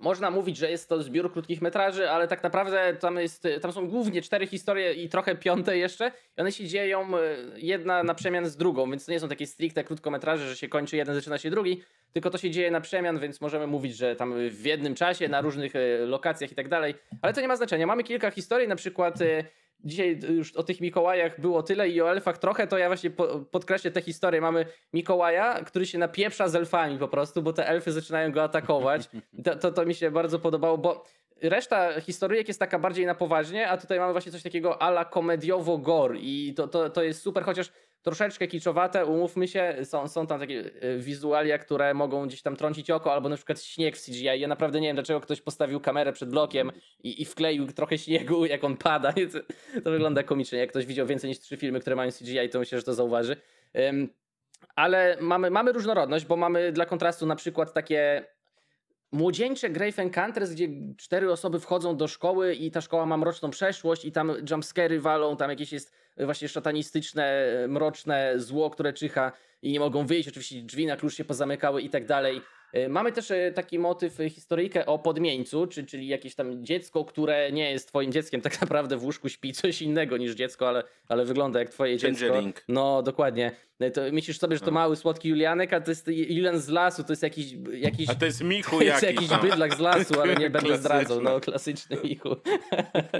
można mówić, że jest to zbiór krótkich metraży, ale tak naprawdę tam, jest, tam są głównie cztery historie i trochę piąte jeszcze. I one się dzieją e, jedna na przemian z drugą, więc to nie są takie stricte krótkometraże, że się kończy jeden, zaczyna się drugi, tylko to się dzieje na przemian, więc możemy mówić, że tam w jednym czasie, na różnych e, lokacjach i tak dalej. Ale to nie ma znaczenia. Mamy kilka historii, na przykład e, dzisiaj już o tych Mikołajach było tyle i o elfach trochę, to ja właśnie po, podkreślę tę historię. Mamy Mikołaja, który się napieprza z elfami po prostu, bo te elfy zaczynają go atakować. To, to, to mi się bardzo podobało, bo reszta historyjek jest taka bardziej na poważnie, a tutaj mamy właśnie coś takiego ala komediowo-gore i to, to, to jest super, chociaż troszeczkę kiczowate, umówmy się, są, są tam takie e, wizualia, które mogą gdzieś tam trącić oko, albo na przykład śnieg w CGI. Ja naprawdę nie wiem, dlaczego ktoś postawił kamerę przed blokiem i, i wkleił trochę śniegu, jak on pada. To wygląda komicznie. Jak ktoś widział więcej niż trzy filmy, które mają CGI, to myślę, że to zauważy. Ale mamy, mamy różnorodność, bo mamy dla kontrastu na przykład takie młodzieńcze Grave Encounters, gdzie cztery osoby wchodzą do szkoły i ta szkoła ma mroczną przeszłość i tam jumpscary walą, tam jakieś jest właśnie szatanistyczne, mroczne zło, które czyha i nie mogą wyjść, oczywiście drzwi na klucz się pozamykały i tak dalej. E, mamy też e, taki motyw, e, historyjkę o podmieńcu, czy, czyli jakieś tam dziecko, które nie jest twoim dzieckiem, tak naprawdę w łóżku śpi coś innego niż dziecko, ale, ale wygląda jak twoje dziecko. No, dokładnie. To myślisz sobie, że to no. mały, słodki Julianek, a to jest Julian z lasu, to jest jakiś... jakiś a to jest Michu to jest jakiś no. bydlak z lasu, ale nie będę zdradzał. No, klasyczny Michu.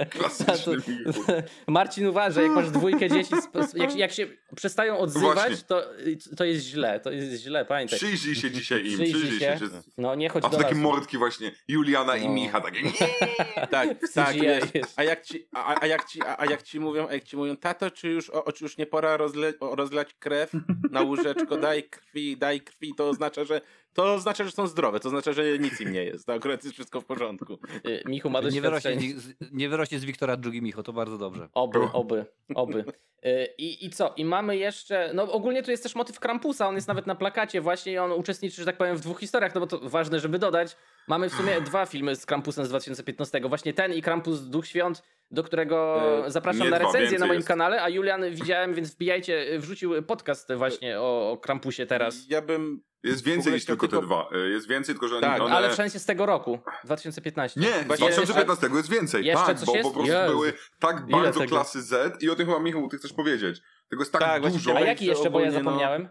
Klasyczny Michu. Marcin uważa, jak masz dwójkę dzieci, jak, jak się przestają odzywać, to, to jest źle, to jest źle, pamiętaj. Przyjrzyj się dzisiaj im, przyjrzyj, się. No nie chodź A to takie mordki właśnie, Juliana no. i Micha, takie Tak, tak, a jak ci, a, a, jak ci, a, a jak ci mówią, a jak ci mówią, tato, czy już, o, czy już nie pora rozle, rozlać krew? Na łóżeczko, daj krwi, daj krwi, to oznacza, że to oznacza, że są zdrowe, to oznacza, że nic im nie jest. To akurat jest wszystko w porządku. Y, Michu ma nie wyrośnie, nie wyrośnie z Wiktora drugi Michu, to bardzo dobrze. Oby, oby, oby. Y, I, I co? I mamy jeszcze, no ogólnie tu jest też motyw Krampusa, on jest nawet na plakacie właśnie i on uczestniczy, że tak powiem, w dwóch historiach, no bo to ważne, żeby dodać. Mamy w sumie dwa filmy z Krampusem z 2015, właśnie ten i Krampus Duch Świąt, do którego e, zapraszam na recenzję na moim jest. kanale, a Julian widziałem, więc wbijajcie, wrzucił podcast właśnie o, o Krampusie teraz. Ja bym jest więcej niż tylko, tylko te dwa. E, jest więcej, tylko że tak, one... ale w sensie z tego roku, 2015. Nie, z 2015 jeszcze... jest więcej. Jeszcze tak, bo jest? po prostu Jezu. były tak bardzo klasy Z i o tym chyba Michał, ty chcesz powiedzieć. Tego jest tak, tak dużo. A jaki jeszcze, bo ja no- zapomniałem? No...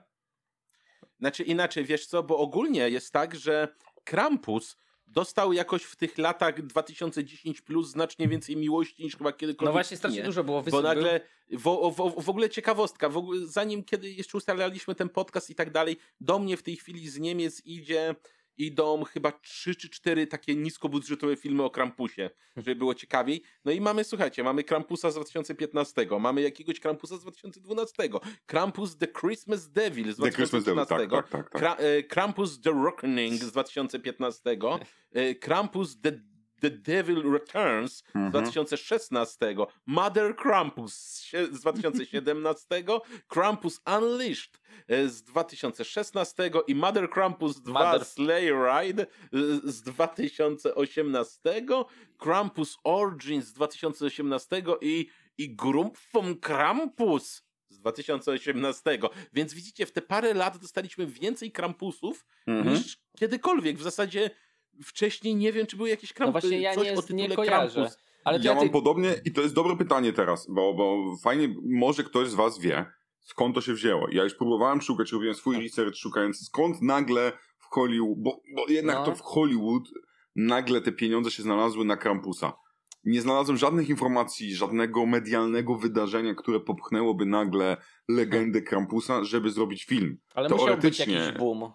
Znaczy inaczej, wiesz co, bo ogólnie jest tak, że Krampus dostał jakoś w tych latach 2010 plus znacznie więcej miłości niż chyba kiedykolwiek. No właśnie strasznie dużo było Bo nagle, w, w, w, ogóle ciekawostka, w ogóle, zanim kiedy jeszcze ustalaliśmy ten podcast i tak dalej, do mnie w tej chwili z Niemiec idzie idą chyba trzy czy cztery takie niskobudżetowe filmy o Krampusie, żeby było ciekawiej. No i mamy, słuchajcie, mamy Krampusa z 2015, mamy jakiegoś Krampusa z 2012, Krampus The Christmas Devil z 2015, Devil, tak, tak, tak, tak. E, Krampus The Reckoning z 2015, e, Krampus The The Devil Returns z 2016, mhm. Mother Krampus z 2017, Krampus Unleashed e, z 2016 i Mother Krampus 2 Mother... Slay Ride e, z 2018, Krampus Origins z 2018 i, i Grump vom Krampus z 2018. Więc widzicie, w te parę lat dostaliśmy więcej Krampusów mhm. niż kiedykolwiek. W zasadzie wcześniej nie wiem, czy były jakieś krampusy. No właśnie ja coś nie, o nie kojarzę. Krampus. Ale ja, ja mam podobnie i to jest dobre pytanie teraz, bo, bo fajnie, może ktoś z was wie, skąd to się wzięło. Ja już próbowałem szukać, robiłem swój research, szukając skąd nagle w Hollywood, bo, bo jednak no. to w Hollywood nagle te pieniądze się znalazły na Krampusa. Nie znalazłem żadnych informacji, żadnego medialnego wydarzenia, które popchnęłoby nagle legendę Krampusa, żeby zrobić film. Ale Teoretycznie. musiał być jakiś boom.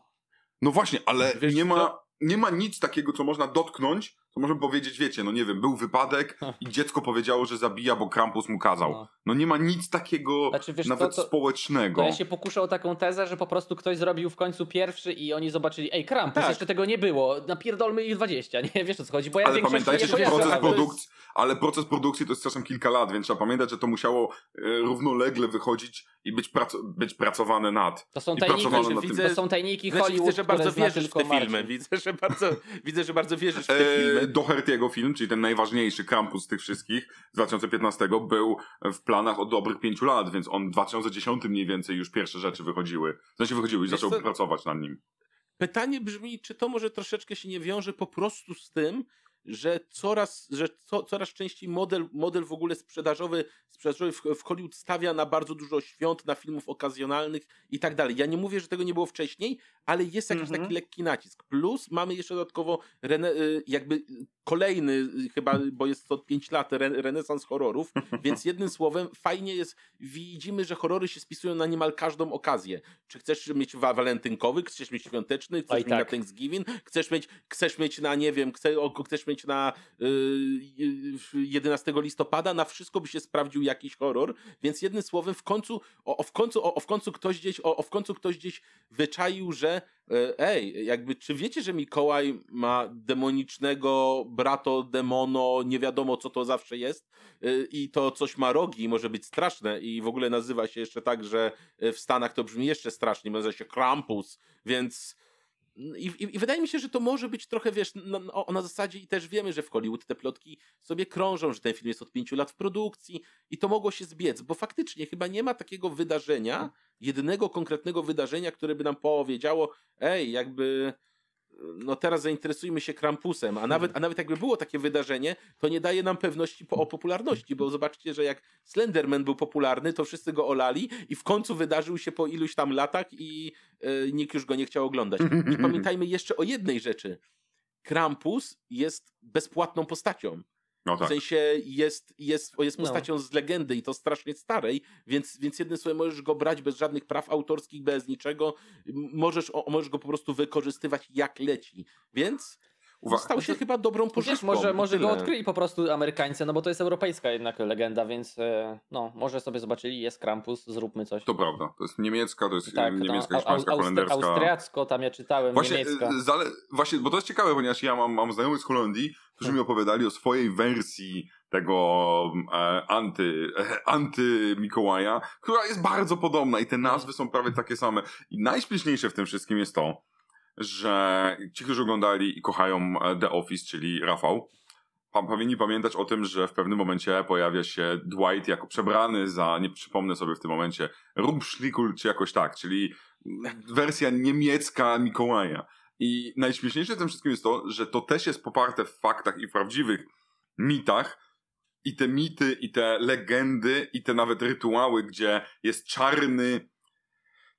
No właśnie, ale Wiesz, nie ma nie ma nic takiego, co można dotknąć, to możemy powiedzieć, wiecie, no nie wiem, był wypadek i dziecko powiedziało, że zabija, bo Krampus mu kazał. No, no nie ma nic takiego znaczy, wiesz, nawet to, to, społecznego. To ja się pokuszę o taką tezę, że po prostu ktoś zrobił w końcu pierwszy i oni zobaczyli, ej, Krampus, tak. jeszcze tego nie było, napierdolmy ich 20, nie wiesz o co chodzi, bo ja Ale pamiętajcie, że proces produkcji, jest... ale proces produkcji to jest czasem kilka lat, więc trzeba pamiętać, że to musiało e, równolegle wychodzić i być, prac być pracowane nad. To są tajniki, widzę, to są tajniki Hollywood, widzę, że bardzo wierzysz w te filmy, widzę, że bardzo, widzę, że bardzo wierzysz w te e, filmy. Doherty'ego film, czyli ten najważniejszy Krampus z tych wszystkich z 2015 był w planach od dobrych pięciu lat, więc on w 2010 mniej więcej już pierwsze rzeczy wychodziły. Znaczy wychodziły i zaczął co? pracować nad nim. Pytanie brzmi, czy to może troszeczkę się nie wiąże po prostu z tym, że coraz, że co, coraz częściej model, model w ogóle sprzedażowy, sprzedażowy w, w Hollywood stawia na bardzo dużo świąt, na filmów okazjonalnych i tak dalej. Ja nie mówię, że tego nie było wcześniej, ale jest jakiś mm -hmm. taki lekki nacisk. Plus mamy jeszcze dodatkowo y, jakby kolejny y, chyba, bo jest to od 5 lat re, renesans horrorów, więc jednym słowem fajnie jest, widzimy, że horrory się spisują na niemal każdą okazję. Czy chcesz mieć wa walentynkowy, chcesz mieć świąteczny, chcesz mieć tak. na Thanksgiving, chcesz mieć, chcesz mieć na, nie wiem, chcesz, chcesz mieć na yy, 11 listopada, na wszystko by się sprawdził jakiś horror, więc jednym słowem w końcu, o, o w końcu, o, o, w końcu ktoś gdzieś, o, o w końcu ktoś gdzieś wyczaił, że ej, jakby czy wiecie, że Mikołaj ma demonicznego brato demono, nie wiadomo co to zawsze jest e, i to coś ma rogi, może być straszne i w ogóle nazywa się jeszcze tak, że e, w Stanach to brzmi jeszcze strasznie, nazywa się Krampus, więc i, i, I, wydaje mi się, że to może być trochę, wiesz, na, na, na, zasadzie i też wiemy, że w Hollywood te plotki sobie krążą, że ten film jest od pięciu lat w produkcji i to mogło się zbiec, bo faktycznie chyba nie ma takiego wydarzenia, jednego konkretnego wydarzenia, które by nam powiedziało, ej, jakby no teraz zainteresujmy się Krampusem, a nawet, a nawet jakby było takie wydarzenie, to nie daje nam pewności po, o popularności, bo zobaczcie, że jak Slenderman był popularny, to wszyscy go olali i w końcu wydarzył się po iluś tam latach i e, nikt już go nie chciał oglądać. I pamiętajmy jeszcze o jednej rzeczy. Krampus jest bezpłatną postacią. No tak. W sensie jest, jest, jest no. postacią no. z legendy i to strasznie starej, więc, więc jednym słowem możesz go brać bez żadnych praw autorskich, bez niczego. Możesz, o, możesz go po prostu wykorzystywać jak leci. Więc Uwa stał się chyba dobrą pożyczką. może, może go odkryli po prostu Amerykańcy, no bo to jest europejska jednak legenda, więc e, no, może sobie zobaczyli, jest Krampus, zróbmy coś. To prawda, to jest niemiecka, to jest tak, niemiecka, hiszpańska, au, holenderska. Austriacko tam ja czytałem, właśnie, niemiecka. E, zale, właśnie, bo to jest ciekawe, ponieważ ja mam, mam znajomych z Holandii, którzy mi opowiadali o swojej wersji tego e, anty, e, anty Mikołaja, która jest bardzo podobna i te nazwy są prawie takie same. I najśmieszniejsze w tym wszystkim jest to, że ci, którzy oglądali i kochają e, The Office, czyli Rafał, powinni pamiętać o tym, że w pewnym momencie pojawia się Dwight jako przebrany za, nie przypomnę sobie w tym momencie, Rumpschlikul czy jakoś tak, czyli wersja niemiecka Mikołaja. I najśmieszniejsze w tym wszystkim jest to, że to też jest poparte w faktach i prawdziwych mitach, i te mity, i te legendy, i te nawet rytuały, gdzie jest czarny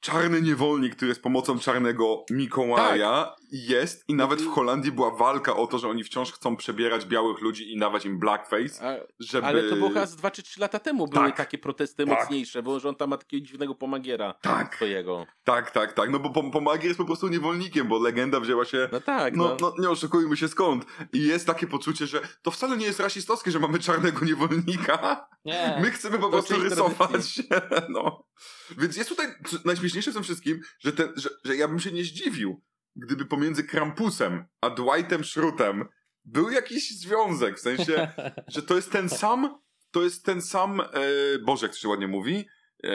czarny niewolnik, który jest pomocą czarnego Mikołaja tak. Jest i nawet w Holandii była walka o to, że oni wciąż chcą przebierać białych ludzi i dawać im blackface, A, żeby... Ale to było chyba z 2 czy 3 lata temu były tak. takie protesty tak. mocniejsze, bo że on tam ma takiego dziwnego pomagiera tak. swojego. Tak, tak, tak, no bo pomagier jest po prostu niewolnikiem, bo legenda wzięła się... No tak, no. no. no nie oszukujmy się skąd. I jest takie poczucie, że to wcale nie jest rasistowskie, że mamy czarnego niewolnika. Nie. My chcemy po prostu rysować. no. Więc jest tutaj najśmieszniejsze w tym wszystkim, że, ten, że, że ja bym się nie zdziwił, gdyby pomiędzy Krampusem a Dwightem Schrutem był jakiś związek, w sensie, że to jest ten sam, to jest ten sam, e, Boże, jak to się ładnie mówi, e,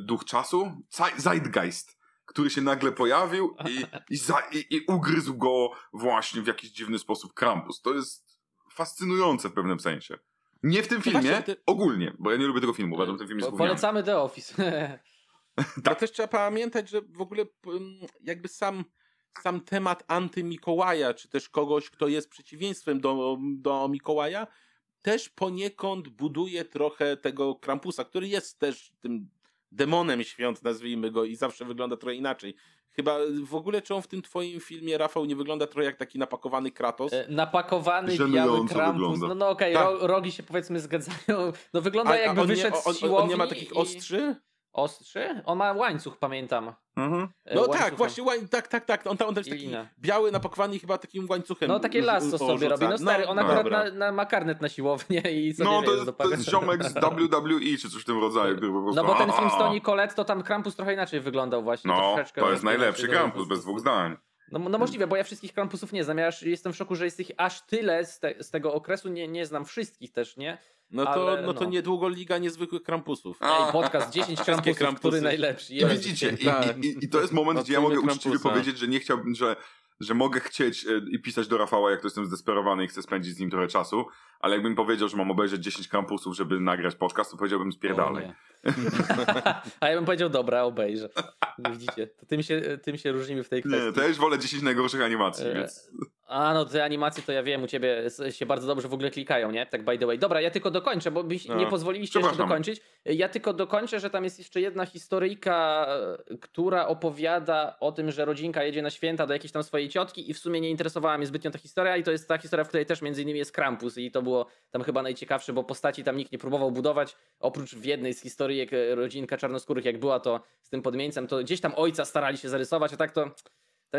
duch czasu, Zeitgeist, który się nagle pojawił i, i, za, i, i ugryzł go właśnie w jakiś dziwny sposób Krampus. To jest fascynujące w pewnym sensie. Nie w tym filmie, ty... ogólnie, bo ja nie lubię tego filmu, uważam, ten film jest Polecamy The Office. tak. też trzeba pamiętać, że w ogóle jakby sam, sam temat anty-Mikołaja, czy też kogoś, kto jest przeciwieństwem do, do Mikołaja, też poniekąd buduje trochę tego Krampusa, który jest też tym demonem świąt, nazwijmy go, i zawsze wygląda trochę inaczej. Chyba w ogóle czy on w tym twoim filmie, Rafał, nie wygląda trochę jak taki napakowany Kratos? E, napakowany biały Krampus. No, no okej, okay, tak. rogi się powiedzmy zgadzają. No wygląda a, jakby wyszedł nie, on, z siłowni. On nie ma takich ostrzy? Ostrzy? On ma łańcuch, pamiętam. Mhm. E, no tak, właśnie, łań, tak, tak, tak. On, on też taki biały, napakowany chyba takim łańcuchem. No takie lasso sobie robi. No stary, no, on akurat na, na, ma karnet na siłownię i sobie No to jest, to jest ziomek z WWE czy coś w tym rodzaju. Który po prostu, no bo ten film Stoni Colette, to tam Krampus trochę inaczej wyglądał właśnie. No, to jest najlepszy Krampus, bez dwóch zdań. No, no możliwe, bo ja wszystkich Krampusów nie znam. Ja jestem w szoku, że jest ich aż tyle z, te, z tego okresu. Nie, nie znam wszystkich też, nie? No to, Ale, no to no. niedługo Liga Niezwykłych Krampusów. Ej, podcast 10 krampusów, krampusy. który najlepszy. I widzicie, i, i, i, to jest moment, gdzie ja mogę krampusa. uczciwie powiedzieć, że nie chciałbym, że że mogę chcieć e, i pisać do Rafała, jak to jestem zdesperowany i chcę spędzić z nim trochę czasu, ale jakbym powiedział, że mam obejrzeć 10 kampusów, żeby nagrać podcast, to powiedziałbym spierdalej. A ja bym powiedział, dobra, obejrzę. Widzicie, to tym się, tym się różnimy w tej kwestii. Nie, to ja już wolę 10 najgorszych animacji, e... więc... A no, te animacje to ja wiem, u ciebie się bardzo dobrze w ogóle klikają, nie? Tak by the way. Dobra, ja tylko dokończę, bo no. nie pozwoliliście jeszcze dokończyć. Ja tylko dokończę, że tam jest jeszcze jedna historyjka, która opowiada o tym, że rodzinka jedzie na święta do jakiejś tam swojej ciotki i w sumie nie interesowała mnie zbytnio ta historia i to jest ta historia, w której też między innymi jest Krampus i to było tam chyba najciekawsze, bo postaci tam nikt nie próbował budować, oprócz w jednej z historyjek rodzinka czarnoskórych, jak była to z tym podmieńcem, to gdzieś tam ojca starali się zarysować, a tak to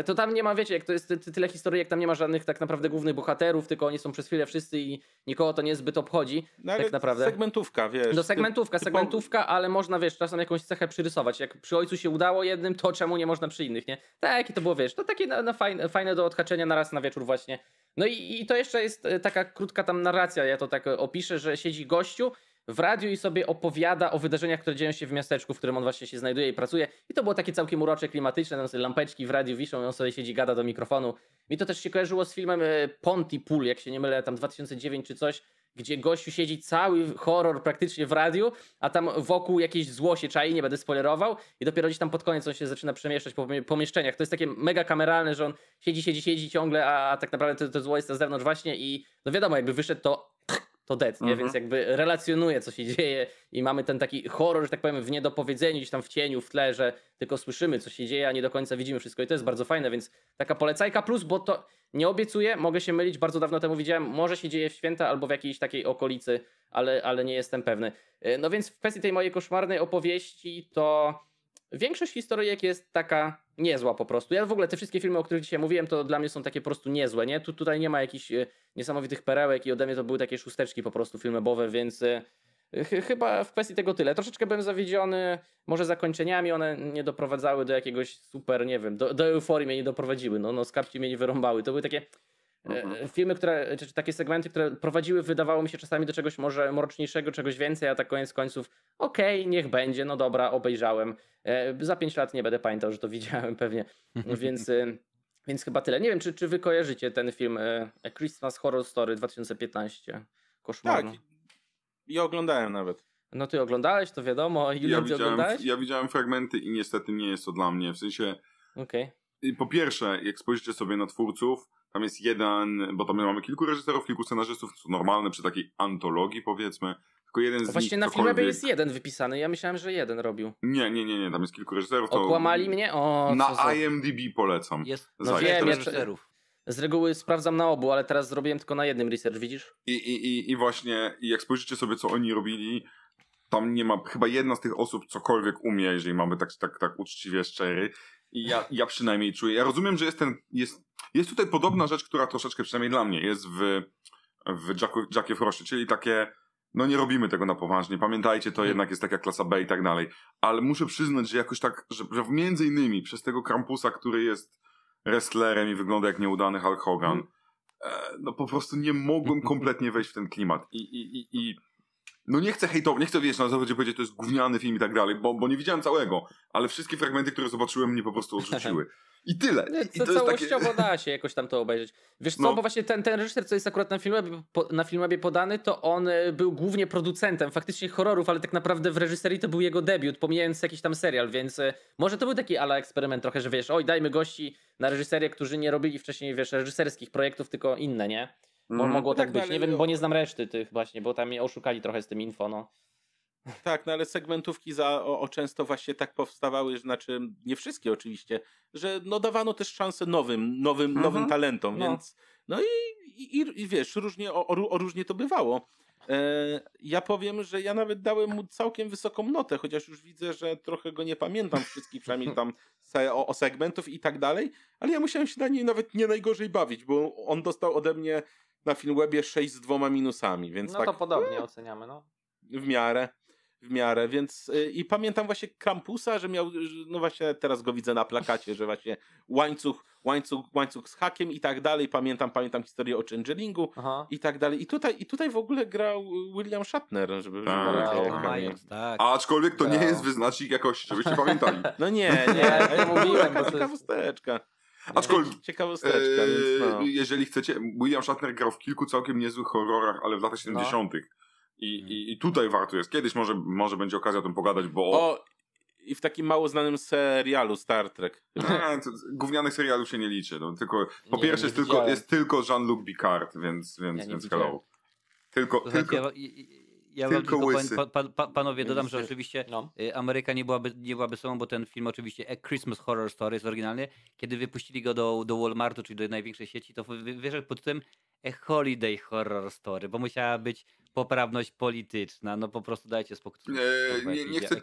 to tam nie ma, wiecie, jak to jest tyle historii, jak tam nie ma żadnych tak naprawdę głównych bohaterów, tylko oni są przez chwilę wszyscy i nikogo to niezbyt obchodzi. No, tak naprawdę. Segmentówka, wiesz. Do segmentówka, ty, segmentówka, ale można, wiesz, czasem jakąś cechę przyrysować. Jak przy ojcu się udało jednym, to czemu nie można przy innych, nie? Tak, jakie to było, wiesz, to takie na, na fajne, fajne do odhaczenia na raz na wieczór właśnie. No i, i to jeszcze jest e, taka krótka tam narracja, ja to tak opiszę, że siedzi gościu w radiu i sobie opowiada o wydarzeniach, które dzieją się w miasteczku, w którym on właśnie się znajduje i pracuje. I to było takie całkiem urocze, klimatyczne, tam sobie lampeczki w radiu wiszą i on sobie siedzi, gada do mikrofonu. Mi to też się kojarzyło z filmem e, Pontypool, jak się nie mylę, tam 2009 czy coś, gdzie gościu siedzi cały horror praktycznie w radiu, a tam wokół jakieś zło się czai, nie będę spoilerował i dopiero gdzieś tam pod koniec on się zaczyna przemieszczać po pomieszczeniach. To jest takie mega kameralne, że on siedzi, siedzi, siedzi ciągle, a, tak naprawdę to, to zło jest na zewnątrz właśnie i no wiadomo, jakby wyszedł to to dead, nie? Mhm. Więc jakby relacjonuje, co się dzieje i mamy ten taki horror, że tak powiem, w niedopowiedzeniu, gdzieś tam w cieniu, w tle, że tylko słyszymy, co się dzieje, a nie do końca widzimy wszystko i to jest bardzo fajne, więc taka polecajka plus, bo to nie obiecuję, mogę się mylić, bardzo dawno temu widziałem, może się dzieje w święta albo w jakiejś takiej okolicy, ale, ale nie jestem pewny. E, no więc w kwestii tej mojej koszmarnej opowieści to większość historyjek jest taka niezła po prostu. Ja w ogóle te wszystkie filmy, o których dzisiaj mówiłem, to dla mnie są takie po prostu niezłe, nie? Tu, tutaj nie ma jakichś e, niesamowitych perełek i ode mnie to były takie szósteczki po prostu filmowe, więc e, ch chyba w kwestii tego tyle. Troszeczkę byłem zawiedziony, może zakończeniami one nie doprowadzały do jakiegoś super, nie wiem, do, do euforii mnie nie doprowadziły, no, no skapci mnie nie wyrąbały. To były takie Mhm. Filmy, które, czy, czy, takie segmenty, które prowadziły, wydawało mi się czasami do czegoś może mroczniejszego, czegoś więcej, a tak koniec końców, okej, okay, niech będzie, no dobra, obejrzałem. E, za pięć lat nie będę pamiętał, że to widziałem pewnie, więc, e, więc chyba tyle. Nie wiem, czy, czy wy kojarzycie ten film e, Christmas Horror Story 2015? Koszmarno. Tak, ja oglądałem nawet. No ty oglądałeś, to wiadomo. Julian, ja, widziałem, oglądałeś? ja widziałem fragmenty i niestety nie jest to dla mnie. W sensie. Okay. Po pierwsze, jak spojrzycie sobie na twórców, tam jest jeden, bo tam mamy kilku reżyserów, kilku scenarzystów, co normalne przy takiej antologii powiedzmy. Tylko jeden z Właśnie nich na filmie jest jeden wypisany, ja myślałem, że jeden robił. Nie, nie, nie, nie, tam jest kilku reżyserów. To... Okłamali mnie? O, na za... IMDb polecam. Jest no wiem, reżyserów. Z reguły sprawdzam na obu, ale teraz zrobiłem tylko na jednym research, widzisz? I, i, i, i właśnie, jak spojrzycie sobie, co oni robili, tam nie ma, chyba jedna z tych osób cokolwiek umie, jeżeli mamy tak, tak, tak uczciwie szczery. I ja, ja przynajmniej czuję. Ja rozumiem, że jest ten, jest, jest tutaj podobna rzecz, która troszeczkę, przynajmniej dla mnie, jest w, w Jacku, Jackie Frostie, czyli takie, no nie robimy tego na poważnie, pamiętajcie, to hmm. jednak jest taka klasa B i tak dalej. Ale muszę przyznać, że jakoś tak, że, że między innymi przez tego Krampusa, który jest wrestlerem i wygląda jak nieudany Hulk Hogan, hmm. no po prostu nie mogłem kompletnie wejść w ten klimat. I, i, i, i no nie chcę hejtować, nie chcę wiesz, na zasadzie powiedzieć, to jest gówniany film i tak dalej, bo, bo nie widziałem całego, ale wszystkie fragmenty, które zobaczyłem, mnie po prostu odrzuciły. I tyle. I to, to całościowo takie... da się jakoś tam to obejrzeć. Wiesz co, no. bo właśnie ten, ten reżyser, co jest akurat na filmie, na filmie podany, to on e, był głównie producentem faktycznie horrorów, ale tak naprawdę w reżyserii to był jego debiut, pomijając jakiś tam serial, więc e, może to był taki ala eksperyment trochę, że wiesz, oj, dajmy gości na reżyserię, którzy nie robili wcześniej, wiesz, reżyserskich projektów, tylko inne, nie? Bo mm. mogło tak, tak być. Nie wiem, bo nie znam reszty tych właśnie, bo tam mnie oszukali trochę z tym info, no. Tak, no ale segmentówki za, o, o, często właśnie tak powstawały, znaczy nie wszystkie oczywiście, że no dawano też szansę nowym, nowym, mhm. nowym talentom, no. więc no i, i, i wiesz, różnie, o, o, różnie to bywało. E, ja powiem, że ja nawet dałem mu całkiem wysoką notę, chociaż już widzę, że trochę go nie pamiętam wszystkich, przynajmniej tam o, o segmentów i tak dalej, ale ja musiałem się na niej nawet nie najgorzej bawić, bo on dostał ode mnie na Filmwebie 6 z dwoma minusami, więc no tak... to podobnie e, oceniamy, no. W miarę, w miarę, więc y, i pamiętam właśnie Krampusa, że miał, no właśnie teraz go widzę na plakacie, że właśnie łańcuch, łańcuch, łańcuch z hakiem i tak dalej, pamiętam, pamiętam historię o Changelingu Aha. i tak dalej. I tutaj, I tutaj w ogóle grał William Shatner, żeby... Tak, tak, tak. Aczkolwiek to nie jest wyznacznik jakości, żebyście pamiętali. No nie, nie, ja mówiłem, bo to jest... Aczkolwiek, Ciekawosteczka, e, więc no. jeżeli chcecie, William Shatner grał w kilku całkiem niezłych horrorach, ale w latach 70. I, i, I tutaj warto jest. Kiedyś może, może będzie okazja o tym pogadać, bo O, i w takim mało znanym serialu Star Trek. To, gównianych serialów się nie liczy. No, tylko, po Nie, pierwsze nie jest, tylko, jest tylko Jean-Luc Picard, więc, więc, Ja nie więc hello. Tylko, Słuchajcie, tylko, ja, ja, ja tylko tylko łysy. pa, pa, pa, panowie, dodam, że oczywiście No. y, Ameryka nie byłaby, nie byłaby sobą, bo ten film oczywiście A Christmas Horror Story jest oryginalny. Kiedy wypuścili go do, do Walmartu, czyli do największej sieci, to wy- wyszedł pod tym A Holiday Horror Story, bo musiała być poprawność polityczna. No po prostu dajcie spokój. e, nie, nie, ja- chcę,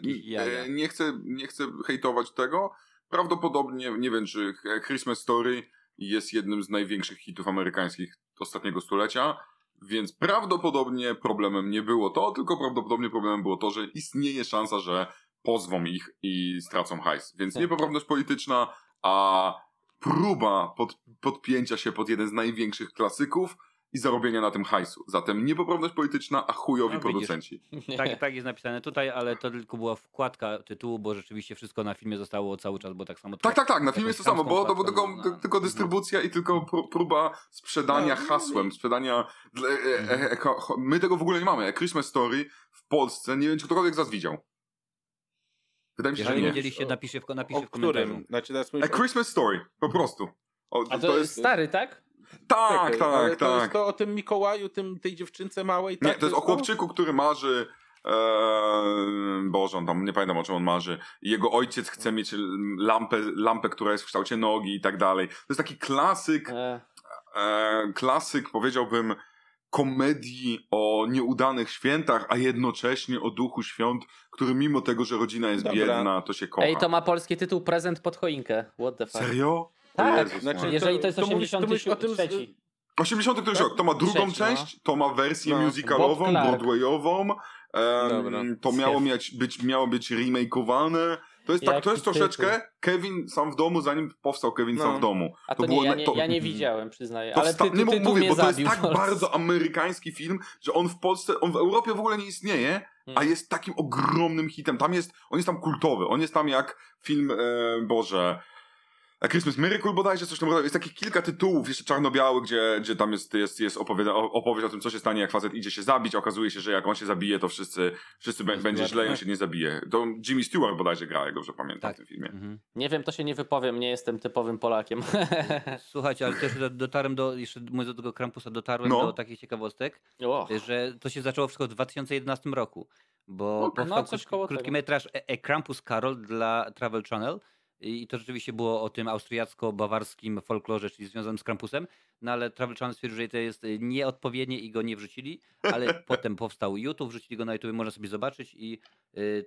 e, nie, chcę, nie chcę hejtować tego. Prawdopodobnie, nie wiem, czy Christmas Story jest jednym z największych hitów amerykańskich ostatniego stulecia, więc prawdopodobnie problemem nie było to, tylko prawdopodobnie problemem było to, że istnieje szansa, że pozwą ich i stracą hajs. Więc Tak. niepoprawność polityczna, a próba pod, podpięcia się pod jeden z największych klasyków i zarobienia na tym hajsu. Zatem niepoprawność polityczna, a chujowi No, producenci. Tak, tak jest napisane tutaj, ale to tylko była wkładka tytułu, bo rzeczywiście wszystko na filmie zostało cały czas, bo tak samo. Tak, tak, tak, na filmie jest to samo, bo to było tylko, na- ty- tylko dystrybucja i tylko pró- próba sprzedania No, hasłem, sprzedania... my tego w ogóle nie mamy. A Christmas Story w Polsce, nie wiem, czy ktokolwiek z was widział. Wydaje mi się, że Jeżeli nie. widzieliście, napiszcie w, napiszcie O w komentarzu. którym? Znaczy teraz A. Christmas Story, po prostu. O, A to, jest stary, tak? Tak, Czekaj, ale tak, To jest tak. to o tym Mikołaju, tym, tej dziewczynce małej? Nie, tak? to jest o chłopczyku, który marzy. Eee, Boże, on tam nie pamiętam o czym on marzy. Jego ojciec chce mieć lampę, lampę, która jest w kształcie nogi i tak dalej. To jest taki klasyk, E, e, klasyk, powiedziałbym, komedii o nieudanych świętach, a jednocześnie o duchu świąt, który mimo tego, że rodzina jest Dobra. biedna, to się kocha. Ej, to ma polski tytuł Prezent pod choinkę. What the fuck? Serio? Tak, Jezus znaczy, Maria. Jeżeli to jest To mówisz- to mówisz o tym z- 83. 80 któryś Tak, rok. To ma drugą trzeci, no. część, to ma wersję No. musicalową, broadwayową. Dobra. to miało mieć, być, miało być remakeowane. To jest, tak, Jaki to jest tytuł? troszeczkę Kevin sam w domu, zanim powstał Kevin No. sam w domu. A to, To nie, było ja nie, to- ja nie widziałem, przyznaję. To Ale ty, ty, nie, bo tytuł mówię, bo to jest tak bardzo amerykański film, że on w Polsce, on w Europie w ogóle nie istnieje, a Hmm. jest takim ogromnym hitem. Tam jest, on jest tam kultowy. On jest tam jak film, e, Boże, A Christmas Miracle bodajże, coś tam. Jest takich kilka tytułów, jeszcze czarno-białych, gdzie, gdzie tam jest, jest, jest opowiada, opowieść o tym, co się stanie, jak facet idzie się zabić. Okazuje się, że jak on się zabije, to wszyscy, wszyscy bę- będzie źle i on się nie zabije. To Jimmy Stewart bodajże gra, jak dobrze pamiętam Tak. w tym filmie. Mhm. Nie wiem, to się nie wypowiem, nie jestem typowym Polakiem. Słuchajcie, ale też do- dotarłem do, jeszcze mówiąc do tego Krampusa, dotarłem No. do takich ciekawostek, o, że to się zaczęło wszystko w 2011 roku, bo No, powstał coś krótki, metraż A, A Krampus Carol dla Travel Channel i to rzeczywiście było o tym austriacko-bawarskim folklorze, czyli związanym z Krampusem, no ale Travel Channel stwierdził, że to jest y, nieodpowiednie i go nie wrzucili, ale potem powstał YouTube, wrzucili go na YouTube, można sobie zobaczyć i y,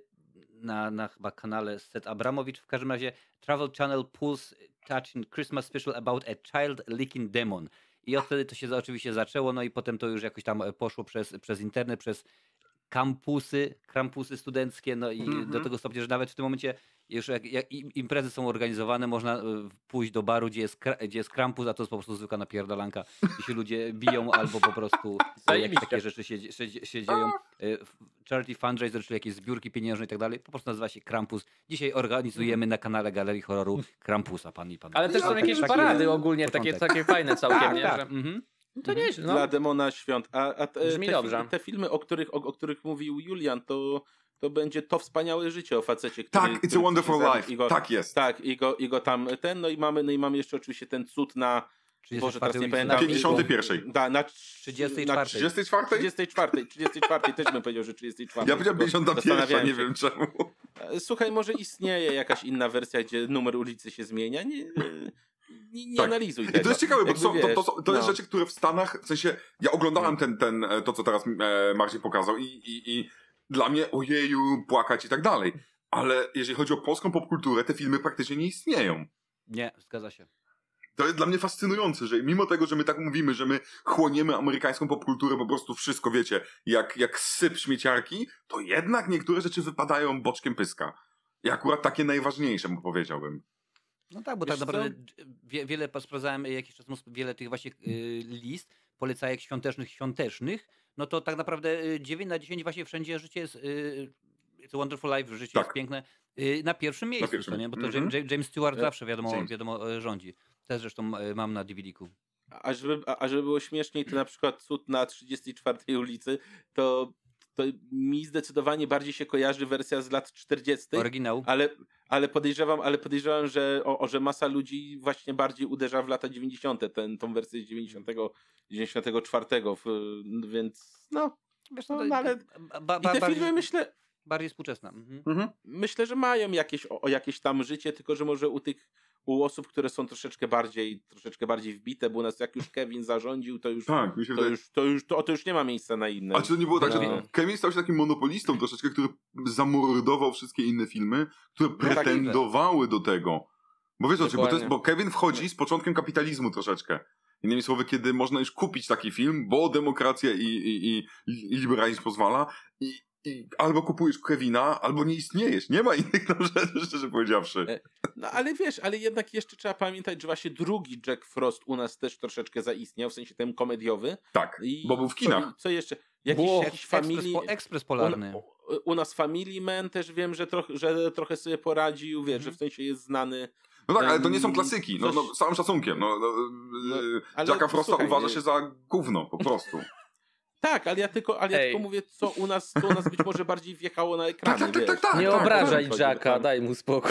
na, na chyba kanale Seth Abramowicz. W każdym razie Travel Channel Pulse Touching Christmas Special about a Child Leaking Demon. I od wtedy to się oczywiście zaczęło, no i potem to już jakoś tam e, poszło przez, przez internet, przez kampusy, kampusy studenckie, no i Mhm. do tego stopnia, że nawet w tym momencie już jak, jak im- imprezy są organizowane, można e, pójść do baru, gdzie jest, gdzie jest krampus, a to jest po prostu zwykła napierdalanka, gdzie się ludzie biją albo po prostu e, Zajebiście. takie rzeczy się, się, się dzieją. E, Charity fundraiser, czyli jakieś zbiórki pieniężne i tak dalej, po prostu nazywa się Krampus. Dzisiaj organizujemy na kanale Galerii Horroru Krampusa, pan i pan. ale też są Ja jakieś parady ogólnie, takie, takie fajne całkiem, tak, nie? tak. Że... Mhm. To nieźle, Dla no. demona świąt. A, a te, Brzmi te, te filmy, o których, o, o których mówił Julian, to, to będzie to wspaniałe życie o facecie, który... Tak, It's który a Wonderful Life. i go, Tak jest. Tak, i go, i go tam ten, no i mamy, no i mamy jeszcze oczywiście ten cud na... Boże, teraz nie 34 pamiętam. Na 51. Da, na 34. Na 34? 34, 34, też bym powiedział, że 34. Ja powiedziałem tylko 51, zastanawiałem nie wiem czemu. E, Słuchaj, może istnieje jakaś inna wersja, gdzie numer ulicy się zmienia? Nie, nie, nie, Tak. analizuj I tego. to jest ciekawe, bo Jakby to, są, to, to, wiesz, są- to jest no. rzeczy, które w Stanach, w sensie, ja oglądałem ten, ten, e, to, co teraz e, Marcin pokazał i, i, i dla mnie, ojeju, płakać i tak dalej. Ale jeżeli chodzi o polską popkulturę, te filmy praktycznie nie istnieją. Nie, zgadza się. To jest dla mnie fascynujące, że mimo tego, że my tak mówimy, że my chłoniemy amerykańską popkulturę, po prostu wszystko, wiecie, jak, jak syp śmieciarki, to jednak niektóre rzeczy wypadają boczkiem pyska. I akurat takie najważniejsze, mu powiedziałbym. No tak, bo Wiesz tak naprawdę wie, wiele, sprawdzałem jakiś czas temu, wiele tych właśnie y, list, polecajek świątecznych, świątecznych, no to tak naprawdę y, 9 na 10 właśnie wszędzie życie jest, y, It's a Wonderful Life, życie Tak. jest piękne, y, na pierwszym miejscu, pierwszym. co nie? bo to Mhm. James, James Stewart Ja- zawsze wiadomo, James. wiadomo e, rządzi. Też zresztą mam na DVD-ku. A żeby, a żeby było śmieszniej, to na przykład cud na 34 ulicy, to to mi zdecydowanie bardziej się kojarzy wersja z lat 40. Oryginał. Ale, ale podejrzewam, ale podejrzewam, że, o, o, że masa ludzi właśnie bardziej uderza w lata 90. Ten, tą wersję z 90, 94. Więc no, wiesz, no, no ale ba, ba, i te filmy myślę. Bardziej współczesna. Mhm. Mhm. Myślę, że mają jakieś, o, o jakieś tam życie, tylko że może u tych u osób, które są troszeczkę bardziej, troszeczkę bardziej wbite, bo u nas jak już Kevin zarządził, to już, tak, mi się to, wydaje... już, to, już, to, to już nie ma miejsca na inne. A czy to nie było tak, że no. Kevin stał się takim monopolistą troszeczkę, który zamordował wszystkie inne filmy, które no tak, pretendowały do tego. Bo wiesz o czym, bo, jest, bo Kevin wchodzi z początkiem kapitalizmu troszeczkę. Innymi słowy, kiedy można już kupić taki film, bo demokracja i, i, i, i liberalizm pozwala i, i albo kupujesz Kevina, albo nie istniejesz. Nie ma innych no, rzeczy, szczerze powiedziawszy. E, no ale wiesz, ale jednak jeszcze trzeba pamiętać, że właśnie drugi Jack Frost u nas też troszeczkę zaistniał, w sensie ten komediowy. Tak, I bo był w kinach. Co, co jeszcze? Jakiś, Było, jakiś familii... Ekspres Polarny. U, u, nas Family Man też wiem, że, troch, że trochę sobie poradził, wiesz, że w sensie jest znany. No tak, ale to nie są klasyki, no, no z całym szacunkiem. No, no, no Jacka Frosta słuchaj, uważa się za gówno, po prostu. Tak, ale ja tylko, ale ja tylko mówię, co u nas, co u nas być może bardziej wjechało na ekranie. Tak, tak, tak, tak, nie tak, obrażaj tak, Jacka, daj mu spokój.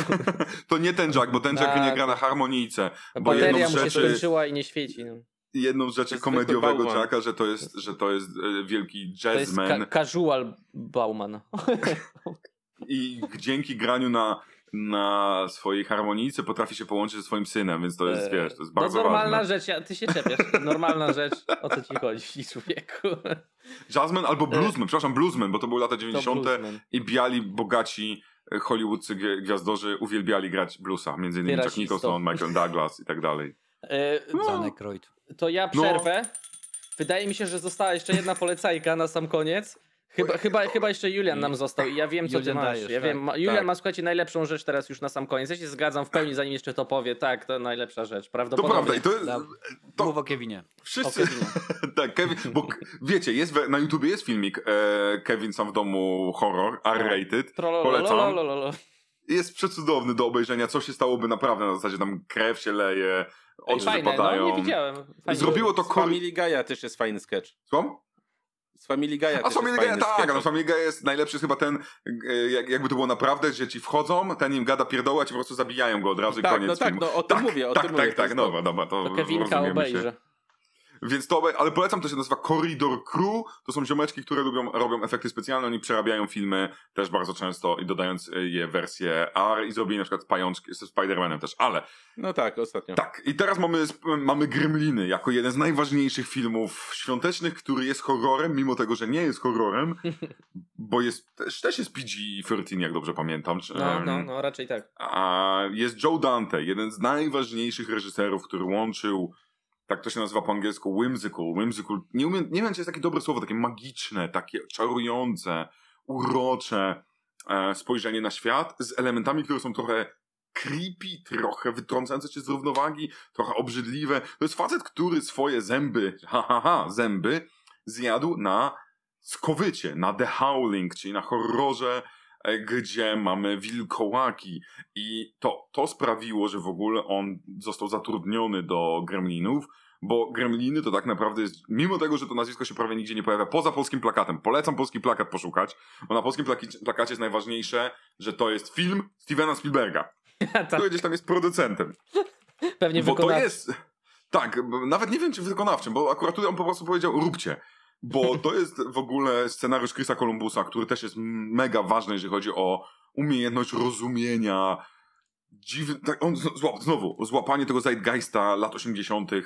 to nie ten Jack, bo ten Jack nie gra na harmonijce. Bateria mu się rzeczy... skończyła i nie świeci. No. Jedną z rzeczy komediowego Jacka, że to jest, że to jest e, wielki jazzman. To jest ka casual Bauman. I dzięki graniu na na swojej harmonijce potrafi się połączyć ze swoim synem, więc to jest, eee, wiesz, to jest bardzo no, normalna ważne. rzecz, ja, ty się czepiasz. Normalna rzecz, o co ci chodzi, człowieku. Jazzman albo bluesman, przepraszam, bluesman, bo to były lata 90. i biali, bogaci e, hollywoodscy gwiazdorzy uwielbiali grać bluesa, między innymi Jack Nicholson, Michael Douglas i tak dalej. E, no. To ja przerwę. No. Wydaje mi się, że została jeszcze jedna polecajka na sam koniec. Chyba, chyba, chyba jeszcze Julian nam został i ja wiem, co Julian ty masz. Dajesz, ja tak, wiem, Julian tak. ma, słuchajcie, najlepszą rzecz teraz już na sam koniec. Ja się zgadzam w pełni, zanim jeszcze to powie. Tak, to najlepsza rzecz, prawdopodobnie. To prawda i to jest... To... Mów o Kevinie. Wszyscy... O Kevinie. tak, Kevin, bo wiecie, jest na YouTubie jest filmik e, Kevin sam w domu horror, R-rated. Polecam. Jest przecudowny do obejrzenia, co się stałoby naprawdę na zasadzie tam krew się leje, oczy Fajne, wypadają. No, nie widziałem. Fajnie. Zrobiło to... Z Family Guy'a też jest fajny sketch. Co? Z Family Guy'a A z Family Guy'a tak, no Family Guy jest najlepszy jest chyba ten, e, jak, jakby to było naprawdę, że ci wchodzą, ten im gada pierdoła, a ci po prostu zabijają go od razu tak, i koniec no tak, filmu. No o tym tak, mówię, o tak, tym tak, mówię. tak, tak, no, dobra, to, to Kevinka obejrzy. Więc to, ale polecam, to się nazywa Corridor Crew. To są ziomeczki, które lubią, robią efekty specjalne, oni przerabiają filmy też bardzo często i dodając je wersję R i zrobili na przykład pajączki ze Spider-Manem też, ale... No tak, ostatnio. Tak, i teraz mamy, mamy Gremliny jako jeden z najważniejszych filmów świątecznych, który jest horrorem, mimo tego, że nie jest horrorem, bo jest, też, też jest PG-13, jak dobrze pamiętam. No, no, no, raczej tak. A jest Joe Dante, jeden z najważniejszych reżyserów, który łączył tak to się nazywa po angielsku, whimsical, whimsical, nie, umiem, nie wiem, czy jest takie dobre słowo, takie magiczne, takie czarujące, urocze e, spojrzenie na świat z elementami, które są trochę creepy, trochę wytrącające się z równowagi, trochę obrzydliwe. To jest facet, który swoje zęby, ha, ha, ha, zęby zjadł na skowycie, na The Howling, czyli na horrorze, e, gdzie mamy wilkołaki. I to, to sprawiło, że w ogóle on został zatrudniony do Gremlinów, bo Gremliny to tak naprawdę jest, mimo tego, że to nazwisko się prawie nigdzie nie pojawia, poza polskim plakatem, polecam polski plakat poszukać, bo na polskim plakacie jest najważniejsze, że to jest film Stevena Spielberga, tak. który gdzieś tam jest producentem. Pewnie bo to jest, tak, nawet nie wiem czy wykonawczym, bo akurat tutaj on po prostu powiedział róbcie. Bo to jest w ogóle scenariusz Chrisa Columbusa, który też jest mega ważny, jeżeli chodzi o umiejętność rozumienia dziwny, tak, on znowu, złapanie tego zeitgeista lat 80., y,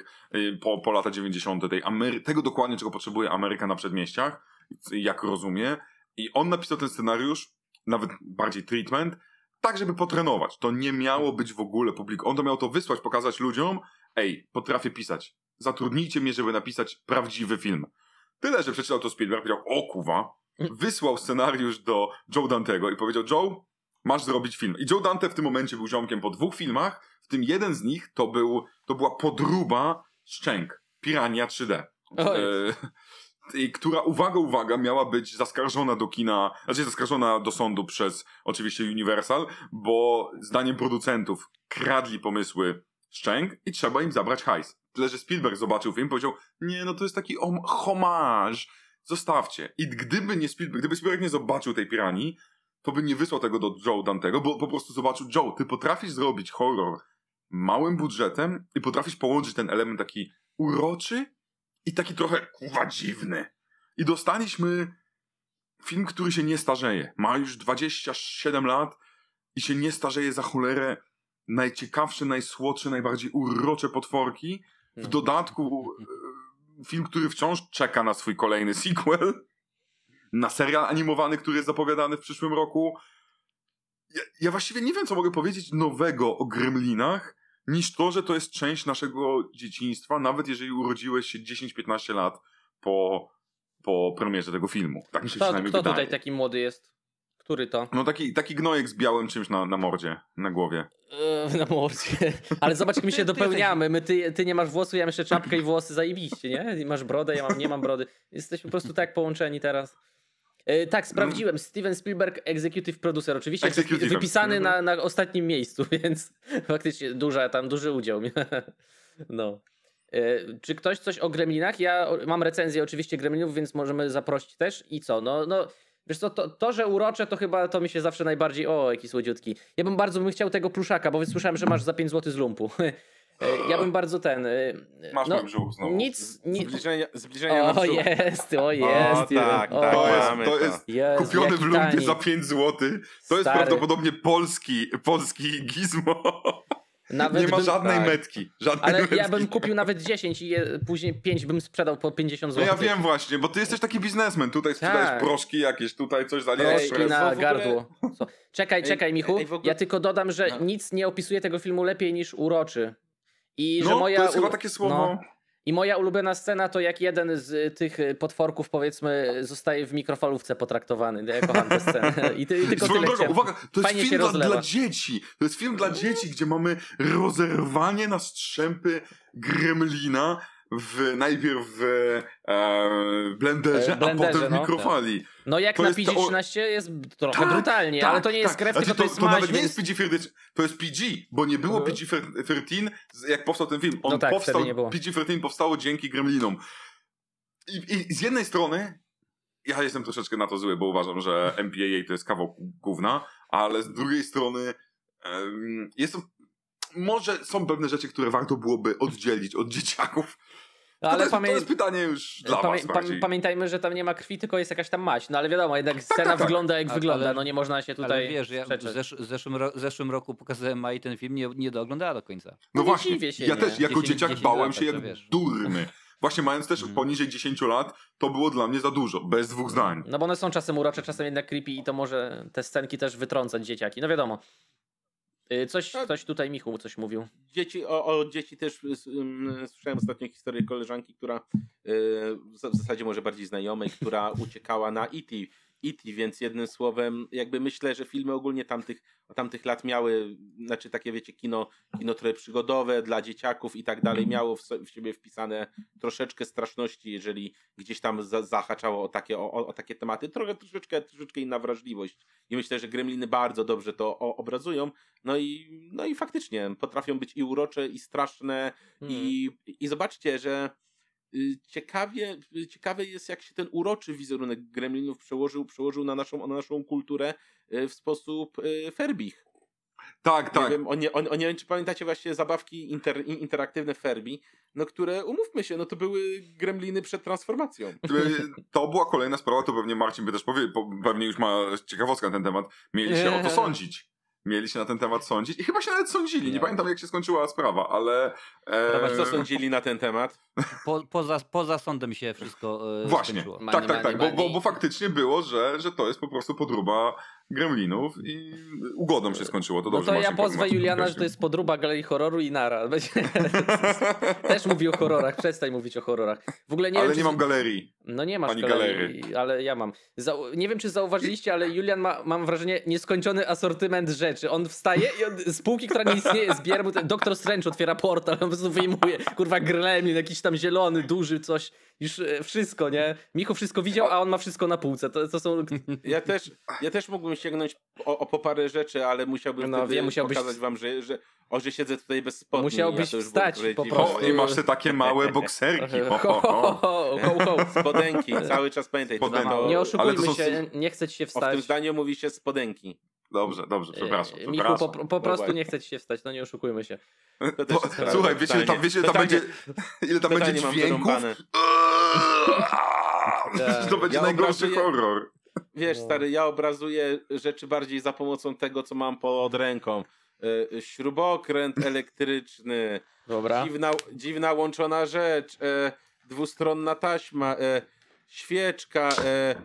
po, po lata 90., tej Amery tego dokładnie, czego potrzebuje Ameryka na przedmieściach, jak rozumie. I on napisał ten scenariusz, nawet bardziej treatment, tak, żeby potrenować. To nie miało być w ogóle publik. On to miał to wysłać, pokazać ludziom, ej, potrafię pisać. Zatrudnijcie mnie, żeby napisać prawdziwy film. Tyle, że przeczytał to Spielberg, powiedział, o kuwa, wysłał scenariusz do Joe Dantego i powiedział, Joe, masz zrobić film. I Joe Dante w tym momencie był ziomkiem po dwóch filmach, w tym jeden z nich to, był, to była podruba Szczęk, Pirania 3D. E, która, uwaga, uwaga, miała być zaskarżona do kina, znaczy zaskarżona do sądu przez oczywiście Universal, bo zdaniem producentów kradli pomysły szczęk i trzeba im zabrać hajs. Tyle, że Spielberg zobaczył film i powiedział, nie, no to jest taki homarz, zostawcie. I gdyby nie Spielberg, gdyby Spielberg nie zobaczył tej piranii, to by nie wysłał tego do Joe Dantego, bo po prostu zobaczył, Joe, ty potrafisz zrobić horror małym budżetem i potrafisz połączyć ten element taki uroczy i taki trochę kuwa dziwny. I dostaliśmy film, który się nie starzeje. Ma już 27 lat i się nie starzeje za cholerę. Najciekawsze, najsłodsze, najbardziej urocze potworki. W Mhm. dodatku e, film, który wciąż czeka na swój kolejny sequel. Na serial animowany, który jest zapowiadany w przyszłym roku. Ja, ja właściwie nie wiem, co mogę powiedzieć nowego o Gremlinach, niż to, że to jest część naszego dzieciństwa, nawet jeżeli urodziłeś się 10-15 lat po, po premierze tego filmu. Tak mi się Kto, przynajmniej kto wydaje. tutaj taki młody jest? Który to? No taki, taki gnojek z białym czymś na, na mordzie, na głowie. Eee, na mordzie. Ale zobacz, jak my się dopełniamy. My, ty, ty nie masz włosu, ja mam jeszcze czapkę i włosy zajebiście, nie? Masz brodę, ja mam, nie mam brody. Jesteśmy po prostu tak połączeni teraz. E, tak, sprawdziłem. Steven Spielberg, executive producer. Oczywiście wypisany Mhm. na, na ostatnim miejscu, więc faktycznie duża, tam duży udział. No. E, Czy ktoś coś o Gremlinach? Ja mam recenzję oczywiście Gremlinów, więc możemy zaprosić też. I co? No, no wiesz co, to, to, że urocze, to chyba to mi się zawsze najbardziej... O, jaki słodziutki. Ja bym bardzo bym chciał tego pluszaka, bo słyszałem, że masz za 5 zł z lumpu. E, Ja bym bardzo ten... e, Masz no, mój brzuch znowu. Nic... Ni... Zbliżenia, zbliżenia na O, brzuch. jest, o, jest. tak, o, tak, To jest, to jest Jezu, kupiony w lumpie za 5 zł. To jest Stary. prawdopodobnie polski, polski gizmo. Nawet nie ma bym- żadnej tak. metki. Żadnej Ale metki. ja bym kupił nawet 10 i je, później 5 bym sprzedał po 50 No zł. ja wiem właśnie, bo ty jesteś taki biznesmen. Tutaj sprzedajesz Tak. proszki jakieś, tutaj coś za Ej, AliExpress. i na ogóle- gardło. Co? Czekaj, Ej, czekaj, Michu. ej, ogóle- Ja tylko dodam, że No. nic nie opisuje tego filmu lepiej niż uroczy. I że No, moja to jest chyba takie słowo. No. I moja ulubiona scena to jak jeden z y, tych y, potworków, powiedzmy, zostaje w mikrofalówce potraktowany. Ja kocham tę scenę. I, ty, i tylko Swoją tyle drogą, uwaga, to jest Fajnie film dla, dla dzieci. To jest film dla dzieci, gdzie mamy rozerwanie na strzępy gremlina w, najpierw w e, blenderze, E, blenderze, a potem w no. mikrofali. No jak to na jest to- PG-13 jest trochę Tak, brutalnie, tak, ale to nie jest tak. krew, Znaczy, to, to, jest to maź, nawet nie jest PG-13, to jest PG, bo nie było Mhm. PG-13 z- jak powstał ten film. On No tak, powstał, wtedy nie było. PG-13 powstało dzięki gremlinom. I, I z jednej strony ja jestem troszeczkę na to zły, bo uważam, że MPAA to jest kawał gówna, ale z drugiej strony em, jest to może są pewne rzeczy, które warto byłoby oddzielić od dzieciaków. To, Ale jest, pamię... to jest pytanie już dla Pamię... was bardziej. Pamiętajmy, że tam nie ma krwi, tylko jest jakaś tam maść. No ale wiadomo, jednak scena tak, tak. wygląda jak Ale- wygląda, no nie można się tutaj Ale wiesz, ja w zesz zeszłym, ro zeszłym roku pokazałem Mai ten film, nie, nie dooglądała do końca. No No nie właśnie, się, ja nie? też jako 10 dzieciak 10 bałem się to jak wiesz. durny. Właśnie mając też Mhm. poniżej 10 lat, to było dla mnie za dużo, bez dwóch zdań. No bo one są czasem urocze, czasem jednak creepy i to może te scenki też wytrącać dzieciaki. No wiadomo. Y, Coś, Tak. ktoś tutaj, Michu, coś mówił. Dzieci, o, o dzieci też y, ym, słyszałem ostatnio historię koleżanki, która y, w zasadzie może bardziej znajomej, która uciekała na E.T. E.T., więc jednym słowem, jakby myślę, że filmy ogólnie tamtych, tamtych lat miały, znaczy takie wiecie, kino, kino trochę przygodowe dla dzieciaków i tak dalej, miało w, w siebie wpisane troszeczkę straszności, jeżeli gdzieś tam za, zahaczało o takie, o, o, takie tematy, trochę troszeczkę, troszeczkę inna wrażliwość. I myślę, że Gremliny bardzo dobrze to o, obrazują. No i, no i faktycznie potrafią być i urocze, i straszne. I, I zobaczcie, że ciekawie, y, ciekawe jest, jak się ten uroczy wizerunek gremlinów przełożył, przełożył na, naszą, na naszą kulturę y, w sposób y, ferbich. Tak, Nie tak. wiem, o nie, o, o nie wiem, czy pamiętacie właśnie zabawki inter, in- interaktywne Ferbi, no które, umówmy się, no to były gremliny przed transformacją. Y, To była kolejna sprawa, to pewnie Marcin by też powie, po- pewnie już ma ciekawostka na ten temat. Mieli się o to sądzić. Mieli się na ten temat sądzić i chyba się nawet sądzili. Nie Nie. pamiętam jak się skończyła sprawa, ale... Zobacz, co E, sądzili na ten temat. Po, poza, poza sądem się wszystko e, Właśnie, skończyło. Money, tak, tak, money, tak, bo, bo, bo faktycznie było, że, że to jest po prostu podruba gremlinów i ugodą się skończyło. To No dobrze, to ja pozwę Marcin Juliana, że to jest podruba galerii horroru i nara. Też mówi o horrorach, przestań mówić o horrorach. W ogóle nie ale wiem, nie czy... mam galerii. No nie masz ani galerii, ale ja mam. Zau... Nie wiem, czy zauważyliście, ale Julian ma, mam wrażenie, nieskończony asortyment rzeczy. On wstaje i on, z półki, która nie istnieje, zbiera mu ten Doktor Strange otwiera portal, on po prostu wyjmuje, kurwa, gremlin, jakiś tam zielony, duży, coś, już e, wszystko, nie? Michu wszystko widział, a on ma wszystko na półce. To, to są... Ja też, ja też mógłbym sięgnąć o, o po parę rzeczy, ale musiałbym No, wiem, musiałbyś- pokazać wam, że, że, o, że siedzę tutaj bez spodni. Musiałbyś ja to wstać po prostu. O, i masz te takie małe bokserki. Ho, Ho, ho, ho, ho. ho, ho, ho. Spodenki, cały czas pamiętaj. to Spodenki. mało. Nie oszukujmy to są- się, nie chce ci się O, w tym wstać. zdaniu mówi się spodenki. Dobrze, dobrze, przepraszam. E, Michu, przepraszam. po, po prostu nie chce ci się wstać, no nie oszukujmy się. To słuchaj, wiecie, tam, wiecie, tam Totalnie- będzie, ile tam będzie dźwięków? To będzie Ja najgorszy obrazuję- horror. Wiesz, No. stary, ja obrazuję rzeczy bardziej za pomocą tego, co mam pod ręką. E, Śrubokręt elektryczny, Dobra. dziwna, dziwna łączona rzecz, e, dwustronna taśma, e, świeczka, e,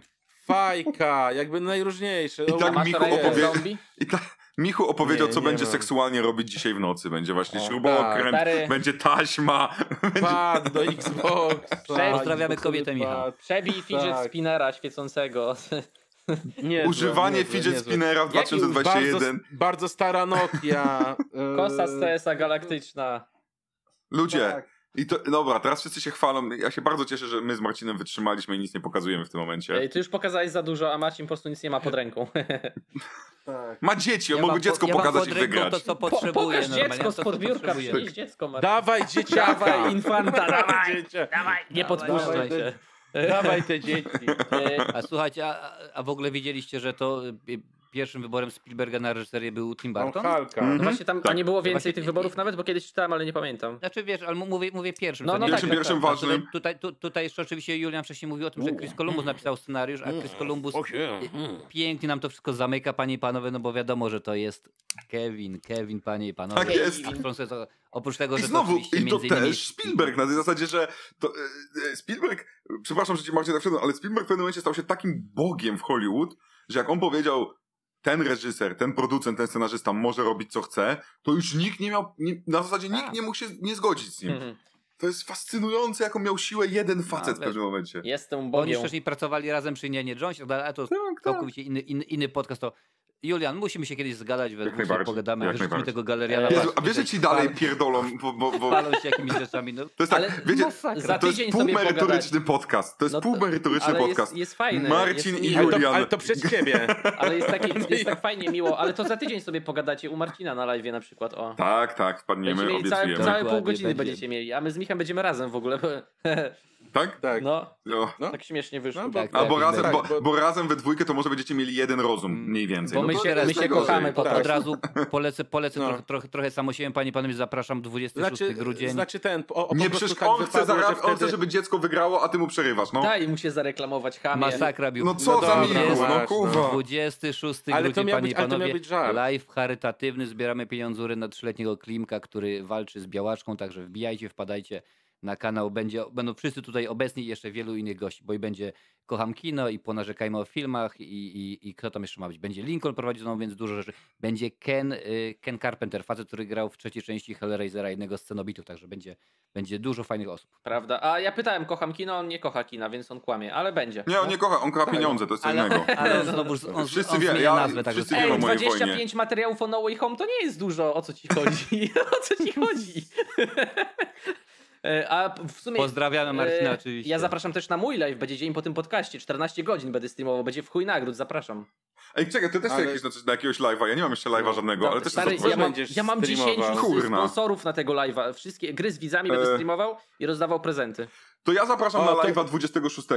fajka, jakby najróżniejsze. I tak Michu opowie-? I ta, Michu opowiedział, Nie, co nie będzie mam. seksualnie robić dzisiaj w nocy. Będzie właśnie O, śrubokręt, tak, będzie taśma. Pad do Xboxa. Pozdrawiamy i kobietę, Michał. Przebij fidget Tak. spinnera świecącego. Niezłe, Używanie niezłe, fidget niezłe. spinnera w Jaki 2021. Bardzo, bardzo stara Nokia. Kosa z CS-a galaktyczna. Ludzie, tak. I to, dobra, teraz wszyscy się chwalą. Ja się bardzo cieszę, że my z Marcinem wytrzymaliśmy i nic nie pokazujemy w tym momencie. Ej, ty już pokazałeś za dużo, a Marcin po prostu nic nie ma pod ręką. Ma dzieci, on Ja mógł mam dziecko po- ja pokazać i pod ręką wygrać. To, co Po, potrzebuje pokaż normalnie, dziecko podbiórka, potrzebuje. przynieś dziecko, Marcin. Dawaj dzieciaka! Dawaj, infanta, dawaj! Dziecię. Nie podpuszczaj Dawaj, się. Dawaj te dzieci. A słuchajcie, a, a w ogóle widzieliście, że to y, pierwszym wyborem Spielberga na reżyserię był Tim Burton? Halka. Mhm. No właśnie tam, a Tak. nie było więcej Właśnie- tych wyborów nawet, bo kiedyś czytałem, ale nie pamiętam. Znaczy wiesz, ale mówię, mówię pierwszym. No, no tak, Pierwszym, tak, pierwszym tak. A tutaj, ważnym. tutaj, tu, tutaj jeszcze oczywiście Julian wcześniej mówił o tym, że Chris Columbus napisał scenariusz, a Chris Columbus pięknie nam to wszystko zamyka, panie i panowie, no bo wiadomo, że to jest Kevin, Kevin, panie i panowie. Tak jest. A to- Oprócz tego, I że znowu, to oczywiście i to między innymi... też Spielberg, na tej zasadzie, że to, e, e, Spielberg, przepraszam, że ci Marcin tak wszedłem, ale Spielberg w pewnym momencie stał się takim bogiem w Hollywood, że jak on powiedział, ten reżyser, ten producent, ten scenarzysta może robić co chce, to już nikt nie miał, nie, na zasadzie nikt Tak. nie mógł się nie zgodzić z nim. Mhm. To jest fascynujące, jaką miał siłę jeden facet A, w pewnym momencie. Jestem Oni Bogiem. wcześniej pracowali razem przy Indianie Jonesie, ale to Tak, tak. całkowicie inny, inny, inny podcast. To Julian, musimy się kiedyś zgadać, we dwóch pogadamy, jak wyrzucimy tego galeriana. Jezu, a wiesz, że ci dalej pierdolą, bo, bo, bo Palą się jakimiś rzeczami. No. to jest tak, Ale wiecie, masakra. za to jest tydzień sobie półmerytoryczny podcast, to jest No to- półmerytoryczny ale jest- podcast. jest fajny, Marcin jest- i Ale to, Julian. ale to przez ciebie. Ale jest, taki, jest tak fajnie miło, ale to za tydzień sobie pogadacie u Marcina na live na przykład, o. Tak, tak, wpadniemy, mieli całe, obiecujemy. całe pół godziny będzie. będziecie mieli, a my z Michem będziemy razem w ogóle. Tak? Tak. No, No. No. tak śmiesznie wyszło. No, bo- Tak, A bo tak, razem, tak, bo, bo- razem we dwójkę to może będziecie mieli jeden rozum, mniej więcej. Bo No my to się, my się kochamy po Tak. Od razu polecę, polecę No. trochę, trochę, trochę samosiebem, panie panowie, zapraszam 26 Znaczy, grudzień. znaczy ten, o, o, Nie przecież tak on chce, wypadło, że zarabiać, on chce, żeby dziecko wygrało, a ty mu przerywasz, no. Daj mu się zareklamować, chamie. Masakra bił. No co No za Michu, no masz, kurwa. 26 Ale to grudzień, miał panie i panowie. Live charytatywny, zbieramy pieniądze na trzyletniego Klimka, który walczy z białaczką, także wbijajcie, wpadajcie na kanał. Będzie, będą wszyscy tutaj obecni i jeszcze wielu innych gości, bo i będzie Kocham Kino i Ponarzekajmy o filmach i, i, i kto tam jeszcze ma być. Będzie Lincoln prowadził więc dużo rzeczy. Będzie Ken, y, Ken Carpenter, facet, który grał w trzeciej części Hellraisera, jednego z cenobitów, także będzie, będzie dużo fajnych osób. Prawda? A ja pytałem, kocham kino, on nie kocha kina, więc on kłamie, ale będzie. Nie, on nie kocha, on kocha pieniądze, to jest co Ale, innego. ale on znowu on, Wszyscy on wie- ja- nazwę, także wszyscy wiedzą o mojej 25 wojnie. materiałów o No Way Home to nie jest dużo, o co ci chodzi? o co ci chodzi? E, A w sumie. Pozdrawiamy Marcina e, oczywiście. Ja zapraszam też na mój live, będzie dzień po tym podcaście. 14 godzin będę streamował, będzie w chuj nagród, zapraszam. Ej, czekaj, ty też Ale- jakieś, na jakiegoś live'a, ja nie mam jeszcze live'a No, żadnego, ale też stary, ja mam, ja mam 10 streamował. Kurna. sponsorów na tego live'a. Wszystkie gry z widzami będę E. streamował i rozdawał prezenty. To ja zapraszam O, na to- live'a 26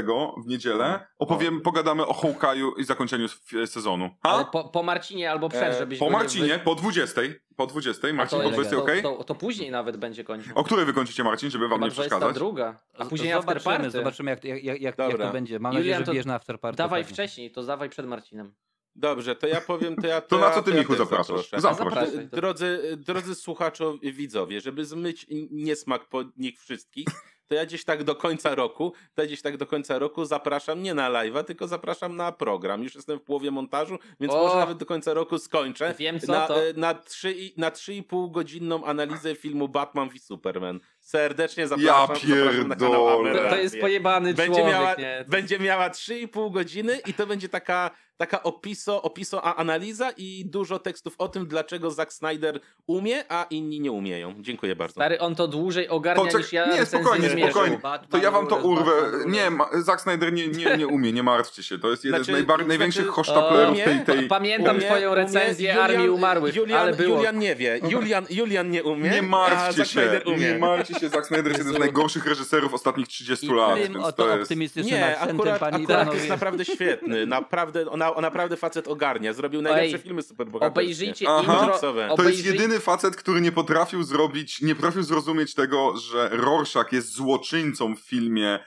w niedzielę. Opowiem, pogadamy o Hawkeye'u i zakończeniu sezonu. Ale po, po Marcinie albo przed, E, żebyś Po Marcinie, po 20. Po 20. A Marcin, to, po jest- 20, to, okej? to, to później nawet będzie kończył. O której wy kończycie, Marcin, żeby wam Chyba nie przeszkadzać? 22. A później zobaczymy, afterparty. zobaczymy jak, jak, jak, jak to będzie. Mam Julian, nadzieję, że to bierz na afterparty. Dawaj pewnie. wcześniej, to dawaj przed Marcinem. Dobrze, to ja powiem, to ja To na ja- co ty, ja Michu, zapraszasz? Zapraszaj. Drodzy, drodzy słuchaczowie, widzowie, żeby zmyć niesmak po nich wszystkich, to ja gdzieś tak do końca roku, to ja gdzieś tak do końca roku zapraszam nie na live'a, tylko zapraszam na program. Już jestem w połowie montażu, więc O! może nawet do końca roku skończę. Wiem co na, to. e, Na, trzy, i- na 3,5 godzinną analizę filmu Batman v Superman. Serdecznie zapraszam. Ja zapraszam na kanał pierdolę. To, to jest pojebany będzie człowiek, miała, nie? będzie miała 3,5 godziny i to będzie taka, taka opiso, opiso, a analiza i dużo tekstów o tym, dlaczego Zack Snyder umie, a inni nie umieją. Dziękuję bardzo. Stary, on to dłużej ogarnia Poczek- niż ja nie, spokojnie, spokojnie. Batman To ja wam to urwę. Batman. Nie, Zack Snyder nie, nie, nie umie, nie martwcie się. To jest jeden Znaczy, z znaczy- największych hosztaplerów tej... nie, tej... Pamiętam Umie- twoją umie- recenzję Julian- Armii Umarłych, Julian, ale było. Julian nie wie. Julian, Julian nie umie. Nie martwcie Zack się, Snyder umie. nie martwcie się, Zack Snyder jest jeden z najgorszych reżyserów ostatnich 30 lat, tym więc oto to jest... optymistycznym Nie, akurat, pani akurat jest naprawdę świetny. Naprawdę, ona, on naprawdę facet ogarnia. Zrobił najlepsze Ej, filmy superbohaterskie. Obejrzyjcie Aha. intro. Komiksowe. To jest obejrzyj- jedyny facet, który nie potrafił zrobić, nie potrafił zrozumieć tego, że Rorschach jest złoczyńcą w filmie,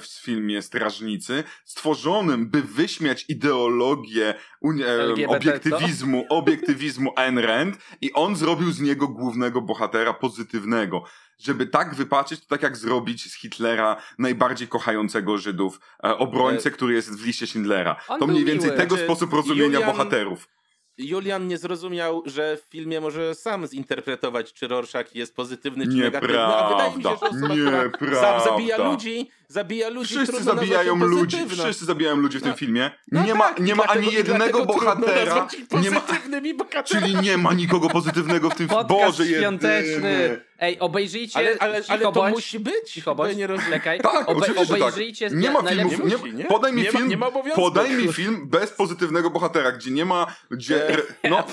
w filmie Strażnicy, stworzonym, by wyśmiać ideologię e, LGBT, obiektywizmu, obiektywizmu Ayn Rand i on zrobił z niego głównego bohatera pozytywnego. Żeby tak wypatrzeć, to tak jak zrobić z Hitlera najbardziej kochającego Żydów, e, obrońcę, który jest w liście Schindlera. On To mniej więcej miły. tego Znaczy, sposób rozumienia Julian- bohaterów. Julian nie zrozumiał, że w filmie może sam zinterpretować, czy Rorschach jest pozytywny, czy negatywny. Nieprawda. A wydaje mi się, że osoba, która Nieprawda. za- zabija ludzi, zabija ludzi, Wszyscy zabijają ludzi, wszyscy zabijają ludzi w tym No. filmie. No nie ma, tak, nie i ma ani jednego bohatera. Nie ma, pozytywnymi bohaterami. czyli nie ma nikogo pozytywnego w tym filmie. Boże świąteczny. jedyny. Ej, obejrzyjcie. Ale, ale, ale to bądź, musi być? Cicho bądź. nie rozumiem. Czekaj. Tak, Obe- tak. obejrzyjcie Nie ma filmów, Nie nie, musi, nie? podaj mi Nie ma- film, nie ma podaj mi film bez pozytywnego bohatera, gdzie nie ma, gdzie, E, no.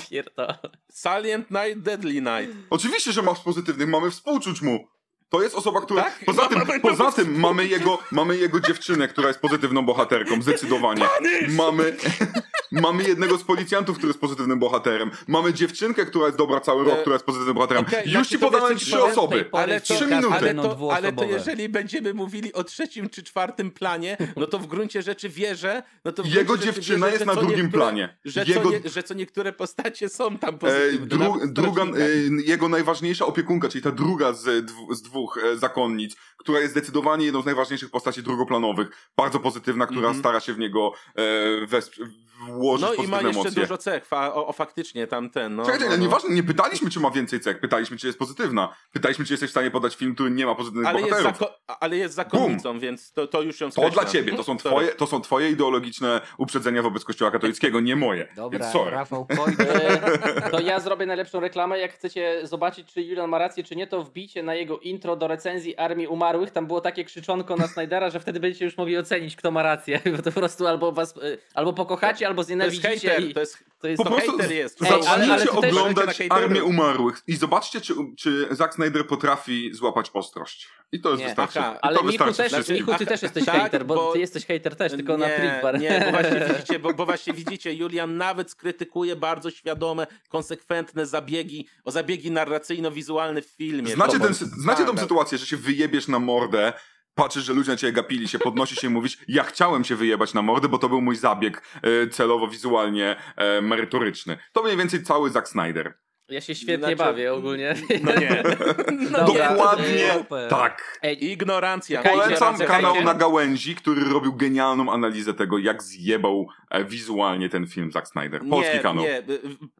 Salient Night, Deadly Night. oczywiście, że masz pozytywnych, mamy współczuć mu. To jest osoba, która. Tak? Poza tym, Mamy- poza tym mamy, jego, mamy jego dziewczynę, która jest pozytywną bohaterką, zdecydowanie. Mamy, mamy jednego z policjantów, który jest pozytywnym bohaterem. Mamy dziewczynkę, która jest dobra cały rok, E, która jest pozytywnym bohaterem. okej, Już znaczy ci podałem trzy osoby. Ale to, Trzy minuty. ale, to, ale to jeżeli będziemy mówili o trzecim czy czwartym planie, no to w gruncie rzeczy wierzę, no to Jego dziewczyna wierzę, jest na drugim niektóre- planie. Że, Jego- co nie, że co niektóre postacie są tam E, pozytywne. dru, nawet druga, e, jego najważniejsza opiekunka, czyli ta druga z, dwu, z dwóch e, zakonnic, która jest zdecydowanie jedną z najważniejszych postaci drugoplanowych, bardzo pozytywna, która Mhm. stara się w niego e, wesp- włożyć No i ma jeszcze emocje. dużo cech, fa, o, o faktycznie tamten. No, Czekajcie, no, no. nieważne, nie pytaliśmy, czy ma więcej cech, pytaliśmy, czy jest pozytywna. Pytaliśmy, czy jesteś w stanie podać film, który nie ma pozytywnych Ale jest, bohaterów. zako- ale jest zakonnicą, więc to, to już ją To skreślam. dla ciebie, to są twoje, to są twoje ideologiczne uprzedzenia wobec kościoła katolickiego, nie moje. Dobra, Więc sorry. Rafał, pójdę. E, To ja zrobię najlepszą reklamę. Jak chcecie zobaczyć, czy Julian ma rację, czy nie, to wbijcie na jego intro do recenzji Armii Umarłych. Tam było takie krzyczonko na Snydera, że wtedy będziecie już mogli ocenić, kto ma rację. Bo to po prostu albo was, e, albo pokochacie, albo To jest znienawidzicie. hater, i to jest, to jest Po to prostu hater jest. Ej, ale- ale oglądać na. Armię Umarłych i zobaczcie, czy, czy Zack Snyder potrafi złapać ostrość. I to już Nie. wystarczy. Aha, I Ale to Michu wystarczy też. Michu, ty też jesteś Tak, hater, bo, bo- ty jesteś hater też, tylko na nie, Prickbar. Nie, bo właśnie widzicie, bo, bo właśnie widzicie, Julian nawet skrytykuje bardzo świadome, konsekwentne zabiegi, o zabiegi narracyjno-wizualne w filmie. Znacie, ten, jest znacie tą standard. Sytuację, że się wyjebiesz na mordę, patrzysz, że ludzie na ciebie gapili się, podnosisz się i mówisz, ja chciałem się wyjebać na mordę, bo to był mój zabieg e, celowo, wizualnie e, merytoryczny. To mniej więcej cały Zack Snyder. Ja się świetnie Znaczy- bawię ogólnie. No nie. Dobra, Dokładnie Super. tak. Ej, Ignorancja. Polecam kanał na gałęzi, który robił genialną analizę tego, jak zjebał e, wizualnie ten film Zack Snyder. Polski nie, kanał. Nie,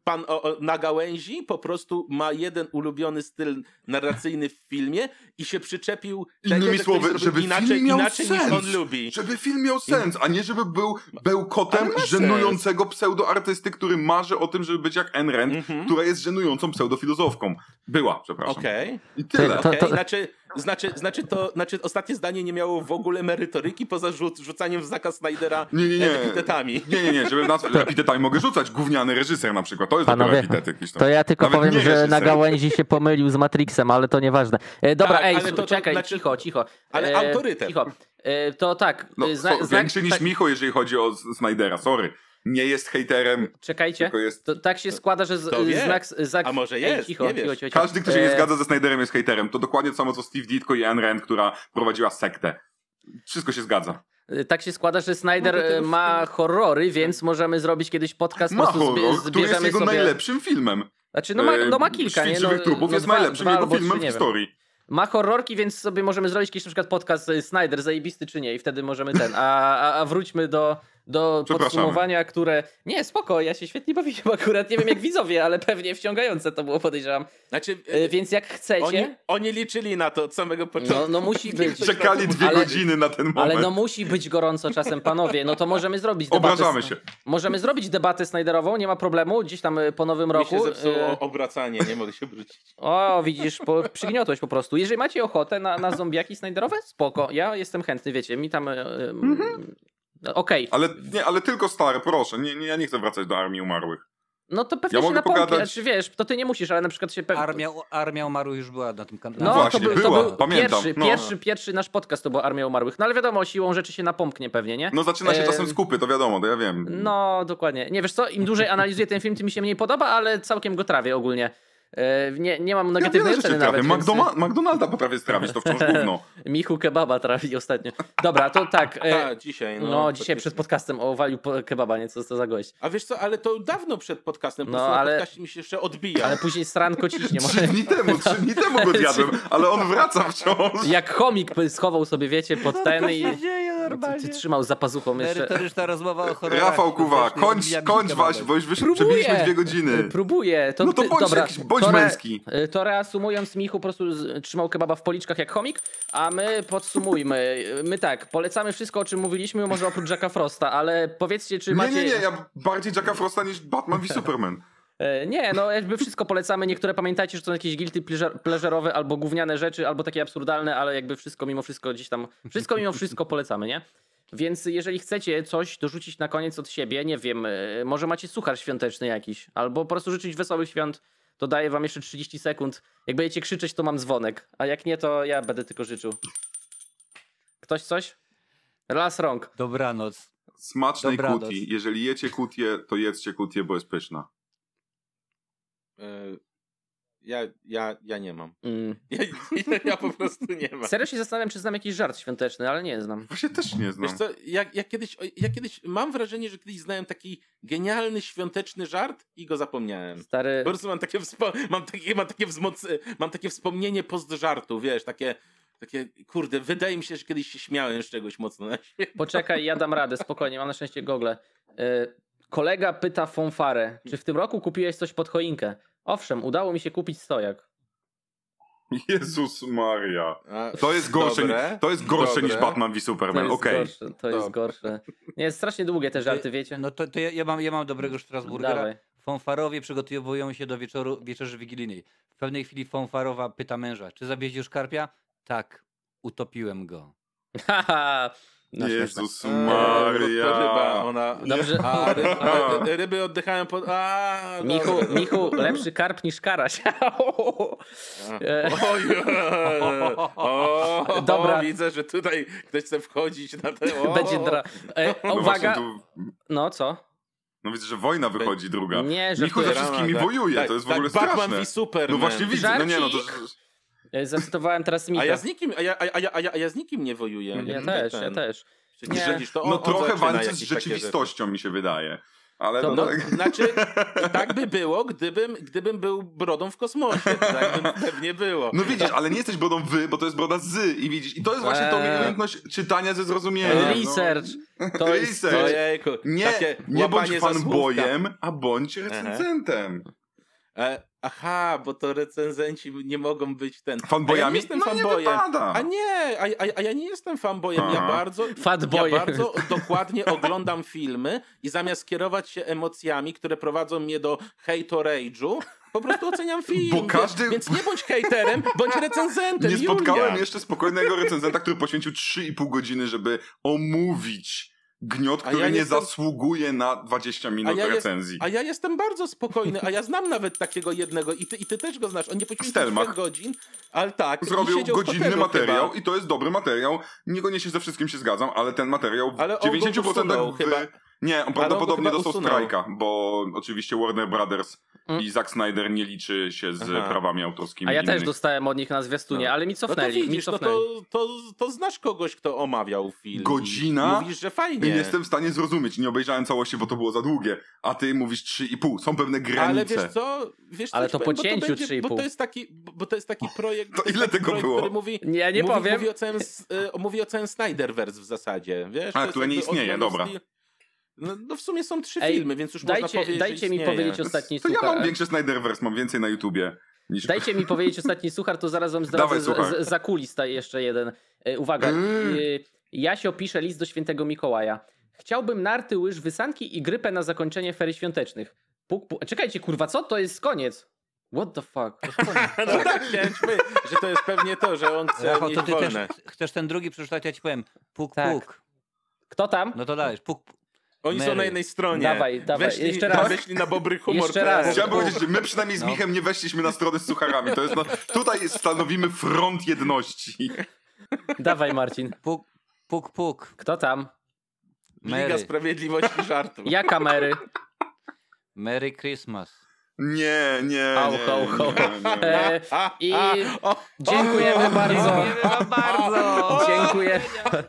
pan o, o, na gałęzi po prostu ma jeden ulubiony styl narracyjny w filmie i się przyczepił Innymi słowy, żeby inaczej, film miał inaczej sens. niż on lubi. Żeby film miał sens, a nie żeby był bełkotem żenującego pseudoartysty, który marzy o tym, żeby być jak Rand, Mhm. która jest żenującą pseudofilozofką. Była, przepraszam. Okej. I tyle. To- Okej, to- znaczy, znaczy, znaczy to, znaczy ostatnie zdanie nie miało w ogóle merytoryki poza rzuc rzucaniem w Zaka Snydera Nie, nie, nie. epitetami. Nie, nie, nie, żeby nas epitetami mogę rzucać. Gówniany reżyser na przykład. To jest Panowie, dopiero epitet jakiś tam. To ja tylko Nawet powiem, że na gałęzi się pomylił z Matrixem, ale to nieważne. E, dobra, Tak, ej, to- to czekaj, znaczy- cicho, cicho. ale autorytet. Cicho. E, to tak. No, e, so, zna, zna, większy niż tak, Micho, jeżeli chodzi o Snydera. Sorry. Nie jest hejterem, Czekajcie. tylko jest... To, tak się składa, że z, znak... Zak... A może Ej, jest, cicho, nie cicho, cicho, cicho. Każdy, kto się nie E, zgadza ze Snyderem jest hejterem. To dokładnie to samo co Steve Ditko i Ayn Rand, która prowadziła sektę. Wszystko się zgadza. E, Tak się składa, że Snyder e, ma horrory, więc możemy zrobić kiedyś podcast. Ma horror, zbie- który jest jego sobie... najlepszym filmem. Znaczy, no ma, no ma kilka, Świt nie? No, trupów no jest dwa- najlepszym dwa jego filmem w historii. Ma horrorki, więc sobie możemy zrobić jakiś na przykład podcast Snyder, zajebisty czy nie, i wtedy możemy ten. A, a, a wróćmy do, do podsumowania, które... Nie, spoko, ja się świetnie bawiłem akurat, nie wiem jak widzowie, ale pewnie wciągające to było, podejrzewam. Znaczy, E, Więc jak chcecie... oni, oni liczyli na to od samego początku. No, no musi być. Czekali dwie Ale- godziny na ten moment. Ale no musi być gorąco czasem, panowie. No to możemy zrobić debatę. Obrażamy się. Możemy zrobić debatę Snyderową, nie ma problemu. Gdzieś tam y, po nowym Mi roku. się zepsuło y, obracanie, nie mogę się obrócić. O, widzisz, po, przygniotłeś po prostu. Jeżeli macie ochotę na, na zombiaki Snyderowe, spoko. Ja jestem chętny, wiecie, mi tam... y, y, no, Okej, Ale, nie, ale tylko stare, proszę. Nie, nie, ja nie chcę wracać do armii umarłych. no to pewnie Ja się napomknie. pogadać- Znaczy, wiesz, to ty nie musisz, ale na przykład się... Pe... Armia, armia umarłych już była na tym kanale. No, właśnie, to, był, była, to był pamiętam, pierwszy, no. pierwszy, pierwszy nasz podcast to była Armia Umarłych. No ale wiadomo, siłą rzeczy się napomknie pewnie, nie? No zaczyna się E, czasem skupy, to wiadomo, to ja wiem. No, dokładnie. Nie wiesz co, im dłużej analizuję ten film, tym mi się mniej podoba, ale całkiem go trawię ogólnie. E, Nie, nie mam ja negatywnej rzeczy oceny nawet. więc- McDoma- McDonalda potrafię strawić, to wciąż gówno. Michu kebaba trawi ostatnio. Dobra, to tak. e, A, dzisiaj. No, No, dzisiaj przed podcastem o waliu kebaba, nie? Co to za gość. A wiesz co, ale to dawno przed podcastem, po No, ale- podcaście mi się jeszcze odbija. Ale później stranko ciśnie. Trzy Może... dni temu, trzy dni temu go zjadłem, ale on wraca wciąż. Jak chomik schował sobie, wiecie, pod ten i dzieje ty trzymał za pazuchą jeszcze. Merytoryczna rozmowa o horrorach. Rafał Kuwa, kończ, kończ waś, bo już wysz, przebiliśmy dwie godziny. Próbuję. To No to ty, bądź dobra, jakiś- bądź to re- męski. y, To reasumując, Michu po prostu trzymał kebaba w policzkach jak chomik, a my podsumujmy. My tak, polecamy wszystko, o czym mówiliśmy, może oprócz Jacka Frosta, ale powiedzcie, czy Nie, macie... nie, nie, ja bardziej Jacka Frosta niż Batman v Superman. E, Nie, no jakby wszystko polecamy. Niektóre pamiętajcie, że to są jakieś guilty pleasure- pleasure'owe albo gówniane rzeczy, albo takie absurdalne, ale jakby wszystko mimo wszystko gdzieś tam, wszystko mimo wszystko polecamy, nie? Więc jeżeli chcecie coś dorzucić na koniec od siebie, nie wiem, e, może macie suchar świąteczny jakiś, albo po prostu życzyć wesołych świąt, to daję wam jeszcze 30 sekund. Jak będziecie krzyczeć, to mam dzwonek, a jak nie, to ja będę tylko życzył. Ktoś coś? Raz rąk. Dobranoc. Smacznej Dobranoc. kutii. Jeżeli jecie kutię, to jedzcie kutię, bo jest pyszna. E, Ja, ja, ja nie mam. Mm. Ja, ja, ja po prostu nie mam. Serio się zastanawiam, czy znam jakiś żart świąteczny, ale nie znam. Właśnie też nie znam. Wiesz co, ja, ja, kiedyś, ja kiedyś mam wrażenie, że kiedyś znałem taki genialny, świąteczny żart i go zapomniałem. Stary... Po prostu mam takie, mam takie, mam takie, wzmoc- mam takie wspomnienie post żartu, wiesz, takie, takie, kurde, wydaje mi się, że kiedyś się śmiałem z czegoś mocno. Poczekaj, ja dam radę, spokojnie, mam na szczęście gogle. Y, kolega pyta Fonfarę, czy w tym roku kupiłeś coś pod choinkę? Owszem, udało mi się kupić stojak. Jezus Maria. To jest gorsze, Dobre. to jest gorsze Dobre. niż Batman v To Superman, jest okej. gorsze, to jest Dobra. gorsze. Nie, jest strasznie długie te żarty, wiecie? No to, to ja, ja, mam, ja mam dobrego Strasburgera. Dawaj. Fanfarowie przygotowują się do wieczoru, wieczerzy wigilijnej. W pewnej chwili fanfarowa pyta męża, czy zabieźć już karpia? Tak, utopiłem go. Haha. No, Jezus śmieszne. Maria. To ryba, ona... Dobrze. A, ry, a, ry, ryby oddychają pod... A, Michu, dobra. Michu, lepszy karp niż karaś. Oj, o, Dobra. Widzę, że tutaj ktoś chce wchodzić na ten... O, Będzie dra... E, No uwaga. tu, No co? no widzę, że wojna wychodzi druga. Nie, że Michu ze wszystkimi tak, wojuje, tak, to jest w tak, ogóle Batman straszne. v Superman. No właśnie widzę, no nie no to... E, Zacytowałem teraz Micha. A ja z nikim, a ja, a, ja, a, ja, a ja z nikim nie wojuję. Ja Jak też, ten. ja też. Nie. to on, No on trochę walczy z rzeczywistością mi się wydaje. Ale To to, No, tak... znaczy, tak by było, gdybym, gdybym był brodą w kosmosie. Tak by pewnie było. No widzisz, ale nie jesteś brodą wy, bo to jest broda z i widzisz. I to jest właśnie tą Eee. umiejętność czytania ze zrozumieniem. no. Research. To jest... Research. Ojejku, Nie, takie nie bądź fanboyem, a bądź recenzentem. E, aha, bo to recenzenci nie mogą być ten. A ja Fanboyami? nie jestem No nie fanboyem. wypada. A nie, a, a, a ja nie jestem fanboyem. Ja bardzo, ja bardzo dokładnie oglądam filmy i zamiast kierować się emocjami, które prowadzą mnie do hejto-rage'u, po prostu oceniam film. Bo każdy- Więc nie bądź hejterem, bądź recenzentem. Nie spotkałem Julia. jeszcze spokojnego recenzenta, który poświęcił 3,5 godziny, żeby omówić gniot, który ja nie jestem- zasługuje na 20 minut A ja jest- recenzji. A ja jestem bardzo spokojny, a ja znam nawet takiego jednego i ty, i ty też go znasz. On nie poświęcił Stelmach. 4 godzin, ale tak. Zrobił w godzinny materiał chyba. i to jest dobry materiał. Niekoniecznie ze wszystkim się zgadzam, ale ten materiał w Ale go 90% usunął w... chyba. Nie, on prawdopodobnie dostał usunął. strajka, bo oczywiście Warner Brothers Mm. i Zack Snyder nie liczy się z Aha. prawami autorskimi. A ja też dostałem od nich na zwiastunie, No. ale mi No to cofnęli, mi widzisz, no cofnęli. to, to, to znasz kogoś, kto omawiał film. Godzina? Mówisz, że fajnie. Nie jestem w stanie zrozumieć, nie obejrzałem całości, bo to było za długie. A ty mówisz 3,5. Są pewne granice. Ale wiesz co? Wiesz, Ale coś to po powiem, cięciu będzie- 3,5. Bo to jest taki, bo to jest taki projekt, To ile tego projekt, było? który mówi, Ja nie mówi, powiem. Mówi o całym, y, mówi o całym Snyderverse w zasadzie, wiesz? A, które nie istnieje, dobra. No, no w sumie są trzy Ej, filmy, więc już można Dajcie, powiedzieć, dajcie mi istnieje. powiedzieć ostatni To ja suchar. mam większy Snyderverse, mam więcej na YouTubie. Niż... Dajcie mi powiedzieć ostatni suchar, to zaraz wam Dawaj, zdradzę suchar. z, z, za kulis ta jeszcze jeden. E, Uwaga, Mm. e, Jasio pisze list do świętego Mikołaja. Chciałbym narty, łyż, wysanki i grypę na zakończenie ferii świątecznych. Puk, puk. Czekajcie, kurwa, co? To jest koniec. What the fuck? No tak, chciałem powiedzieć, że to jest pewnie to, że on chce Rafał, to ty też chcesz ten drugi przeczytać, ja ci powiem. Puk, Tak. puk. Kto tam? No to dajesz, puk, puk. Oni są Mary. na jednej stronie. Dawaj, dawaj, Weszli, jeszcze raz. Weszli na bobry humor. Jeszcze raz. Chciałem powiedzieć, że my przynajmniej z No. Michem nie weszliśmy na stronę z sucharami. To jest no, tutaj stanowimy front jedności. Dawaj, Marcin. Puk, puk, puk. Kto tam? Liga Mary. Sprawiedliwości żartu. Ja kamery. Merry Christmas. Nie, nie, Au, nie, ho, ho. nie, nie. E, A, I dziękujemy bardzo. bardzo. Dziękuję.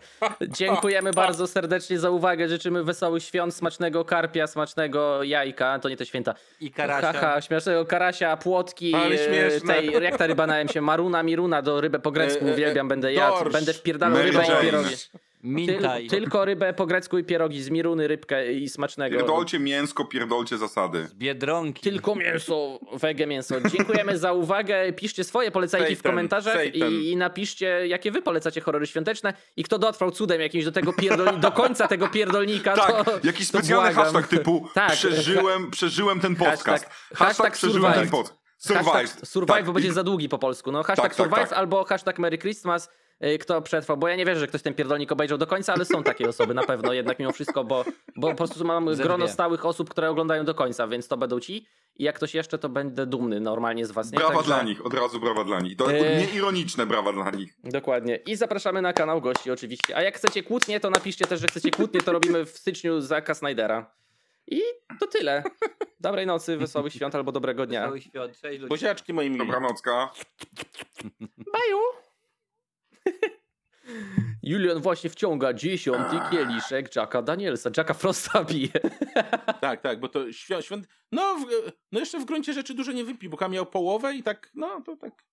Dziękujemy bardzo serdecznie za uwagę. Życzymy wesołych świąt, smacznego karpia, smacznego jajka. To nie te święta. I Karasia. Haha, śmiesznego karasia, płotki, Ale e, śmieszne. tej, jak ta ryba na się, maruna, miruna, do rybę po grecku E, e, uwielbiam, będę jadł, będę wpierdalał rybę i pierogi. Mintaj. Tyl, tylko rybę po grecku i pierogi, z miruny, rybkę i smacznego. Pierdolcie mięsko, pierdolcie zasady. Z Biedronki. Tylko mięso, wege mięso. Dziękujemy za uwagę. Piszcie swoje polecajki w komentarzach i, i napiszcie, jakie wy polecacie horrory świąteczne i kto dotrwał cudem jakimś do tego pierdol... do końca tego pierdolnika, Tak, to jakiś to specjalny błagam. hashtag typu Tak. przeżyłem, przeżyłem ten podcast. Hashtag- Hashtag, hashtag przeżyłem ten survive. pod. Survive. Hashtag survive, bo Tak. będzie za długi po polsku. No, hashtag Tak, tak, survive tak. albo hashtag Merry Christmas. Y, Kto przetrwał, bo ja nie wierzę, że ktoś ten pierdolnik obejrzał do końca, ale są takie osoby na pewno jednak mimo wszystko, bo, bo po prostu mam Ze grono stałych osób, które oglądają do końca, więc to będą ci. I jak ktoś jeszcze, to będę dumny normalnie z was. Nie? Brawa Także- dla nich, od razu brawa dla nich. To Eee. nieironiczne brawa dla nich. Dokładnie. I zapraszamy na kanał gości oczywiście. A jak chcecie kłótnie, to napiszcie też, że chcecie kłótnie, to robimy w styczniu za Snydera. I to tyle. Dobrej nocy, wesołych świąt albo dobrego dnia. Cały świat. Cześć ludzie. Buziaczki moi mili. Dobranocka. Baju! Julian właśnie wciąga dziesiąty kieliszek Jacka Danielsa. Jacka Frosta bije. Tak, tak, bo to świąt... No, w, no jeszcze w gruncie rzeczy dużo nie wypi, bo miał połowę i tak, no to tak